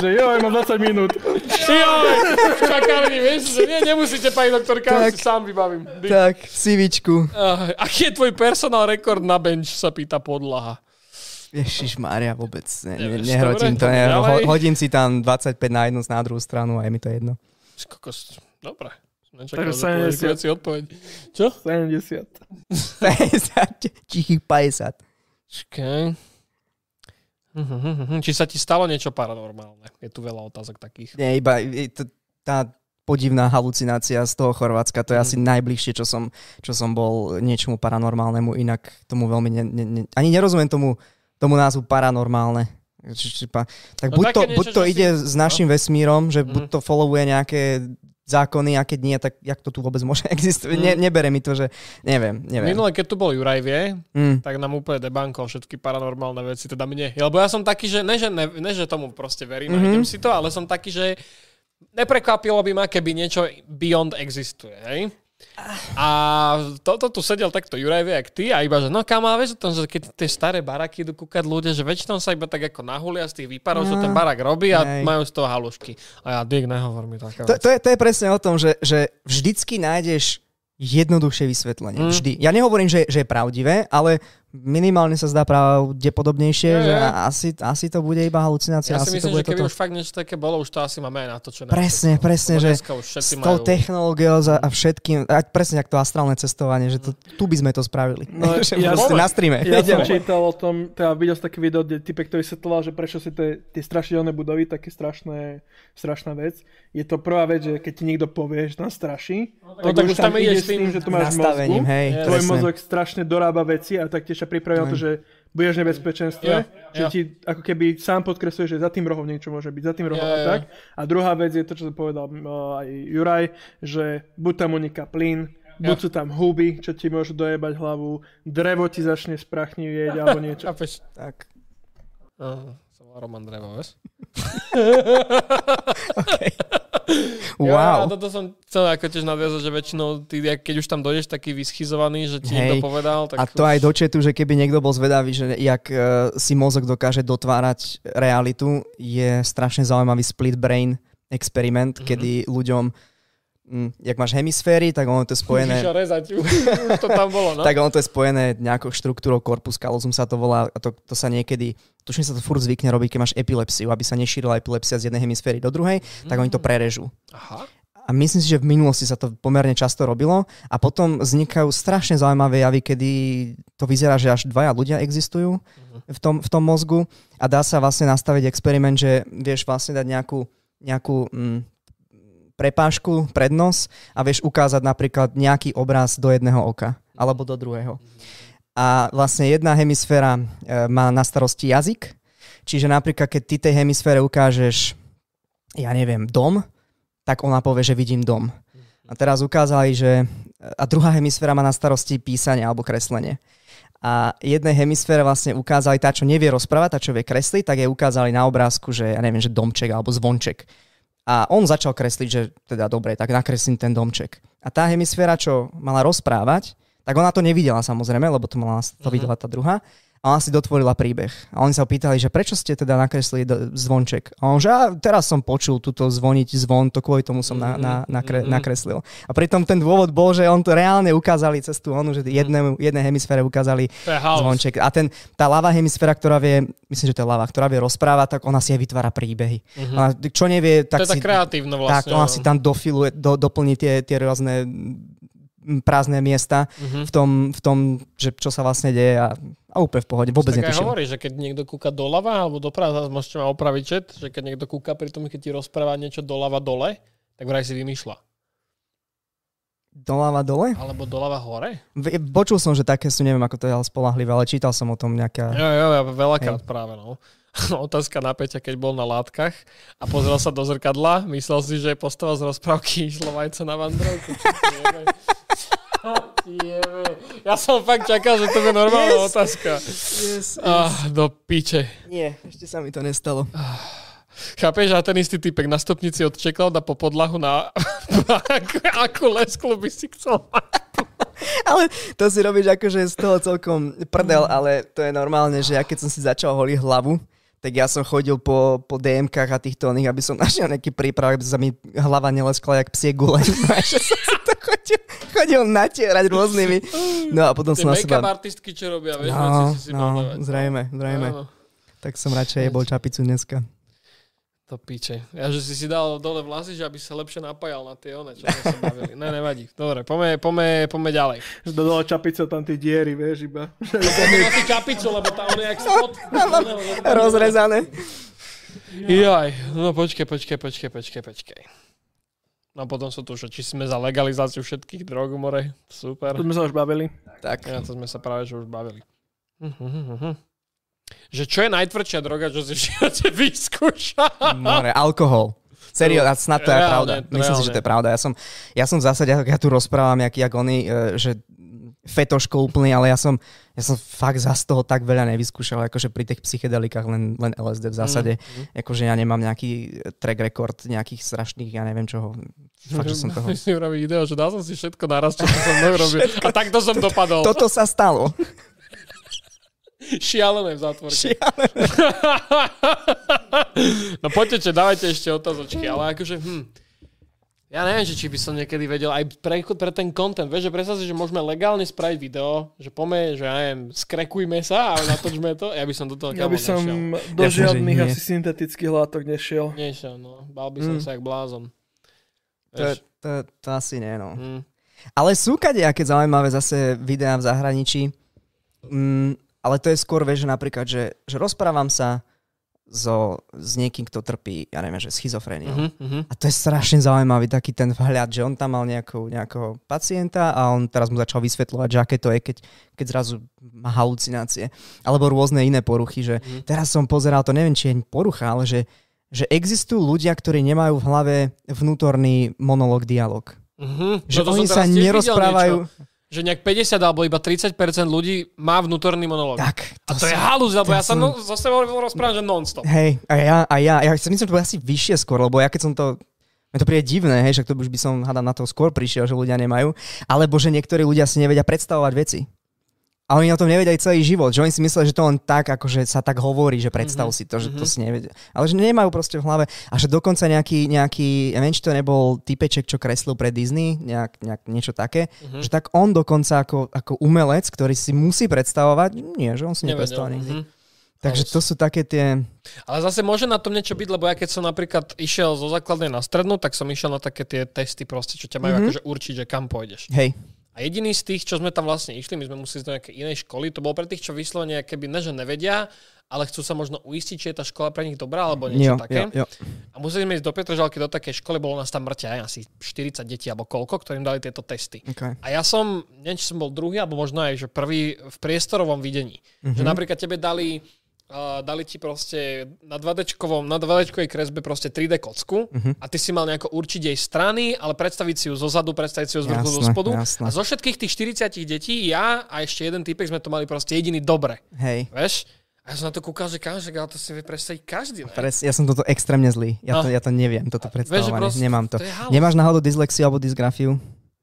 že joj, mám 20 minút. Joj, v čakárni, vieš, že nie, nemusíte, pani doktorka, tak, si sám vybavím. Tak, sivičku. Uh, aký je tvoj personál rekord na bench, sa pýta podlaha. Ježiš Mária, vôbec ne, ne, nehrotím to. Ne, ho, hodím si tam 25 na jednu na druhú stranu a je mi to jedno. Kokos, dobre. Nečakal, že si odpoveď. Čo? 70. 50, tichých 50. Čakaj. Či sa ti stalo niečo paranormálne? Je tu veľa otázok takých. Nie, iba to, tá podivná halucinácia z toho Chorvátska, to je mm. asi najbližšie, čo som, čo som bol niečomu paranormálnemu, inak tomu veľmi ne, ne, ne, ani nerozumiem tomu tomu názvu paranormálne. Tak no buď to, niečo, buď to ide si... s našim no? vesmírom, že mm. buď to followuje nejaké zákony a keď nie, tak jak to tu vôbec môže existovať? Mm. Ne, nebere mi to, že neviem, neviem. Minule, keď tu bol Juraj vie, mm. tak nám úplne debankol všetky paranormálne veci, teda mne. Lebo ja som taký, že ne, že, ne, ne, že tomu proste verím mm-hmm. mhm. idem si to, ale som taký, že neprekvapilo by ma, keby niečo beyond existuje, hej? A toto tu sedel takto Juraj vie, jak ty a iba, že no kam vieš o tom, že keď tie staré baraky idú kúkať ľudia, že väčšinou sa iba tak ako nahulia z tých výparov, no. čo ten barak robí a Hej. majú z toho halušky. A ja, Dick, nehovor mi také to, to, je, to je presne o tom, že, že vždycky nájdeš jednoduchšie vysvetlenie. Mm. Vždy. Ja nehovorím, že, že je pravdivé, ale minimálne sa zdá pravdepodobnejšie, Je, že je. asi, asi to bude iba halucinácia. Ja si asi myslím, to že bude keby toto. už fakt niečo také bolo, už to asi máme aj natočené. Presne, Všetko. presne, že S tou majú... technológiou a všetkým, a presne ako to astrálne cestovanie, že to, tu by sme to spravili. No, že ja proste na streame. Ja som čítal o tom, teda videl som také video, kde typek, ktorý vysvetloval, že prečo si tie, tie strašidelné budovy, také strašné, strašná vec. Je to prvá vec, že keď ti niekto povie, že tam straší, No, tak už tam ideš s tým že tu máš mozgu. hej, Tvoj mozog strašne dorába veci a taktiež pripraví na to, že budeš v nebezpečenstve, Jo, že jo. ti ako keby sám podkresuje, že za tým rohom niečo môže byť, za tým rohom Jo, a tak. A druhá vec je to, čo povedal uh, aj Juraj, že buď tam uniká plyn, buď sú tam huby, čo ti môžu dojebať hlavu, drevo ti začne sprachnivieť alebo niečo. Chápeš? Tak. Aha, som Roman Drevo, vieš? Ja, Wow. toto som chcel ako tiež nadviazať, že väčšinou ty, keď už tam dojdeš taký vyschizovaný, že ti Hej. niekto povedal, tak A to aj do chatu, že keby niekto bol zvedavý, že jak uh, si mozog dokáže dotvárať realitu, je strašne zaujímavý split brain experiment, Mhm. kedy ľuďom, jak máš hemisféry, tak ono to je spojené... Ježiša, rezať, už, to tam bolo, no. Tak ono to je spojené nejakou štruktúrou corpus callosum sa to volá a to, to sa niekedy, tuším sa to furt zvykne robiť, keď máš epilepsiu, aby sa nešírila epilepsia z jednej hemisféry do druhej, tak oni to Mm. prerežú. Aha. A myslím si, že v minulosti sa to pomerne často robilo a potom vznikajú strašne zaujímavé javy, kedy to vyzerá, že až dvaja ľudia existujú v tom, v tom mozgu a dá sa vlastne nastaviť experiment, že vieš vlastne dať nejakú, nejakú mm, prepážku pred nos a vieš ukázať napríklad nejaký obraz do jedného oka alebo do druhého. A vlastne jedna hemisféra e, má na starosti jazyk, čiže napríklad keď ty tej hemisfére ukážeš, ja neviem, dom, tak ona povie, že vidím dom. A teraz ukázali, že a druhá hemisféra má na starosti písanie alebo kreslenie. A jednej hemisfére vlastne ukázali tá, čo nevie rozprávať, tá, čo vie kresliť, tak jej ukázali na obrázku, že ja neviem, že domček alebo zvonček. A on začal kresliť, že teda dobre, tak nakreslím ten domček. A tá hemisféra, čo mala rozprávať, tak ona to nevidela samozrejme, lebo to, mala, to Mhm. videla tá druhá. A ona si dotvorila príbeh. A oni sa pýtali, že prečo ste teda nakreslili zvonček. A on, že a teraz som počul túto zvoniť zvon, to kvôli tomu som na, na, nakre, Mhm. nakreslil. A pritom ten dôvod bol, že on to reálne ukázali cez tú onu, že jednému, jednej hemisfére ukázali To je zvonček. A ten, tá ľavá hemisféra, ktorá vie, myslím, že to je ľava, ktorá vie rozprávať, tak ona si aj vytvára príbehy. Mhm. Ona, čo nevie, To tak je tak si, kreatívne tak vlastne. ona no. si tam dofiluje, do, doplní tie, tie rôzne prázdne miesta Mhm. v, tom, v tom, že čo sa vlastne deje a, a úplne v pohode, vôbec tak netuším. hovorí, že keď niekto kúka doľava alebo doprava, môžete ma opraviť chat, že keď niekto kúka pri tom, keď ti rozpráva niečo doľava dole, tak vraj si vymýšľa. Doľava dole? Alebo doľava hore? V- Počul som, že také sú, neviem ako to je ale spolahlivé, ale čítal som o tom nejaká... Jo, jo, ja veľakrát práve, no. Otázka na Peťa, keď bol na látkach a pozrel sa do zrkadla, myslel si, že je postava z rozprávky išlo vajce na vandrovku. Ja som fakt čakal, že to je normálna Yes. otázka. Yes, Ah, do piče. Nie, ešte sa mi to nestalo. Chápeš, a ten istý typek na stupnici od Čeklauda po podlahu na akú, lesklu by si chcel? Ale to si robíš akože z toho celkom prdel, ale to je normálne, že ja keď som si začal holiť hlavu, tak ja som chodil po, po DMkách a týchto oných, aby som našiel nejaký príprav, aby sa mi hlava neleskla jak psie gule. Chodil, chodil natierať rôznymi. No a potom Tie som na seba... artistky, čo robia, vieš, No, si si no, pohľadať. zrejme, zrejme. Áno. Tak som radšej jebol čapicu dneska. To piče. Ja, že si si dal dole vlasy, že aby sa lepšie napájal na tie one, čo sme sa bavili. Ne, nevadí. Dobre, poďme, poďme, poďme ďalej. Že do dole čapice tam tie diery, vieš, iba. Tú čapicu, lebo tá on je jak spod. Rozrezané. Jaj, no počkaj, počkaj, počkaj, počkaj, počkaj. No potom sú tu, že či sme za legalizáciu všetkých drog, more. Super. To sme sa už bavili. Tak. Ja to sme sa práve že už bavili. Mhm, Že čo je najtvrdšia droga, čo si v živote vyskúšal? More, alkohol. Serio, a snad to je Reálne, pravda. Myslím si, že to je pravda. Ja som, ja som v zásade, ako ja tu rozprávam, jak, jak oni, e, že fetoško úplný, ale ja som, ja som fakt za z toho tak veľa nevyskúšal, akože pri tých psychedelikách len, len LSD v zásade. Mm, Akože ja nemám nejaký track record nejakých strašných, ja neviem čoho. Fakt, že som toho... si video, že dal som si všetko naraz, čo som mnou robil. A takto som dopadol. Toto sa stalo. Šialené v zátvorke. Šialené. no poďte, dávajte ešte otázočky, ale akože, hm. Ja neviem, že či by som niekedy vedel aj pre, pre ten content. Vieš, že predstav si, že môžeme legálne spraviť video, že pome, že ja neviem, skrekujme sa a natočme to. Ja by som do toho Ja by som nešiel. do že žiadnych asi syntetických látok nešiel. Nešiel, no. Bal by som Mm. sa jak blázon. To, to, to asi nie, no. mm. Ale sú kadejaké zaujímavé zase videá v zahraničí. Mm, ale to je skôr, vieš, že napríklad, že, že rozprávam sa so, s niekým, kto trpí, ja neviem, že schizofréniou. Mhm, mhm. A to je strašne zaujímavý taký ten vhľad, že on tam mal nejakú, nejakého pacienta a on teraz mu začal vysvetľovať, že aké to je, keď, keď zrazu má halucinácie. Alebo rôzne iné poruchy, že Mhm. teraz som pozeral, to neviem, či je porucha, ale že, že existujú ľudia, ktorí nemajú v hlave vnútorný monolog, dialog. Mhm. Že No oni sa nerozprávajú. niečo. Že nejak 50 alebo iba 30% ľudí má vnútorný monológ. Tak, A to je som- halúz, lebo to ja sa som- no, so sebou rozprávam, že non-stop. Hej, a ja, a ja, ja si myslím, že to bude asi vyššie skôr, lebo ja keď som to mne to príde divné, hej, však to už by som hádam na to skôr prišiel, že ľudia nemajú. Alebo že niektorí ľudia si nevedia predstavovať veci. A oni o tom nevedia aj celý život, že oni si myslia, že to len tak, akože sa tak hovorí, že predstav Mhm, si to, že to mhm. si nevedia. Ale že nemajú proste v hlave. A že dokonca nejaký, nejaký ja neviem, či to nebol typeček, čo kreslil pre Disney, nejak, nejak niečo také, Mhm. že tak on dokonca ako, ako umelec, ktorý si musí predstavovať, nie, že on si nepredstavoval nikdy. Mhm. Takže to sú také tie... Ale zase môže na tom niečo byť, lebo ja keď som napríklad išiel zo základnej na strednú, tak som išiel na také tie testy proste, čo ťa majú Mhm. mm-hmm. akože určiť, že kam pôjdeš. Hej, A jediný z tých, čo sme tam vlastne išli, my sme museli ísť do nejakej inej školy, to bolo pre tých, čo vyslovene keby ne, že nevedia, ale chcú sa možno uistiť, či je tá škola pre nich dobrá, alebo niečo jo, také. jo, jo. A museli sme ísť do Petržalky do takej školy, bolo nás tam mŕte aj asi 40 detí alebo koľko, ktorým dali tieto testy. Okay. A ja som, neviem, som bol druhý, alebo možno aj, že prvý v priestorovom videní. Mm-hmm. Že napríklad tebe dali, uh, dali ti proste na 2D, na 2D kresbe proste 3D kocku mm-hmm. a ty si mal nejako určiť jej strany, ale predstaviť si ju zo zadu, predstaviť si ju z vrchu, zo spodu. jasné. A zo všetkých tých 40 detí, ja a ešte jeden typek sme to mali proste jediný dobre. Hej. Vieš? A ja som na to kúkal, že každý, ale to si vie predstaviť každý. Ne? Pres, ja som toto extrémne zlý. Ja, No. to, ja to neviem, toto Vieš, predstavovanie. proste Nemám to. to. Nemáš náhodou dyslexiu alebo dysgrafiu?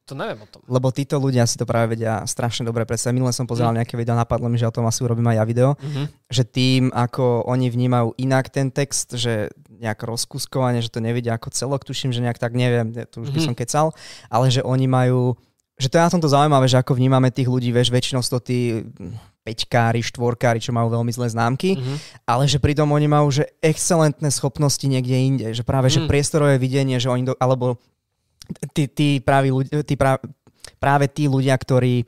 To neviem o tom. Lebo títo ľudia si to práve vedia strašne dobre predstaviť. Minule som Mm. pozeral nejaké video, napadlo mi, že o tom asi urobím aj ja video, Mhm. že tým, ako oni vnímajú inak ten text, že nejak rozkuskovanie, že to nevidia ako celok, tuším, že nejak tak neviem, to už by Mhm. som kecal, ale že oni majú že to je na tomto zaujímavé, že ako vnímame tých ľudí, vieš, väčšinou sú to tí peťkári, štvorkári, čo majú veľmi zlé známky, Mhm. ale že pritom oni majú že excelentné schopnosti niekde inde, že práve že Mm. priestorové videnie, že oni, do, alebo tí, tí, právi ľudia, tí prá, práve tí ľudia, ktorí,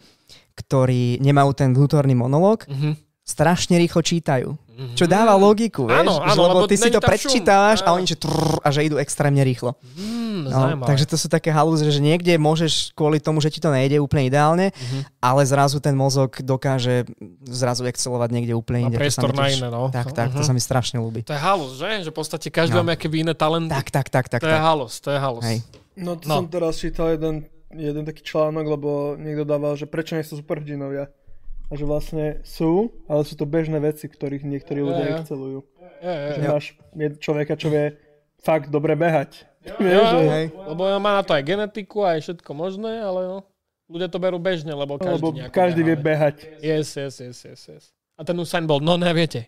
ktorí nemajú ten vnútorný monológ, Mhm. strašne rýchlo čítajú. Mhm. Čo dáva logiku, vieš? Áno, áno, že, lebo lebo ty si to predčítavaš a oni že trrr, a že idú extrémne rýchlo. Mm, No, zaujímavé. takže to sú také halúze, že niekde môžeš kvôli tomu, že ti to nejde úplne ideálne, Mhm. ale zrazu ten mozog dokáže zrazu excelovať niekde úplne inde. Priestor na iné, no. Tak, tak, to Mhm. sa mi strašne ľúbi. To je halus, že? Že v podstate každý No. má keby iné talenty. Tak, tak, tak, tak. to je tak. halus, to je halus. Hej. No to No. som teraz čítal jeden, jeden taký článok, lebo niekto dával, že prečo nie sú superhrdinovia. A že vlastne sú, ale sú to bežné veci, ktorých niektorí ľudia Ja, ja. excelujú. Je, je, Že máš človeka, čo vie fakt dobre behať. Vieš, že, hej. Lebo má na to aj genetiku, aj všetko možné, ale no, ľudia to berú bežne, lebo každý lebo každý vie beha, behať. Yes, yes, yes, yes, yes. A ten Usain bol, no neviete.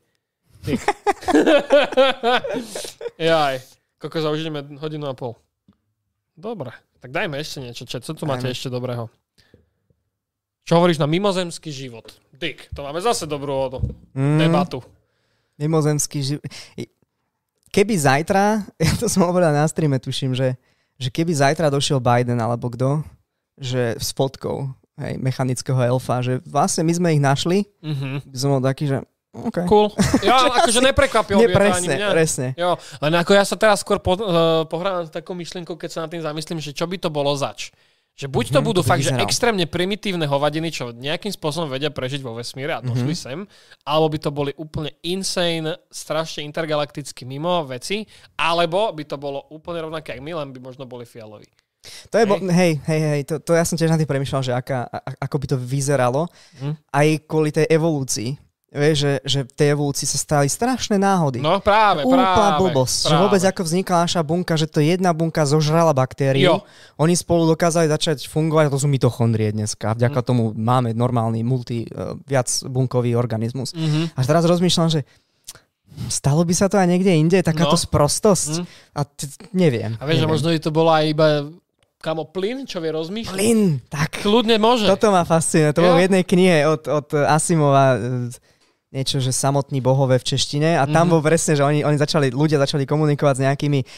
Jaj. Koľko už ideme hodinu a pol. Dobre, tak dajme ešte niečo. Čo, co tu máte ešte dobrého? Čo hovoríš na mimozemský život? Dick, to máme zase dobrú odo- Mm, debatu. Mimozemský život. Keby zajtra, ja to som hovoril na streame, tuším, že, že keby zajtra došiel Biden alebo kto, že s fotkou hej, mechanického elfa, že vlastne my sme ich našli, Mhm. by som bol taký, že OK. Cool. Ja, akože neprekvapilo Nie, presne, mňa. presne. Jo, len ako ja sa teraz skôr po, uh, pohrám s takou myšlienkou, keď sa nad tým zamyslím, že čo by to bolo zač. Že buď to Mhm, budú to fakt, že vyzeralo. extrémne primitívne hovadiny, čo nejakým spôsobom vedia prežiť vo vesmíre a došli Mhm. sem, alebo by to boli úplne insane, strašne intergalakticky mimo veci, alebo by to bolo úplne rovnaké, ako my, len by možno boli fialoví. To je, Hej. bo- hej, hej, hej, to, to ja som tiež na tým premýšľal, že aká, a, ako by to vyzeralo, Hm. aj kvôli tej evolúcii. Vieš, že, že v tej evolúcii sa stali strašné náhody. No práve, Úplná práve. blbosť. Že práve. vôbec ako vznikla naša bunka, že to jedna bunka zožrala baktériu. Jo. Oni spolu dokázali začať fungovať, to sú mitochondrie dneska. Vďaka Hm. tomu máme normálny multi, uh, viac bunkový organizmus. Mhm. Až teraz rozmýšľam, že stalo by sa to aj niekde inde, takáto No. sprostosť. Mhm. A t- neviem. A vieš, že možno by to bolo aj iba Kamo, plyn, čo vie rozmýšľať? Plyn, tak. Kľudne môže. Toto ma fascinuje. To bolo Jo. v jednej knihe od, od Asimova e, niečo, že samotní bohové v češtine a tam Mhm. bol presne, že oni, oni začali, ľudia začali komunikovať s nejakými um,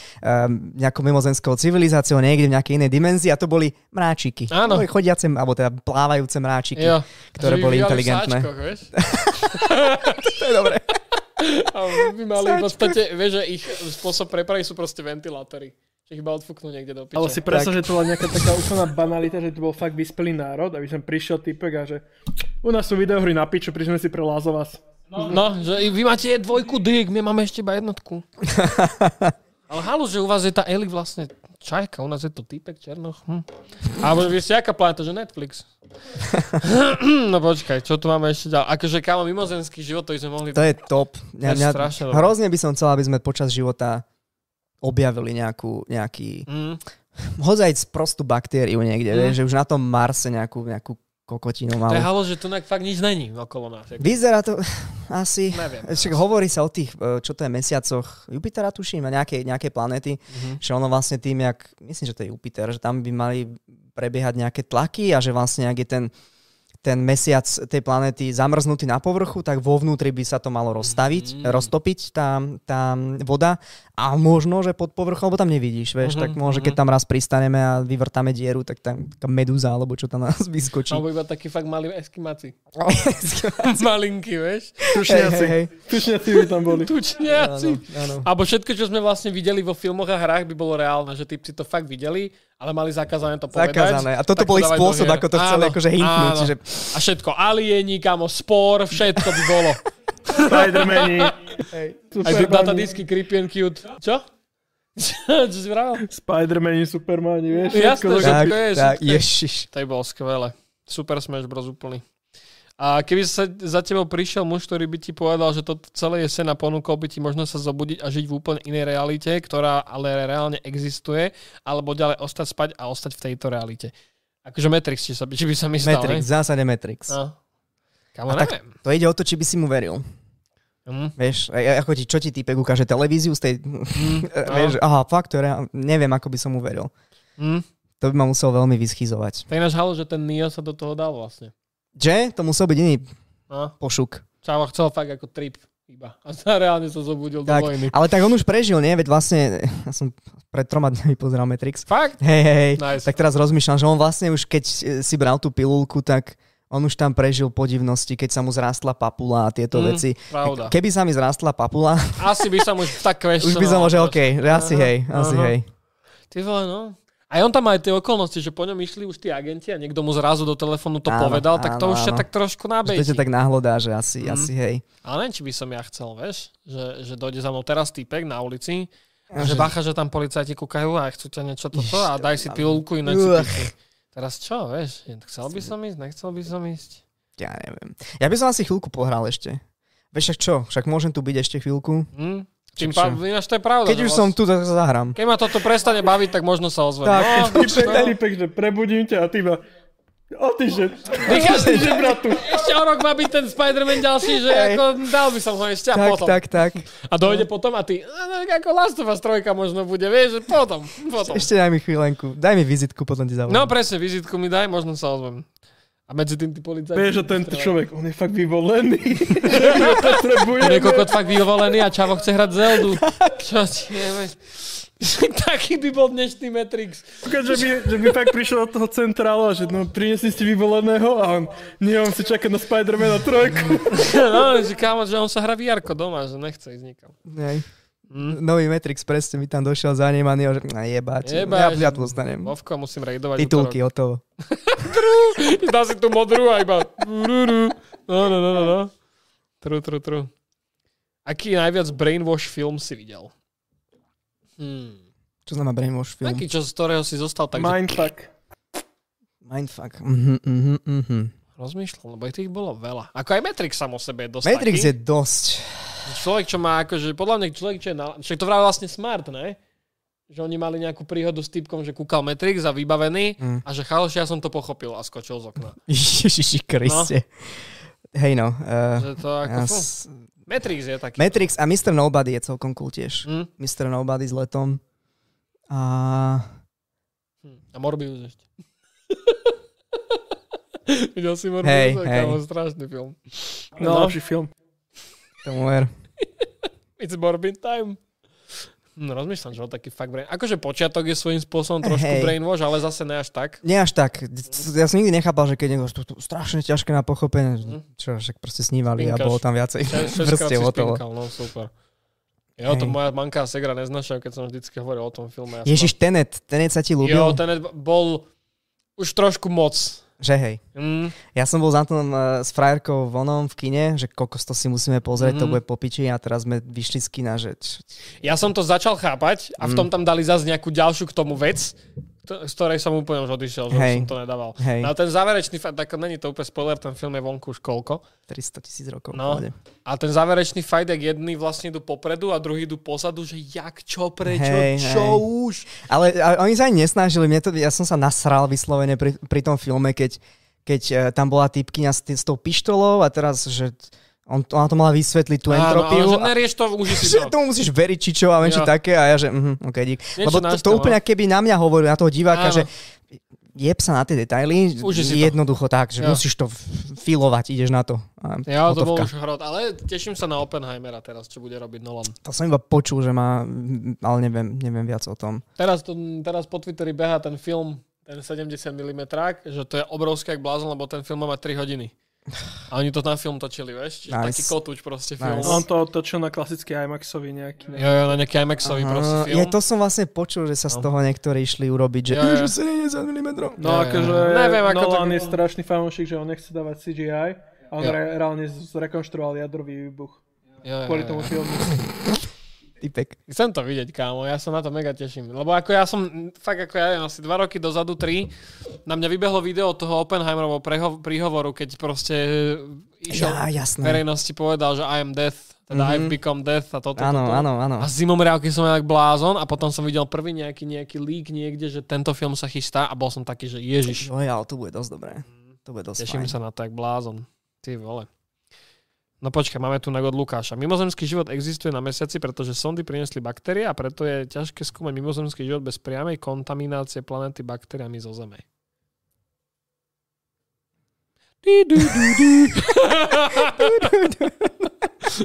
nejakou mimozemskou civilizáciou niekde v nejakej inej dimenzii a to boli mráčiky. Áno. Boli chodiace, alebo teda plávajúce mráčiky. Jo. ktoré Že boli inteligentné. sáčkoch, vieš? To je dobré. A by mali v podstate, vieš, že ich spôsob prepravy sú proste ventilátory. Že ich iba odfúknú niekde do piče. Ale si predstav, že to bola nejaká taká úplná banalita, že to bol fakt vyspelý národ, aby som prišiel typek a že u nás sú videohry na piču, prišli sme si pre Last of Us. No, že vy máte dvojku dyk, my máme ešte iba jednotku. Ale halu, že u vás je tá Eli vlastne čajka, u nás je to typek Černoch. Hm. Alebo vy ste aká planeta, že Netflix. no počkaj, čo tu máme ešte ďalej? Akože kámo, mimozenský život, to by sme mohli... To je top. Mňa, mňa, hrozne by som chcel, aby sme počas života objavili nejakú, nejaký, Mm. hozajc prostú baktériu niekde, Mm. že už na tom Marse nejakú, nejakú kokotinu To malú. je halo, že tu fakt nič není okolo nás. Vyzerá to asi... Neviem. Však hovorí sa o tých, e, čo to je, mesiacoch Jupitera, tuším, a nejaké, nejaké planéty, Mhm. že ono vlastne tým, jak, myslím, že to je Jupiter, že tam by mali prebiehať nejaké tlaky a že vlastne, ak je ten, ten mesiac tej planéty zamrznutý na povrchu, tak vo vnútri by sa to malo rozstaviť, Mhm. roztopiť tá, tá voda a možno, že pod povrchom, lebo tam nevidíš, vieš, Mhm, tak môže, mhm. keď tam raz pristaneme a vyvrtáme dieru, tak tam medúza, alebo čo tam na nás vyskočí. Alebo iba takí fakt malí eskimáci. Malinký, vieš? Tušniaci. Hej, hej, hej. Tušniaci by tam boli. Tučniaci. Alebo všetko, čo sme vlastne videli vo filmoch a hrách, by bolo reálne, že typci to fakt videli, ale mali zakázané to povedať. Zakázané. A toto bol to ich spôsob, ako to chceli Áno, akože hintnúť. áno. Že... A všetko, alieni, kamo, spor, všetko by bolo. Spider-Mani. Hej. Aj datadisky creepy and cute. Čo? čo si vravel? Spider-Mani, Supermani, vieš? Jasné, všetko že- Tak, to je, tak, všetko ježiš. To je bolo skvelé. Super Smash Bros. úplný. A keby sa za tebou prišiel muž, ktorý by ti povedal, že to celé je sen a ponúkol by ti možno sa zobudiť a žiť v úplne inej realite, ktorá ale reálne existuje, alebo ďalej ostať spať a ostať v tejto realite. Akože Matrix, či, sa, či by sa mi stal, Matrix, v zásade Matrix. No. Kamo, A tak-. To ide o to, či by si mu veril. Hm. Vieš, ako ti, čo ti týpek ukáže televíziu z tej... Hm. vieš, aha, fakt, reál... neviem, ako by som mu veril. Hm. To by ma musel veľmi vyschýzovať. To je náš halo, že ten Neo sa do toho dal vlastne. Že? To musel byť iný No. pošuk. Čavo chcel fakt ako trip iba. A sa reálne sa zobudil Tak, do vojny. ale tak on už prežil, nie? Veď vlastne, ja som pred troma dňami pozeral Matrix. Fakt? Hej, hej, hej. Nice. Tak teraz rozmýšľam, že on vlastne už keď si bral tú pilulku, tak on už tam prežil podivnosti, keď sa mu zrástla papula a tieto Mm, veci. Pravda. Keby sa mi zrástla papula, Asi by som už tak už kvešťoval. by som možno, OK, že asi hej, asi aha. hej. Ty vole, no. A on tam aj tie okolnosti, že po ňom išli už tí agenti a niekto mu zrazu do telefónu to Áno, povedal, tak to áno, už ťa áno. tak trošku Že to nabejti. ťa tak náhlodá, že asi, Mm. asi hej. Ale neviem, či by som ja chcel, vieš, že, že dojde za mnou teraz týpek na ulici, a že že- bacha, že tam policajti kúkajú a chcú ťa niečo toto a daj si pilulku ináč si. Teraz čo, vieš, chcel by som ísť, nechcel by som ísť. Ja neviem. Ja by som asi chvíľku pohral ešte. Vieš však čo? Však môžem tu byť ešte chvíľku. Hm? Čo? pá, ináč to je pravda. Keď už vlast- som tu, tak sa zahrám. Keď ma toto prestane baviť, tak možno sa ozvem. Tak, no, Typek, no. typek, že prebudím ťa a ty iba... O týždeň. O týždeň, bratu. Ešte o rok má byť ten Spider-Man ďalší, že Hej. ako dal by som ho ešte a Tak, potom. tak, tak. A dojde potom a ty, no, no, ako Last of Us 3 možno bude, vieš, že potom, potom. Ešte daj mi chvíľenku. Daj mi vizitku, potom ti zavolám. No presne, vizitku mi daj, možno sa ozvem. A medzi tým ty policajti... Vieš, že tento človek, on je fakt vyvolený. On je kokot fakt vyvolený a Čavo chce hrať Zeldu. Čo ti. Taký by bol dnešný Matrix. Kokot, že by, že by fakt prišiel do toho centrálu a že no, priniesli ste vyvoleného a on, nie, on si čaká na Spider-Mana trojku. No, že kámo, že on sa hrá vr doma, že nechce ísť nikam. Nej. Hm? Nový Matrix presne mi tam došiel za ním a že na jebať. Jebať. Ja, ja tu ostanem. Vovko, musím raidovať Titulky, hotovo. Dá si tú modrú a iba... No, no, no, no, no. Tru, tru, tru. Aký najviac brainwash film si videl? Hmm. Čo znamená brainwash film? Taký, čo, z ktorého si zostal tak, že Mindfuck. Mindfuck. Mhm, mhm, mhm. rozmýšľal, lebo ich tých bolo veľa. Ako aj Matrix sam o sebe je dosť Matrix taký. je dosť. Človek, čo má akože, podľa mňa človek, čo je na... Však to vraj vlastne smart, ne? Že oni mali nejakú príhodu s typkom, že kúkal Matrix a vybavený Mm. a že chaloš, ja som to pochopil a skočil z okna. Ježiši Kriste. Hej no. Uh, Že to ako... ja s- Matrix je taký. Matrix a Mr. Nobody je celkom cool tiež. Hm? Mr. Nobody s letom. A A Morbius ešte. Videl si Morbius? Hej, Kámo, hej. strašný film. No, lepší film. Tomu ver. It's Morbid time. No, rozmýšľam, že on taký fakt brain. Akože počiatok je svojím spôsobom trošku Hej. brainwash, ale zase ne až tak. Nie až tak. Ja som nikdy nechápal, že keď niekto, to, to strašne ťažké na pochopenie. Mhm. Čo, však proste snívali a Spinkaš. bolo tam viacej. Si hotovo. no super. Jo, to Hej. moja manka a segra neznašajú, keď som vždycky hovoril o tom filme. Ja som Ježiš, Tenet, Tenet sa ti ľúbil? Jo, ten bol už trošku moc. Že hej. Mm, Ja som bol za tom uh, s frajerkou vonom v kine, že kokos to si musíme pozrieť, to Mhm. bude po piči a teraz sme vyšli z kina, že... ja som to začal chápať a v tom tam dali zase nejakú ďalšiu k tomu vec, z ktorej som úplne už odišiel, že už som to nedával. Hej. No a ten záverečný fight, tak není to úplne spoiler, ten film je vonku už koľko. 300 tisíc rokov. No. No. A ten záverečný fight, jak jedni vlastne idú popredu a druhý idú pozadu, že jak, čo, prečo, Hej, čo hej. už. Ale a, oni sa ani nesnažili, mne to, ja som sa nasral vyslovene pri, pri tom filme, keď, keď uh, tam bola typkyňa s, s tou pištolou a teraz, že on, ona to mala vysvetliť tú Áno, entropiu. a- nerieš to, uži si to. tomu musíš veriť, či čo a viem, také a ja, že mhm, ok, dík. Niečo Lebo to, to úplne no. keby na mňa hovoril, na toho diváka, Áno. že jeb sa na tie detaily, Uži si to. jednoducho tak, že Jo. musíš to filovať, ideš na to. A Ja, to bol hotovka. už hrot, ale teším sa na Oppenheimera teraz, čo bude robiť Nolan. To som iba počul, že má, ale neviem, neviem viac o tom. Teraz, to, teraz po Twitteri beha ten film, ten 70 mm, že to je obrovský jak blázon, lebo ten film má 3 hodiny. A oni to na film točili, vieš? Čiže Nice. taký kotúč proste film. Nice. On to otočil na klasický IMAXový nejaký. Ne? Jo, jo, na nejaký IMAXový proste Aha, film. je, to som vlastne počul, že sa z No. toho niektorí išli urobiť, že, Jo, jo. že 70 mm. No Ja, akože ja. Neviem, ako to- Nolan je strašný fanúšik, že on nechce dávať CGI a on Jo. re- reálne zrekonštruoval jadrový výbuch Jo, jo, kvôli jo. tomu filmu. Typek. Chcem to vidieť, kámo, ja sa na to mega teším. Lebo ako ja som, fakt ako ja neviem, asi dva roky dozadu, tri, na mňa vybehlo video toho Oppenheimerovho preho- príhovoru, keď proste išiel Ja, jasné. verejnosti povedal, že I am death, teda Mhm. I've become death a toto, Áno, áno, áno. A zimom reálky som jak blázon a potom som videl prvý nejaký, nejaký leak niekde, že tento film sa chystá a bol som taký, že ježiš, Jo, ale to bude dosť dobré. To bude dosť teším fajn. sa na to jak blázon. Ty vole. No počkaj, máme tu na od Lukáša. Mimozemský život existuje na mesiaci, pretože sondy priniesli baktérie a preto je ťažké skúmať mimozemský život bez priamej kontaminácie planety baktériami zo Zeme.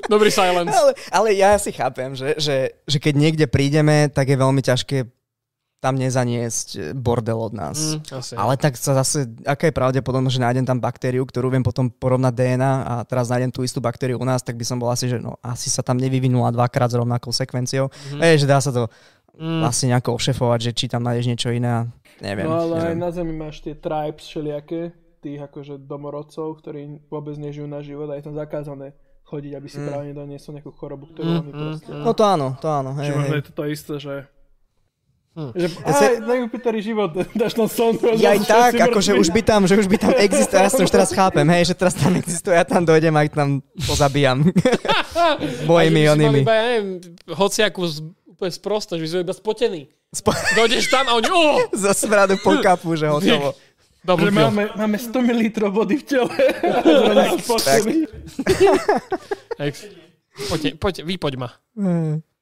Dobrý silence. Ale, ale ja si chápem, že, že, že keď niekde prídeme, tak je veľmi ťažké tam nezaniesť bordel od nás. Mm, asi. Ale tak sa zase, aká je pravdepodobnosť, že nájdem tam baktériu, ktorú viem potom porovnať DNA a teraz nájdem tú istú baktériu u nás, tak by som bol asi, že no, asi sa tam nevyvinula dvakrát s rovnakou sekvenciou. Mm. že dá sa to Mm. asi nejako ošefovať, že či tam nájdeš niečo iné. Neviem. No ale aj neviem. na Zemi máš tie tribes všelijaké, tých akože domorodcov, ktorí vôbec nežijú na život a je tam zakázané chodiť, aby si Mm. práve nedoniesol nejakú chorobu, ktorú Mm, oni mm, proste... No to áno, to áno. Hej, Že možno je to to isté, že... Hm. Že Ja sa- aj na Jupiteri život, dáš tam sondu. Ja aj tak, akože už by tam, že už by tam existuje, ja to už teraz chápem, hej, že teraz tam existuje, ja tam dojdem a ich tam pozabíjam. Mojimi onými. Iba, ja neviem, hociakú z, úplne sprosto, že by sme iba spotený. Spo- Dojdeš tam a oni, oh, Zo smradu po kapu, že hotovo. double Že kill. máme, máme 100 ml vody v tele. Poďte, poďte, vypoď ma.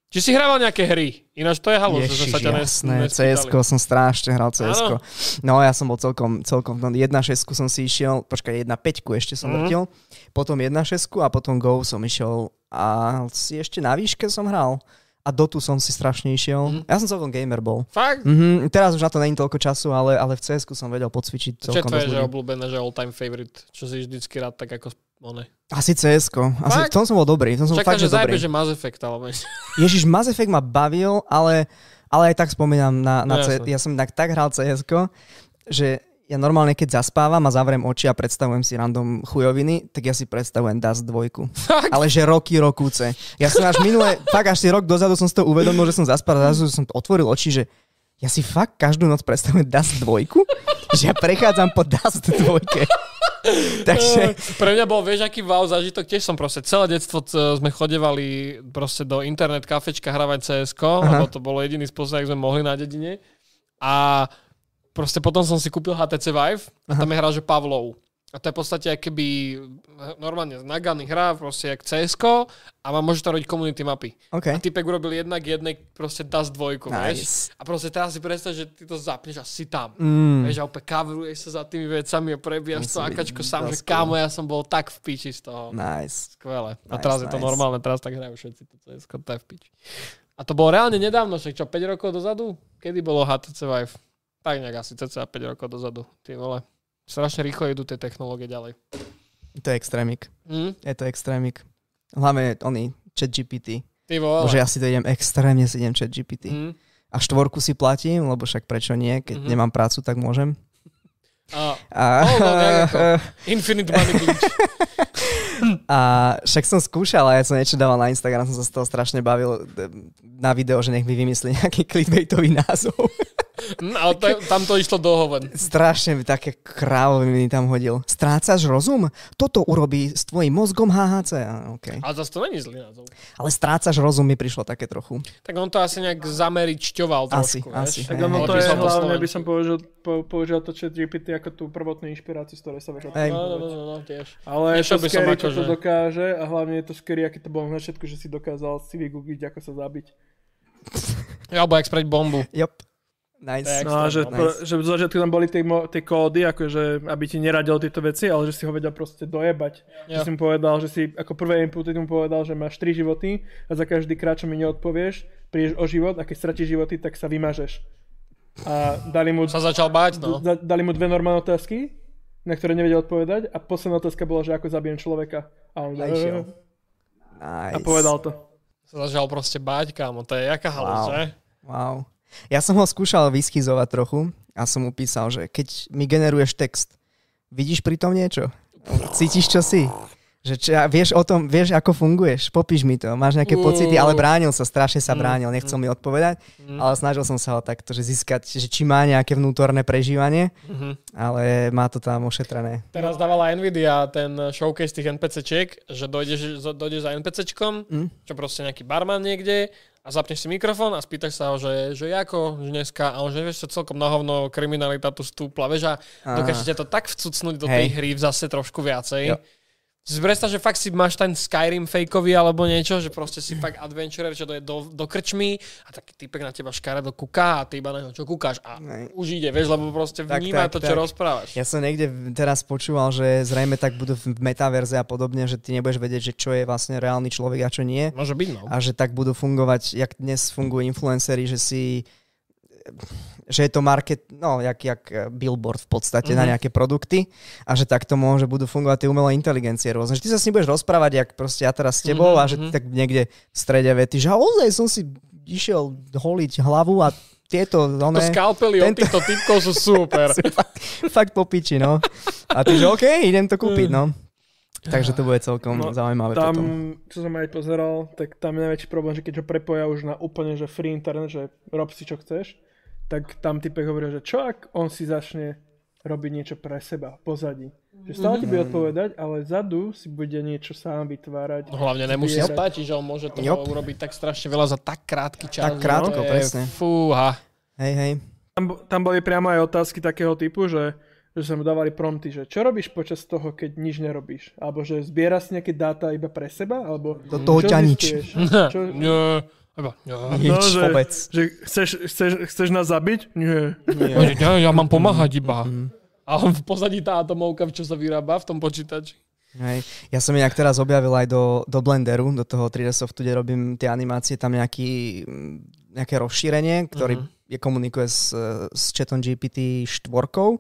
Či si hrával nejaké hry? Ináč to je halo, že sa ťa jasné, cs som strašne hral cs. No ja som bol celkom, celkom, no 1.6 som si išiel, počkaj, 1.5 ešte som Mhm. vrtil, potom 1.6 a potom Go som išiel a si ešte na výške som hral. A Dotu som si strašne išiel. Mhm. Ja som celkom gamer bol. Fakt? Mhm, teraz už na to není toľko času, ale, ale v cs som vedel podcvičiť Čo je celkom tvoje, že obľúbené, že all time favorite? Čo si vždycky rád tak ako one. Asi cs Asi v tom som bol dobrý. V tom som Čaká, fakt, že že dobrý. že Mass Effect, ale Ježiš, Mass Effect ma bavil, ale, ale aj tak spomínam na, na No, C- ja som tak, tak hral cs že ja normálne keď zaspávam a zavriem oči a predstavujem si random chujoviny, tak ja si predstavujem Dust 2. Fakt? Ale že roky, rokúce. Ja som až minule, fakt až si rok dozadu som si to uvedomil, že som zaspal a zrazu som otvoril oči, že ja si fakt každú noc predstavujem Dust 2? že ja prechádzam po Dust 2. Takže Pre mňa bol, vieš, aký wow zážitok. Tiež som proste celé detstvo sme chodevali proste do internet kafečka hravať cs lebo to bolo jediný spôsob, ak sme mohli na dedine. A proste potom som si kúpil HTC Vive a tam je hra, že Pavlov. A to je v podstate, aj keby normálne naganý hrá, proste jak CSK a má, môže to robiť community mapy. OK. A typek urobil jednak jednej proste Dust dvojku, Nice. vieš? A proste teraz si predstav, že ty to zapneš a si tam. Mm. Vieš, a opäť coveruješ sa za tými vecami a prebíjaš to akačko sám, že kámo, ja som bol tak v piči z toho. Nice. Skvelé. A Nice, teraz je to nice. normálne, teraz tak hrajú všetci to CSK, to je v piči. A to bolo reálne nedávno, však čo, 5 rokov dozadu? Kedy bolo HTC Vive? Tak nejak asi cca 5 rokov dozadu. Ty vole. Strašne rýchlo idú tie technológie ďalej. To je extrémik. Hm? Je to extrémik. Hlavne oni, chat GPT. Ty vole. Bože, ja si to idem extrémne si idem chat GPT. Hm? A štvorku si platím, lebo však prečo nie, keď Mhm. nemám prácu, tak môžem. A, A, Oh, no. Infinite Money a však som skúšal a ja som niečo dával na Instagram, som sa z toho strašne bavil na video, že nech mi vymyslí nejaký clickbaitový názov. Hm, ale to, tam to išlo do hoven. strašne také krávové mi tam hodil. Strácaš rozum? Toto urobí s tvojim mozgom HHC. A, okay. Ale zase to není zlý názov. Ale strácaš rozum mi prišlo také trochu. Tak on to asi nejak zameričťoval Asi, trošku, asi. vieš? Tak Hej, ono hej. to je hlavne, by som použil, po, použil to chat GPT ako tú prvotnú inšpiráciu, z ktorej sa vieš Hej. No, no, no, no, no, tiež. Ale je Išiel to by som scary, ako, čo to že- dokáže a hlavne je to scary, aký to bolo na začiatku, že si dokázal si vygoogliť, ako sa zabiť. Alebo jak spraviť bombu. Jop. Nice. No že, Extrém, nice. že v začiatku tam boli tie, mo- tie kódy, akože aby ti neradil tieto veci, ale že si ho vedel proste dojebať. Jo. Že si mu povedal, že si ako prvé inputy mu povedal, že máš 3 životy a za každý krát, čo mi neodpovieš, prídeš o život a keď stratíš životy, tak sa vymažeš. A dali mu, Sa začal báť, no. da, dali mu dve normálne otázky, na ktoré nevedel odpovedať a posledná otázka bola, že ako zabijem človeka. A on. Nice. a povedal to. Sa začal proste báť, kámo. To je jaká halus, Wow. že? Wow. Ja som ho skúšal vyschizovať trochu a som mu písal, že keď mi generuješ text, vidíš pri tom niečo? Cítiš, čo si? Že čo, vieš o tom, vieš, ako funguješ? Popíš mi to, máš nejaké pocity, ale bránil sa, strašne sa bránil, nechcel mi odpovedať, ale snažil som sa ho takto, že získať, že či má nejaké vnútorné prežívanie, Mhm. ale má to tam ošetrené. Teraz dávala Nvidia ten showcase tých NPCčiek, že dojdeš, dojdeš za NPCčkom, Mm. čo proste nejaký barman niekde a zapneš si mikrofón a spýtaš sa ho, že, že ako že dneska, a on že vieš čo, celkom na hovno, kriminalita tu stúpla, vieš a dokážete to tak vcucnúť do tej Hej. hry zase trošku viacej. Jo. Si predstav, že fakt si máš ten Skyrim fakeový alebo niečo, že proste si fakt adventurer, čo je do, do krčmy a taký typek na teba škaredo kúka a ty iba na neho čo kúkáš a Nej. už ide, vieš, lebo proste Tak, vníma tak, to, čo tak. rozprávaš. Ja som niekde teraz počúval, že zrejme tak budú v metaverze a podobne, že ty nebudeš vedieť, že čo je vlastne reálny človek a čo nie. Môže byť, no. a že tak budú fungovať, jak dnes fungujú influencery, že si že je to market, no, jak, jak eh, billboard v podstate mm-hmm. na nejaké produkty a že takto môže budú fungovať tie umelé inteligencie rôzne. Že ty sa s ním budeš rozprávať, jak proste ja teraz s tebou Mhm, mm-hmm. a že ty mhm. tak niekde v strede vety, že ozaj som si išiel holiť hlavu a tieto, To one, skalpely od tento- týchto typkov sú super. sú fakt, fakt po piči, no. A ty, že OK, idem to kúpiť, no. Takže to bude celkom No, zaujímavé Tam, potom. čo som aj pozeral, tak tam je najväčší problém, že keď ho prepoja už na úplne že free internet, že rob si čo chceš, tak tam typek hovorí, že čo ak on si začne robiť niečo pre seba, pozadí. Že stále ti Mhm. bude odpovedať, ale zadu si bude niečo sám vytvárať. No, hlavne nemusí zbierať. spať, že on môže toho Jop. urobiť tak strašne veľa za tak krátky čas. Tak krátko, to je presne. Fúha. Hej, hej. Tam, tam boli priamo aj otázky takého typu, že, že sa mu dávali prompty, že čo robíš počas toho, keď nič nerobíš? Alebo že zbiera si nejaké dáta iba pre seba? Alebo Do toho ťa nič. Čo. Iba, nie. Nič že, vôbec. že chceš, chceš, chceš nás zabiť? Nie. Nie, nie, ja mám pomáhať iba. Mhm. A on v pozadí tá atomovka, čo sa vyrába v tom počítači. Hej. Ja som inak teraz objavil aj do, do Blenderu, do toho 3D softu, kde robím tie animácie, tam nejaký, mm, nejaké rozšírenie, ktorý uh-huh. je komunikuje s, s chatom GPT 4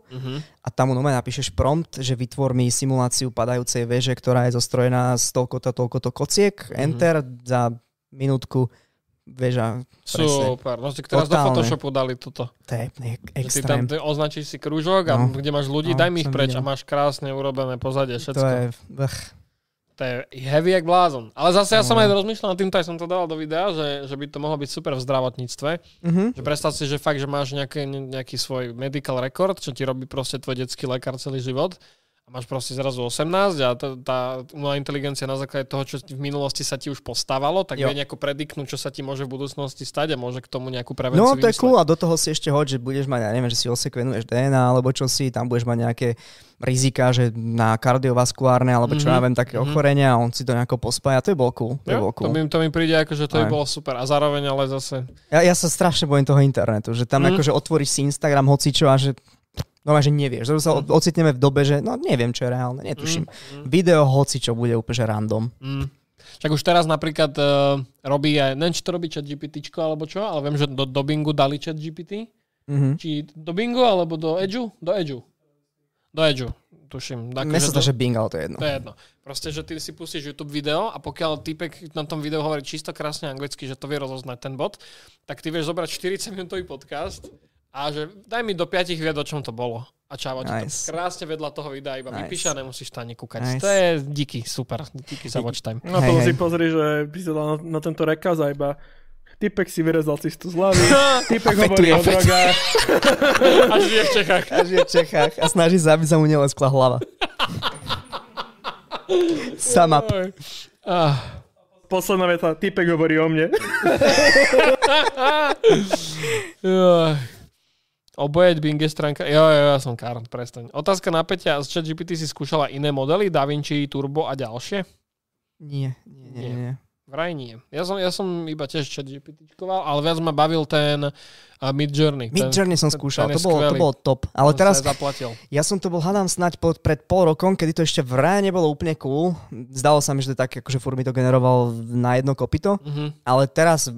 Mhm. a tam mu normálne napíšeš prompt, že vytvor mi simuláciu padajúcej veže, ktorá je zostrojená z toľkoto, toľkoto kociek, Mhm. enter, za minútku väža. Presne. Super. No, tak teraz Totálne. do Photoshopu dali toto. To je Že ty tam extrém. označíš si krúžok a No. kde máš ľudí, No, daj mi ich som preč a videl. máš krásne urobené pozadie, To všetko. je... Ach, To je heavy jak blázon. Ale zase ja som No. aj rozmýšľal nad týmto, aj som to dal do videa, že, že by to mohlo byť super v zdravotníctve. uh-huh. Že predstav si, že fakt, že máš nejaký, nejaký svoj medical record, čo ti robí proste tvoj detský lekár celý život a máš proste zrazu 18 a tá, tá umelá inteligencia na základe toho, čo v minulosti sa ti už postávalo, tak Jo. vie nejako prediknúť, čo sa ti môže v budúcnosti stať a môže k tomu nejakú prevenciu No to je cool a do toho si ešte hoď, že budeš mať, ja neviem, že si osekvenuješ DNA alebo čo si, tam budeš mať nejaké rizika, že na kardiovaskulárne alebo čo Mhm, ja viem, také mhm. ochorenia a on si to nejako pospája, to je bol cool. To, Jo, bol cool. to, mi, to mi príde ako, že to by Aj. bolo super. A zároveň ale zase... Ja, ja sa strašne bojím toho internetu, že tam Mm. akože otvoríš si Instagram hocičo a že no že nevieš. Zrazu sa Mm. ocitneme v dobe, že no neviem, čo je reálne, netuším. Mm, Video hocičo bude úplne že random. mm. Však už teraz napríklad uh, robí aj, neviem, či to robí chat GPT alebo čo, ale viem, že do, do Bingu dali chat GPT. Mhm. Či do Bingu alebo do Edgeu? Do Edgeu. Do Edgeu, tuším. Mne Akože sa zdá, že Bing, ale to je jedno. To je jedno. Proste, že ty si pustíš YouTube video a pokiaľ typek na tom videu hovorí čisto krásne anglicky, že to vie rozoznať ten bot, tak ty vieš zobrať 40 minútový podcast a že daj mi do 5 vied, o čom to bolo. A čavo ti Nice. to krásne vedľa toho videa iba Nice. vypíše a nemusíš to ani kúkať. Nice. To je díky, super. Díky za watch time. No to si pozri, že by si dal na, na tento rekaz a iba typek si vyrezal cistu z hlavy, typek hovorí fetuje, o drogách. A žije v Čechách. A žije v Čechách a snaží sa, aby sa mu neleskla hlava. Sama. Ah. Posledná veta, typek hovorí o mne. Oboje Bing je stránka. Jo, jo, ja som Karl, prestaň. Otázka na Peťa. Z ChatGPT si skúšala iné modely? DaVinci, Turbo a ďalšie? Nie, nie, nie, Nie. nie. Vraj nie. Ja som, ja som iba tiež ChatGPTčkoval, ale viac ma bavil ten uh, Mid Journey. Mid Journey som skúšal, ten to bolo, to bolo top. Ale Som teraz, zaplatil. ja som to bol, hádam, snať pod, pred pol rokom, kedy to ešte vraj nebolo úplne cool. Zdalo sa mi, že to tak, akože furt mi to generoval na jedno kopito. Mhm. Ale teraz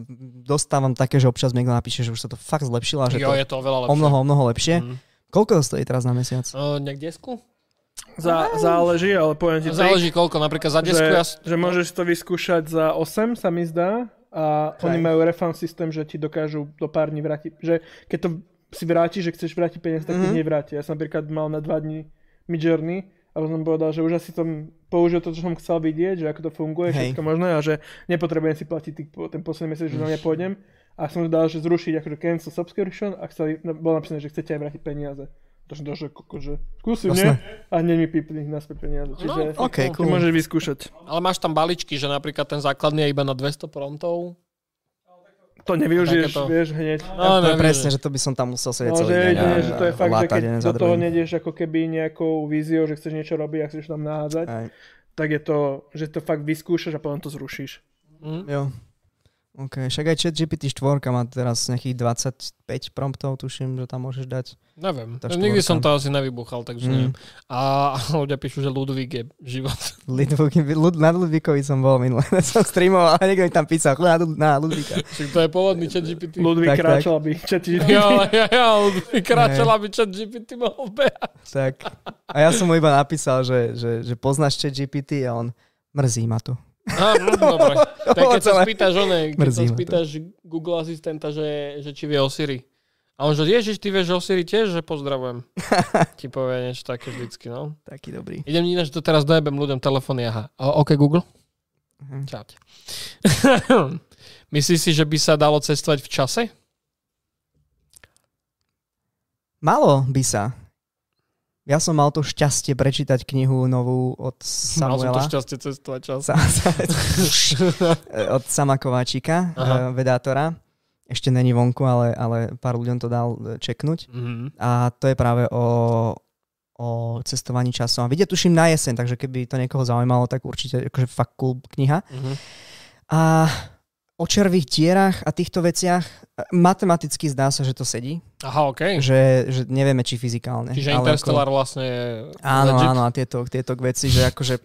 dostávam také, že občas mi niekto napíše, že už sa to fakt zlepšilo a že Jo, to je to oveľa lepšie. o mnoho, o mnoho lepšie. Mhm. Koľko to stojí teraz na mesiac? Uh, nejak desku? Zá, záleží, ale poviem ti Záleží koľko, napríklad za desku že, ja... že môžeš to vyskúšať za 8, sa mi zdá. A Hej. oni majú refund systém, že ti dokážu do pár dní vrátiť. Že keď to si vrátiš, že chceš vrátiť peniaze, tak ti Mhm. nevráti. Ja som napríklad mal na 2 dní Midjourney a som povedal, že už asi som použil to, čo som chcel vidieť, že ako to funguje, Hej. všetko možné a že nepotrebujem si platiť tých, ten posledný mesiac, že na nepôjdem. A som dal, že zrušiť akože cancel subscription a chceli, no, bolo napísané, že chcete aj vrátiť peniaze. To som dal, že, koko, že skúsim, nie? Jasné. A hneď mi pípli naspäť peniaze. Čiže No, OK, to cool. môžeš vyskúšať. Ale máš tam balíčky, že napríklad ten základný je iba na 200 promptov. To nevyužiješ, Takéto. vieš, hneď. No, to je ne, presne, ne. že to by som tam musel sedieť No, celý že, deň že to je fakt, že keď do toho nedieš ako keby nejakou víziou, že chceš niečo robiť a chceš tam nahádzať, Aj, tak je to, že to fakt vyskúšaš a potom to zrušíš. Hm? jo. OK, však aj chat GPT 4 má teraz nejakých 25 promptov, tuším, že tam môžeš dať. Neviem. Nikdy som to asi nevybuchal, takže Mm. neviem. A ľudia píšu, že Ludvík je život. Ludvík, Lud, na Ludvíkovi som bol minule, som streamoval a niekto mi tam písal na, na Ludvíka. Však to je pôvodný chat GPT. Ludvík Tak, tak. kráčal, aby četi. Ja, ja, ja, Ludvík kráčal, aby chat GPT mohol behať. Tak. A ja som mu iba napísal, že, že, že poznáš chat GPT a on mrzí ma to. Á, hm, dobre. Tak keď sa spýtaš, one, keď sa spýtaš Google asistenta, že, že či vie o Siri. A on že, ježiš, ty vieš o Siri tiež, že pozdravujem. Ti povie niečo také vždycky, no. Taký dobrý. Idem ináč to teraz dojebem ľuďom telefóny, aha. O, OK, Google? Mhm. Čaute. Myslíš si, že by sa dalo cestovať v čase? Malo by sa. Ja som mal to šťastie prečítať knihu novú od Mal som to Samuela. šťastie cestovať čas. Sa, sa, od Sama Kováčika, Aha. eh, vedátora. Ešte není vonku, ale, ale pár ľuďom to dal eh, čeknúť. Mhm. A to je práve o, o cestovaní časom. A vidia tuším na jeseň, takže keby to niekoho zaujímalo, tak určite akože fakt cool kniha. Mhm. A o červých dierach a týchto veciach matematicky zdá sa, že to sedí. Aha, OK. Že, že nevieme, či fyzikálne. Čiže ale Interstellar vlastne je Áno, legit. áno, a tieto, tieto veci, že akože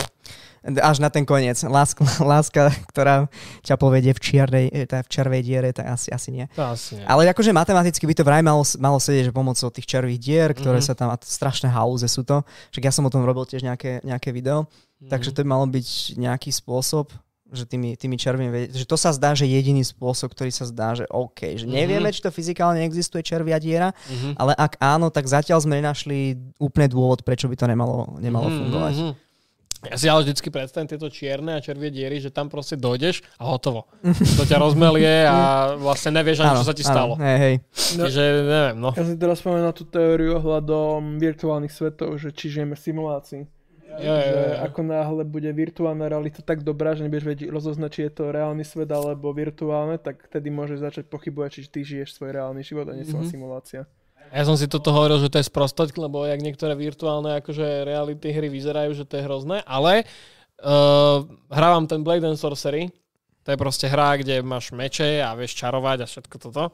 až na ten koniec. Láska, láska ktorá ťa povedie v, čiernej, teda v červej diere, tak asi, asi nie. To asi nie. Ale akože matematicky by to vraj malo, malo sedieť, že pomocou tých červých dier, ktoré Mhm. sa tam, a strašné halúze sú to. Však ja som o tom robil tiež nejaké, nejaké video, Mhm. takže to by malo byť nejaký spôsob, že tými, tými červými, ve- že to sa zdá, že jediný spôsob, ktorý sa zdá, že OK, že Mhm. nevieme, či to fyzikálne existuje červia diera, Mhm. ale ak áno, tak zatiaľ sme nenašli úplne dôvod, prečo by to nemalo, nemalo Mhm, fungovať. mhm. Ja si ale vždycky predstavím tieto čierne a červie diery, že tam proste dojdeš a hotovo. To ťa rozmelie a vlastne nevieš ani, čo sa ti stalo. hej, hej. No. Čiže neviem, no. Ja si teraz spomenul na tú teóriu ohľadom virtuálnych svetov, že či žijeme v simulácii. Jo, že jo. ako náhle bude virtuálna realita tak dobrá, že nebudeš vedieť rozoznať, či je to reálny svet alebo virtuálne, tak vtedy môžeš začať pochybovať, či ty žiješ svoj reálny život a nie mm-hmm. simulácia. Ja som si toto hovoril, že to je sprostať, lebo jak niektoré virtuálne akože reality hry vyzerajú, že to je hrozné, ale uh, hrávam ten Blade and Sorcery, to je proste hra, kde máš meče a vieš čarovať a všetko toto.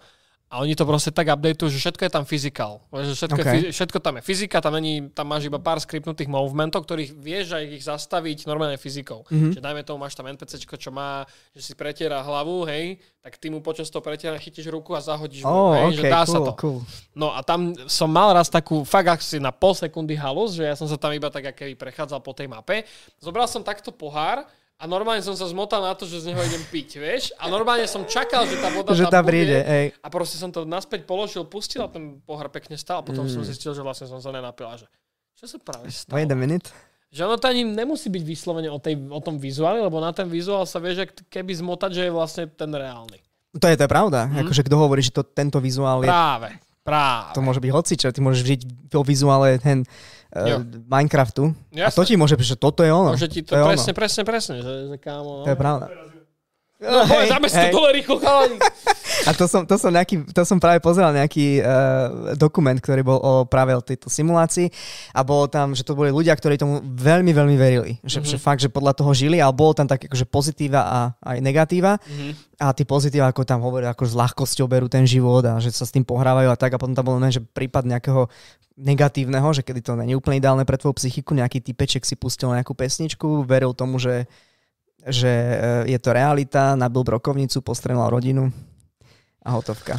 A oni to proste tak updateujú, že všetko je tam fyzikál. Že všetko, okay. Je, všetko tam je fyzika, tam, není, tam máš iba pár skripnutých movementov, ktorých vieš aj ich zastaviť normálne fyzikou. Mhm. Mm-hmm. Že dajme tomu, máš tam NPCčko, čo má, že si pretiera hlavu, hej, tak ty mu počas toho pretiera chytíš ruku a zahodíš mu, Oh, hej, že okay, dá cool, sa to. cool. No a tam som mal raz takú, fakt asi na pol sekundy halus, že ja som sa tam iba tak keby prechádzal po tej mape. Zobral som takto pohár a normálne som sa zmotal na to, že z neho idem piť, vieš? A normálne som čakal, že tá voda Že tam príde, hej. A proste som to naspäť položil, pustil a ten pohár pekne stál. A potom Mm. som zistil, že vlastne som sa nenapil a že čo sa práve stalo? Wait a minute. Že ono to ani nemusí byť vyslovene o, tej, o tom vizuáli, lebo na ten vizuál sa vie, že keby zmotať, že je vlastne ten reálny. To je, to je pravda. Mhm. Akože kto hovorí, že to, tento vizuál je... Práve, práve. To môže byť hocičo. Ty môžeš žiť vo vizuále ten Jo. uh, Minecraftu. A to ti môže že toto je ono. Môže ti to, je presne, ono. presne, presne, že, kámo, no. To je pravda. No, hej, dáme si to dole rýchlo, chalani. A to som, to, som nejaký, to som práve pozeral nejaký uh, dokument, ktorý bol o práve o tejto simulácii a bolo tam, že to boli ľudia, ktorí tomu veľmi, veľmi verili. Že, mm-hmm. že fakt, že podľa toho žili, ale bolo tam také akože pozitíva a aj negatíva. Mm-hmm. A tí pozitíva, ako tam hovoria, ako s ľahkosťou berú ten život a že sa s tým pohrávajú a tak. A potom tam bolo len, že prípad nejakého negatívneho, že kedy to není úplne ideálne pre tvoju psychiku, nejaký typeček si pustil nejakú pesničku, veril tomu, že že e, je to realita, nabil brokovnicu, postrelal rodinu a hotovka.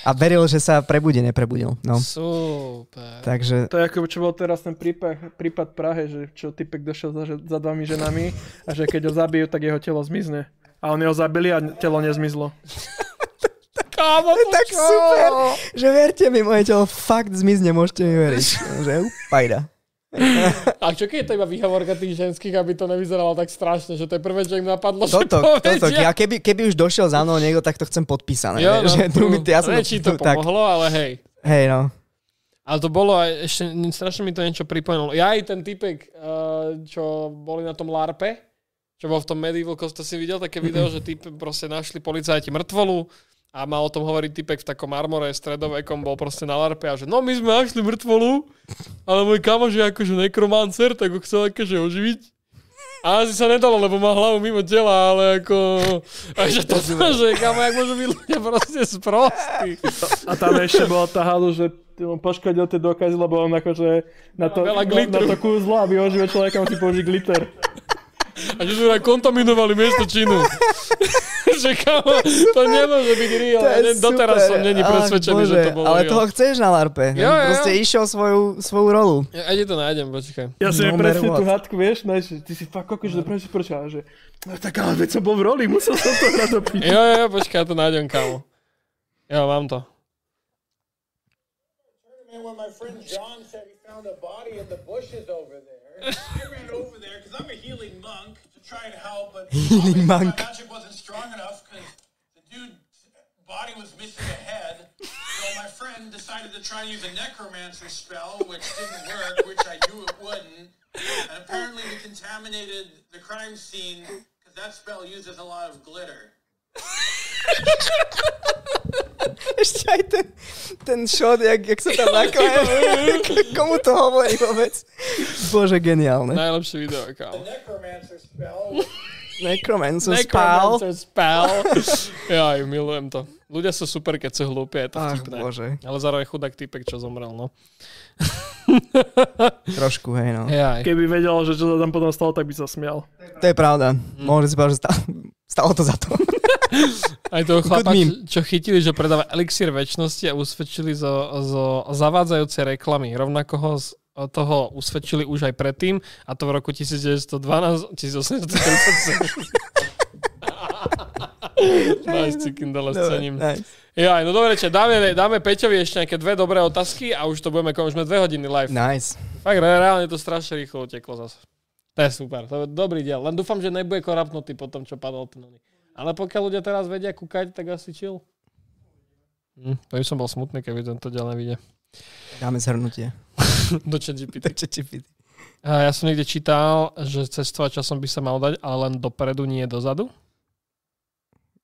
A veril, že sa prebudí, neprebudil. No. Super. Takže To je ako čo bol teraz ten prípad, prípad Prahe, že čo typek došiel za, za dvami ženami a že keď ho zabijú, tak jeho telo zmizne. A oni ho zabili a telo nezmizlo. Kámo, to tak čo? super, že verte mi, moje telo fakt zmizne, môžete mi veriť. že upajda. A čo keď je to iba výhovorka tých ženských, aby to nevyzeralo tak strašne, že to je prvé, čo im napadlo, Toto, že toto, ja keby, keby už došiel za mnou niekto, tak to chcem podpísané. Jo, no, že tu ja som či to tu- tak, pomohlo, ale hej. hej no. Ale to bolo aj, ešte strašne mi to niečo pripomenulo. Ja aj ten typek, uh, čo boli na tom LARPe, čo bol v tom Medieval Coast, to si videl také video, že typ proste našli policajti mŕtvolu a mal o tom hovoriť typek v takom armore stredovekom, bol proste na LARPe a že no my sme našli mŕtvolu, ale môj kamoš je akože nekromancer, tak ho chcel akože oživiť. A asi sa nedalo, lebo má hlavu mimo tela, ale ako... A že to, že kamo, jak môžu byť ľudia proste sprostí. A tam ešte bola tá halu, že on poškodil tie dokazy, lebo on akože na to, na, na to kúzlo, aby oživil človeka, musí použiť glitter. A že sme aj kontaminovali miesto činu. že kamo, to nemôže byť real. Ne, doteraz som není Ach, presvedčený, že Bože, to bolo Ale real. toho chceš na LARPe. Jo, jo. Proste išiel svoju, svoju rolu. Ja, ja ti to nájdem, počkaj. Ja si No no, presne tú hádku, vieš, no, že ty si fakt kokos, že prečo si prečo, že no tak ale veď som bol v roli, musel som to hrať do piči. Jo, jo, jo, počkaj, ja to nájdem, kamo. Jo, mám to. And when my friend John said he found a body in the bushes over there, I ran over I'm a healing monk to try and help, but obviously monk. my magic wasn't strong enough because the dude's body was missing a head. So my friend decided to try and use a necromancer spell, which didn't work, which I knew it wouldn't. And apparently we contaminated the crime scene because that spell uses a lot of glitter. Ešte aj ten, ten shot, jak, jak sa tam naklája. Komu to hovorí vôbec? Bože, geniálne. Najlepšie video. The necromancer spell Necromancer spell. ja, aj milujem to. Ľudia sú super, keď sú hlúpi, je to Ach, vtipné. bože. Ale zároveň chudák typek, čo zomrel, no. Trošku, hej no. Jaj. Keby vedel, že čo sa tam potom stalo, tak by sa smial. To je pravda. Môžem si povedať, že stalo, to za to. Aj toho chlapa, čo, chytili, že predáva elixír väčšnosti a usvedčili zo, zo zavádzajúce reklamy. Rovnako ho z toho usvedčili už aj predtým a to v roku 1912, 1837. nice, cikin dole s cením. Nice. Ja, no dobre, čo, dáme, dáme Peťovi ešte nejaké dve dobré otázky a už to budeme, už sme dve hodiny live. nice. Fakt, re- reálne to strašne rýchlo uteklo zase. To je super, to je dobrý diel. Len dúfam, že nebude korapnutý po tom, čo padol ten oný. Ale pokiaľ ľudia teraz vedia kúkať, tak asi chill. Hm, to by som bol smutný, keby tento diel nevidie. Dáme zhrnutie. Do chat GPT. Čo ti pýta? A ja som niekde čítal, že cestovať časom by sa mal dať, ale len dopredu, nie dozadu.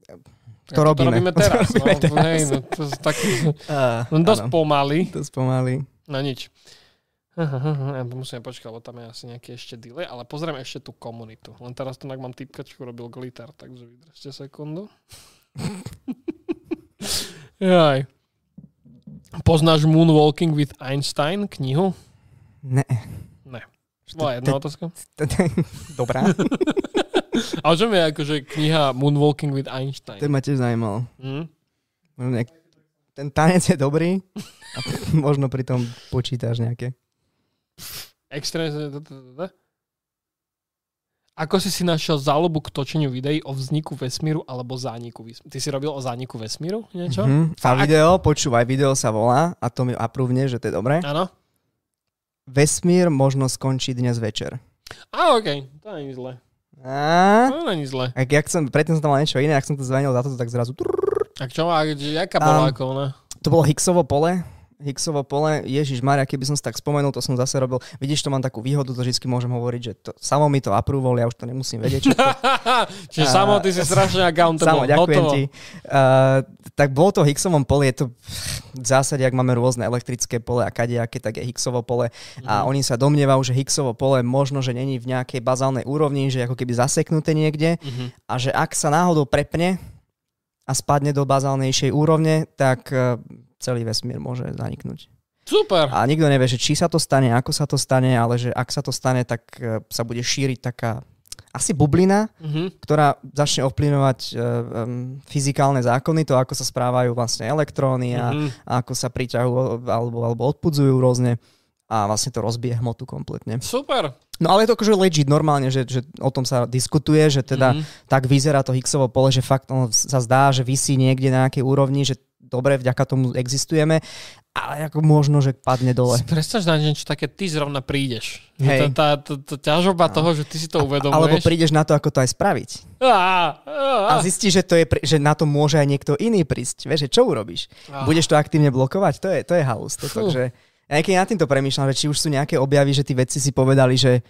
To A robíme. To robíme teraz. To robíme no, teraz. Hej, no, to, tak, Uh, no, dosť pomaly. To spomalí. No nič. Ja musím počkať, lebo tam je asi nejaký ešte delay, ale pozrieme ešte tú komunitu. Len teraz tu mám typka, čo robil glitter, takže vydržte sekundu. Jaj. Poznáš Moonwalking with Einstein knihu? Ne. Ne. Bola jedna otázka. Dobrá. A o čom je akože kniha Moonwalking with Einstein? To ma tiež zaujímalo. Hm? Ten tanec je dobrý a možno pri tom počítaš nejaké. Extrémne... Ako si si našiel záľubu k točeniu videí o vzniku vesmíru alebo zániku vesmíru? Ty si robil o zániku vesmíru niečo? Mhm. A video, počúvaj, video sa volá a to mi aprúvne, že to je dobré. Áno. Vesmír možno skončí dnes večer. A okej, to není zle. A? To není zle. Ak, jak som, predtým som tam mal niečo iné, ak som to zvanil za toto, tak zrazu... trrr. Tak čo, a jaká bola Um, ako ona? To bolo Higgsovo pole. Higgsovo pole, Ježiš Maria, keby som si tak spomenul, to som zase robil. Vidíš, to mám takú výhodu, to vždy môžem hovoriť, že to, samo mi to approval, ja už to nemusím vedieť. Čo to, Čiže a- samo, ty si strašne accountable. Samo, ďakujem Hotovo. ti. Uh, tak bolo to Higgsovom pole, je to v zásade, ak máme rôzne elektrické pole a kadejaké, tak je Higgsovo pole. A Mhm. oni sa domnievajú, že Higgsovo pole možno, že není v nejakej bazálnej úrovni, že ako keby zaseknuté niekde Mhm. a že ak sa náhodou prepne a spadne do bazálnejšej úrovne, tak uh, celý vesmír môže zaniknúť. Super. A nikto nevie, že či sa to stane, ako sa to stane, ale že ak sa to stane, tak uh, sa bude šíriť taká asi bublina, Mhm. ktorá začne ovplyvňovať um, fyzikálne zákony, to ako sa správajú vlastne elektróny a, Mhm. a ako sa priťahujú alebo, alebo odpudzujú rôzne a vlastne to rozbije hmotu kompletne. Super. No ale je to akože legit normálne, že, že o tom sa diskutuje, že teda Mhm. tak vyzerá to Higgsovo pole, že fakt ono sa zdá, že vysí niekde na nejakej úrovni, že dobre, vďaka tomu existujeme, ale ako možno, že padne dole. Si predstav na niečo také, ty zrovna prídeš. Hej. No. Tá, tá, tá, tá ťažoba toho, že ty si to uvedomuješ. Alebo prídeš na to, ako to aj spraviť. Á, á, A zistíš, že, to je, že na to môže aj niekto iný prísť. Vieš, že čo urobíš? á. Budeš to aktívne blokovať? To je, to je halus. To, takže ja niekedy nad týmto premýšľam, že či už sú nejaké objavy, že tí vedci si povedali, že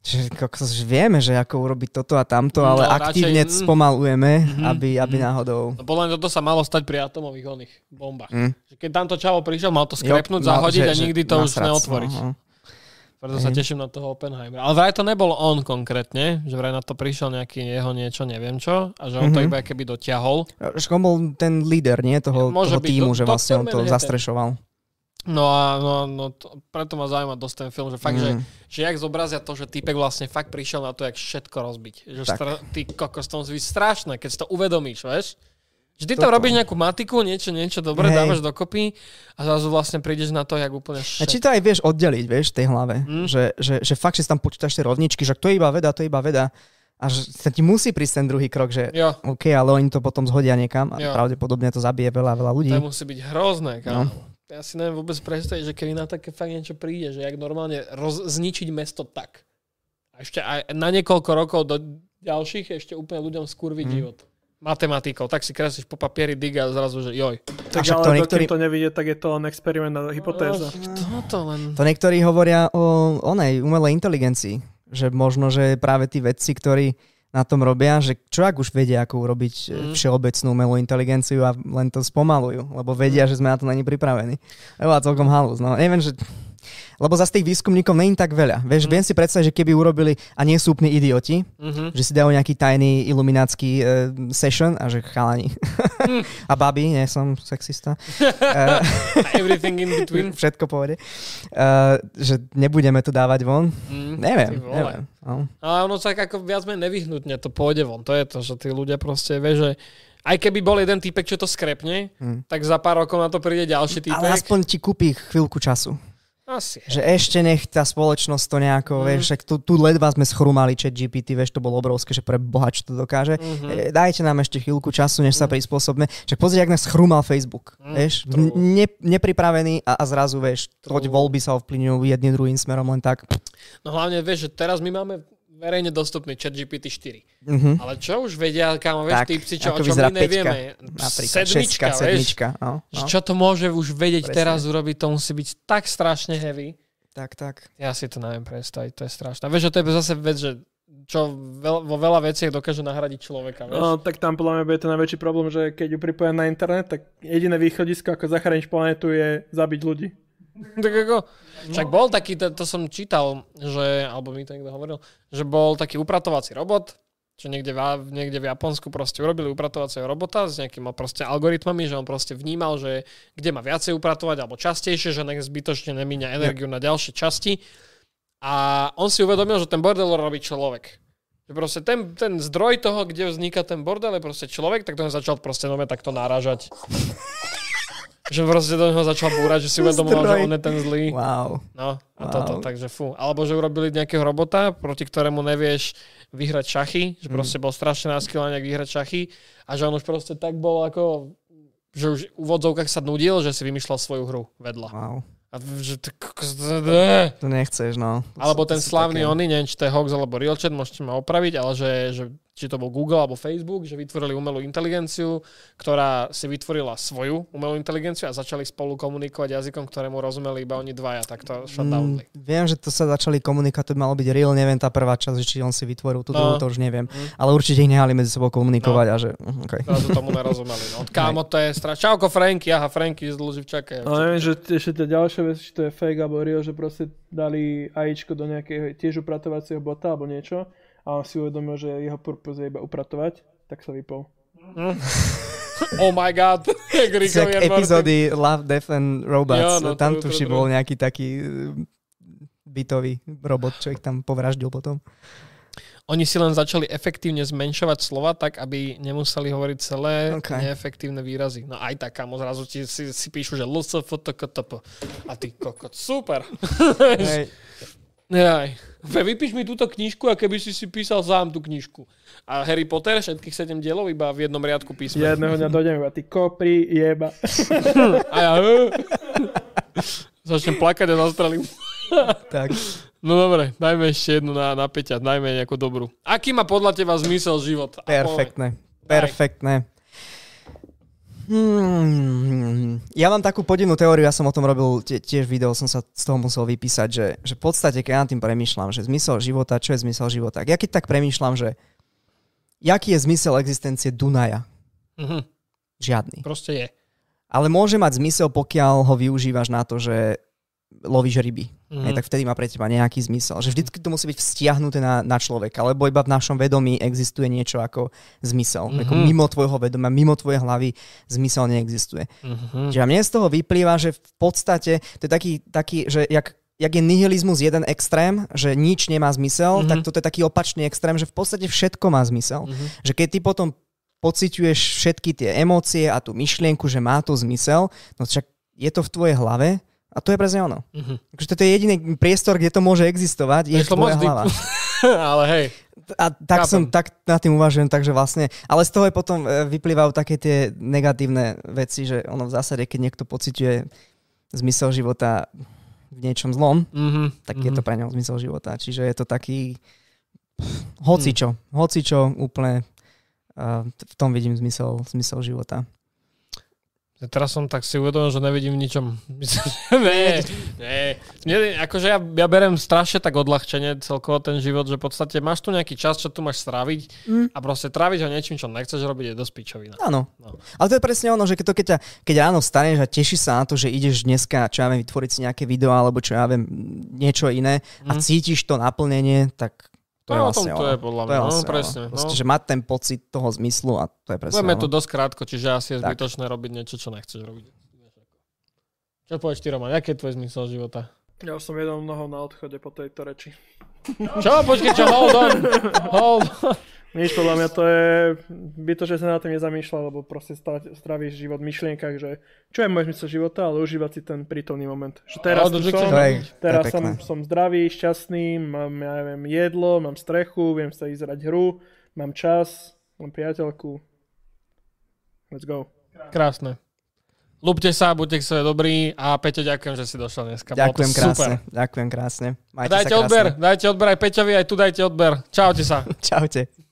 že, kokos, že vieme, že ako urobiť toto a tamto, No, ale radšej, aktívne mm. spomalujeme, Mhm, aby, aby mhm. náhodou... No podľa mňa toto sa malo stať pri atomových oných bombách. Mm. Že keď tamto čavo prišiel, mal to Jo, skrepnúť, mal- zahodiť že- a že nikdy to už nasrac, neotvoriť. no, no. Preto sa Hej. teším na toho Oppenheimera. Ale vraj to nebol on konkrétne, že vraj na to prišiel nejaký jeho niečo, neviem čo, a že on to Mhm. iba keby dotiahol. On bol ten líder, nie? Toho, Môže toho byť, týmu, do- že vlastne on to zastrešoval. No a no, no to, preto ma zaujíma dosť ten film, že fakt, že, Mm. že jak zobrazia to, že týpek vlastne fakt prišiel na to, jak všetko rozbiť. Že Tak. stra, ty kokos, to musí byť strašné, keď si to uvedomíš, vieš? Že ty tam robíš nejakú matiku, niečo, niečo, dobre, Hej. dávaš dokopy a zrazu vlastne prídeš na to, jak úplne A šet. či to aj vieš oddeliť, vieš, v tej hlave. Mm. Že, že, že fakt, že si tam počítaš tie rovničky, že to je iba veda, to je iba veda. A že sa ti musí prísť ten druhý krok, že Jo, OK, ale oni to potom zhodia niekam a Jo. pravdepodobne to zabije veľa, veľa ľudí. to musí byť hrozné, kámo. No. Ja si neviem vôbec predstaviť, že kedy na také fakt niečo príde, že jak normálne roz, zničiť mesto tak. A ešte aj na niekoľko rokov do ďalších ešte úplne ľuďom skurviť Mm. život. Matematikou. Tak si kreslíš po papieri dig a zrazu, že joj. Tak však to ale niektorí- to nevidie, tak je to len experiment a hypotéza. Toto len... To niektorí hovoria o onej umelej inteligencii. Že možno, že práve tí vedci, ktorí na tom robia, že čo ak už vedia, ako urobiť Mm. mm. všeobecnú umelú inteligenciu a len to spomalujú, lebo vedia, že sme na to není pripravení. To bola celkom halus. No, neviem, že... Lebo zase tých výskumníkov není tak veľa. Vieš, Mm. viem si predstaviť, že keby urobili, a nie sú úplní idioti, Mhm. že si dajú nejaký tajný iluminácky uh, session a že chalani. Mm. a babi, nie som sexista. uh, Everything in between. všetko povede. Uh, že nebudeme to dávať von. Mm, Neviem, neviem. No. Ale ono sa ako viac menej nevyhnutne to pôjde von. To je to, že tí ľudia proste vie, že aj keby bol jeden typek, čo to skrepne, Hmm. tak za pár rokov na to príde ďalší typek. Ale aspoň ti kúpi chvíľku času. Asi. Že ešte nech tá spoločnosť to nejako, Mm. mm. vieš, však tu, tu ledva sme schrumali chat GPT, vieš, to bolo obrovské, že pre boha, čo to dokáže. Mhm. E, dajte nám ešte chvíľku času, než sa prispôsobíme. Však pozri, ak nás chrúmal Facebook, Mm, vieš, true. ne, nepripravený a, a zrazu, vieš, True. voľby sa ovplyvňujú jedným druhým smerom len tak. No hlavne vieš, že teraz my máme verejne dostupný chat GPT 4. Mhm. Ale čo už vedia, kámo, vieš, Tak, typci, čo, o čom my nevieme. Napríklad Sedmička, šestka, vieš. sedmička. No, Že no. Čo to môže už vedieť Presne. teraz urobiť, to musí byť tak strašne heavy. Tak, tak. Ja si to neviem predstaviť, to je strašné. Vieš, že to je zase vec, že čo veľ, vo veľa veciach dokáže nahradiť človeka. Vieš? No, tak tam podľa mňa bude ten najväčší problém, že keď ju pripoja na internet, tak jediné východisko, ako zachrániť planetu, je zabiť ľudí. Tak ako, však bol taký, to, to som čítal, že, alebo mi to niekto hovoril, že bol taký upratovací robot, čo niekde v, niekde v Japonsku proste urobili upratovacieho robota s nejakými proste algoritmami, že on proste vnímal, že kde má viacej upratovať alebo častejšie, že nech zbytočne nemíňa energiu na ďalšie časti. A on si uvedomil, že ten bordel robí človek. Že proste ten, ten zdroj toho, kde vzniká ten bordel, je proste človek, tak to začal proste nome takto náražať. Že proste do neho začal búrať, že si uvedomoval, že on je ten zlý. Wow. No a Wow. toto, takže fú. Alebo že urobili nejakého robota, proti ktorému nevieš vyhrať šachy, že proste bol strašne náskylný nejak vyhrať šachy a že on už proste tak bol ako že už v úvodzovkách sa nudil, že si vymýšľal svoju hru vedľa. wow. A že to, to- nechceš, no. To alebo ten slavný oný, neviem, či to je hoax alebo real chat, môžete ma opraviť, ale že, že či to bol Google alebo Facebook, že vytvorili umelú inteligenciu, ktorá si vytvorila svoju umelú inteligenciu a začali spolu komunikovať jazykom, ktorému rozumeli iba oni dvaja, tak to shutdownli. Mm, viem, že to sa začali komunikovať, to by malo byť real, neviem tá prvá časť, že či on si vytvoril tú druhú, No. to už neviem. Mm. Ale určite ich nehali medzi sebou komunikovať a že... mhm, Okay. Zrazu tomu nerozumeli. No, kámo, to je strašné. Čauko, Franky, aha, Franky z Dlživčaka. No neviem, že ešte tie ďalšie veci, či to je fake alebo real, že proste dali AIčko do nejakého tiež upratovacieho bota alebo niečo a on si uvedomil, že jeho purpose je iba upratovať, tak sa vypol. Oh my god. Jak epizódy Love, Death and Robots, Jo, no, tam tuši bol nejaký taký eh, bytový robot, čo ich tam povraždil potom. Oni si len začali efektívne zmenšovať slova tak, aby nemuseli hovoriť celé Ok. neefektívne výrazy. No aj tak, kamo, zrazu ti si, si píšu, že LSFTKTP. A ty kokot, super. Hej. Jaj. Ve, vypíš mi túto knižku a keby si si písal sám tú knižku. A Harry Potter, všetkých sedem dielov iba v jednom riadku písma. Jedného dňa dojdem iba, ty kopri, jeba. A ja... Začnem plakať a zastrelím. Tak. No dobre, dajme ešte jednu na, na Peťa, dajme nejakú dobrú. Aký má podľa teba zmysel život? Perfektné. Perfektné. Hmm, ja mám takú podivnú teóriu, ja som o tom robil tie, tiež video, som sa z toho musel vypísať, že, že v podstate, keď ja nad tým premýšľam, že zmysel života, čo je zmysel života? Ja keď tak premýšľam, že jaký je zmysel existencie Dunaja? Mhm, Žiadny. proste je. Ale môže mať zmysel, pokiaľ ho využívaš na to, že lovíš ryby. Mhm. Hej, tak vtedy má pre teba nejaký zmysel. Že vždycky to musí byť vztiahnuté na, na človeka, lebo iba v našom vedomí existuje niečo ako zmysel. Mhm. Ako mimo tvojho vedomia, mimo tvojej hlavy zmysel neexistuje. Mhm. Čiže a mne z toho vyplýva, že v podstate to je taký, taký že jak, jak je nihilizmus jeden extrém, že nič nemá zmysel, Mhm. tak toto je taký opačný extrém, že v podstate všetko má zmysel. Mhm. Že keď ty potom pociťuješ všetky tie emócie a tú myšlienku, že má to zmysel, no však je to v tvojej hlave a to je presne ono. Mhm. Takže toto je jediný priestor, kde to môže existovať, je Je to moc hlava. Ale hej, A tak Chápem. som, tak nad tým uvažujem, takže vlastne, ale z toho je potom e, vyplývajú také tie negatívne veci, že ono v zásade, keď niekto pociťuje zmysel života v niečom zlom, mhm. tak je to pre neho zmysel života. Čiže je to taký hocičo, hocičo úplne a v tom vidím zmysel, zmysel života. Teraz som tak si uvedomil, že nevidím v ničom. nie, nie. Nie, akože ja, ja berem strašne tak odľahčenie celkovo ten život, že v podstate máš tu nejaký čas, čo tu máš stráviť Mm. a proste tráviť ho niečím, čo nechceš robiť, je dosť pičovina. Áno. No. Ale to je presne ono, že keď, to, keď, ťa, keď ráno staneš a tešíš sa na to, že ideš dneska, čo ja viem, vytvoriť si nejaké video alebo čo ja viem, niečo iné a Mhm. cítiš to naplnenie, tak to je No, vlastne to ono. je podľa To mňa, je no, vlastne presne, ono. no. Proste, že mať ten pocit toho zmyslu a to je presne Budeme ono. tu dosť krátko, čiže asi je Tak. zbytočné robiť niečo, čo nechceš robiť. Čo povieš ty, Roman? Aký je tvoj zmysel života? Ja už som jednou nohou na odchode po tejto reči. Čo? Počkej, čo? Hold on. Hold on. Nič, podľa mňa to je by to, že sa na tým nezamýšľal, lebo proste stráviš život v myšlienkach, že čo je môj zmysel života, ale užívať si ten prítomný moment. Že teraz že som, je teraz som, som zdravý, šťastný, mám, ja neviem, jedlo, mám strechu, viem sa ísť hru, mám čas, mám priateľku. Let's go. Krásne. Lúbte sa, buďte k sebe dobrí a Peťo, ďakujem, že si došiel dneska. Bolo to Ďakujem super. krásne. Ďakujem krásne. A Majte dajte sa krásne. odber, dajte odber aj Peťovi, aj tu dajte odber. Čaute sa. Čaute.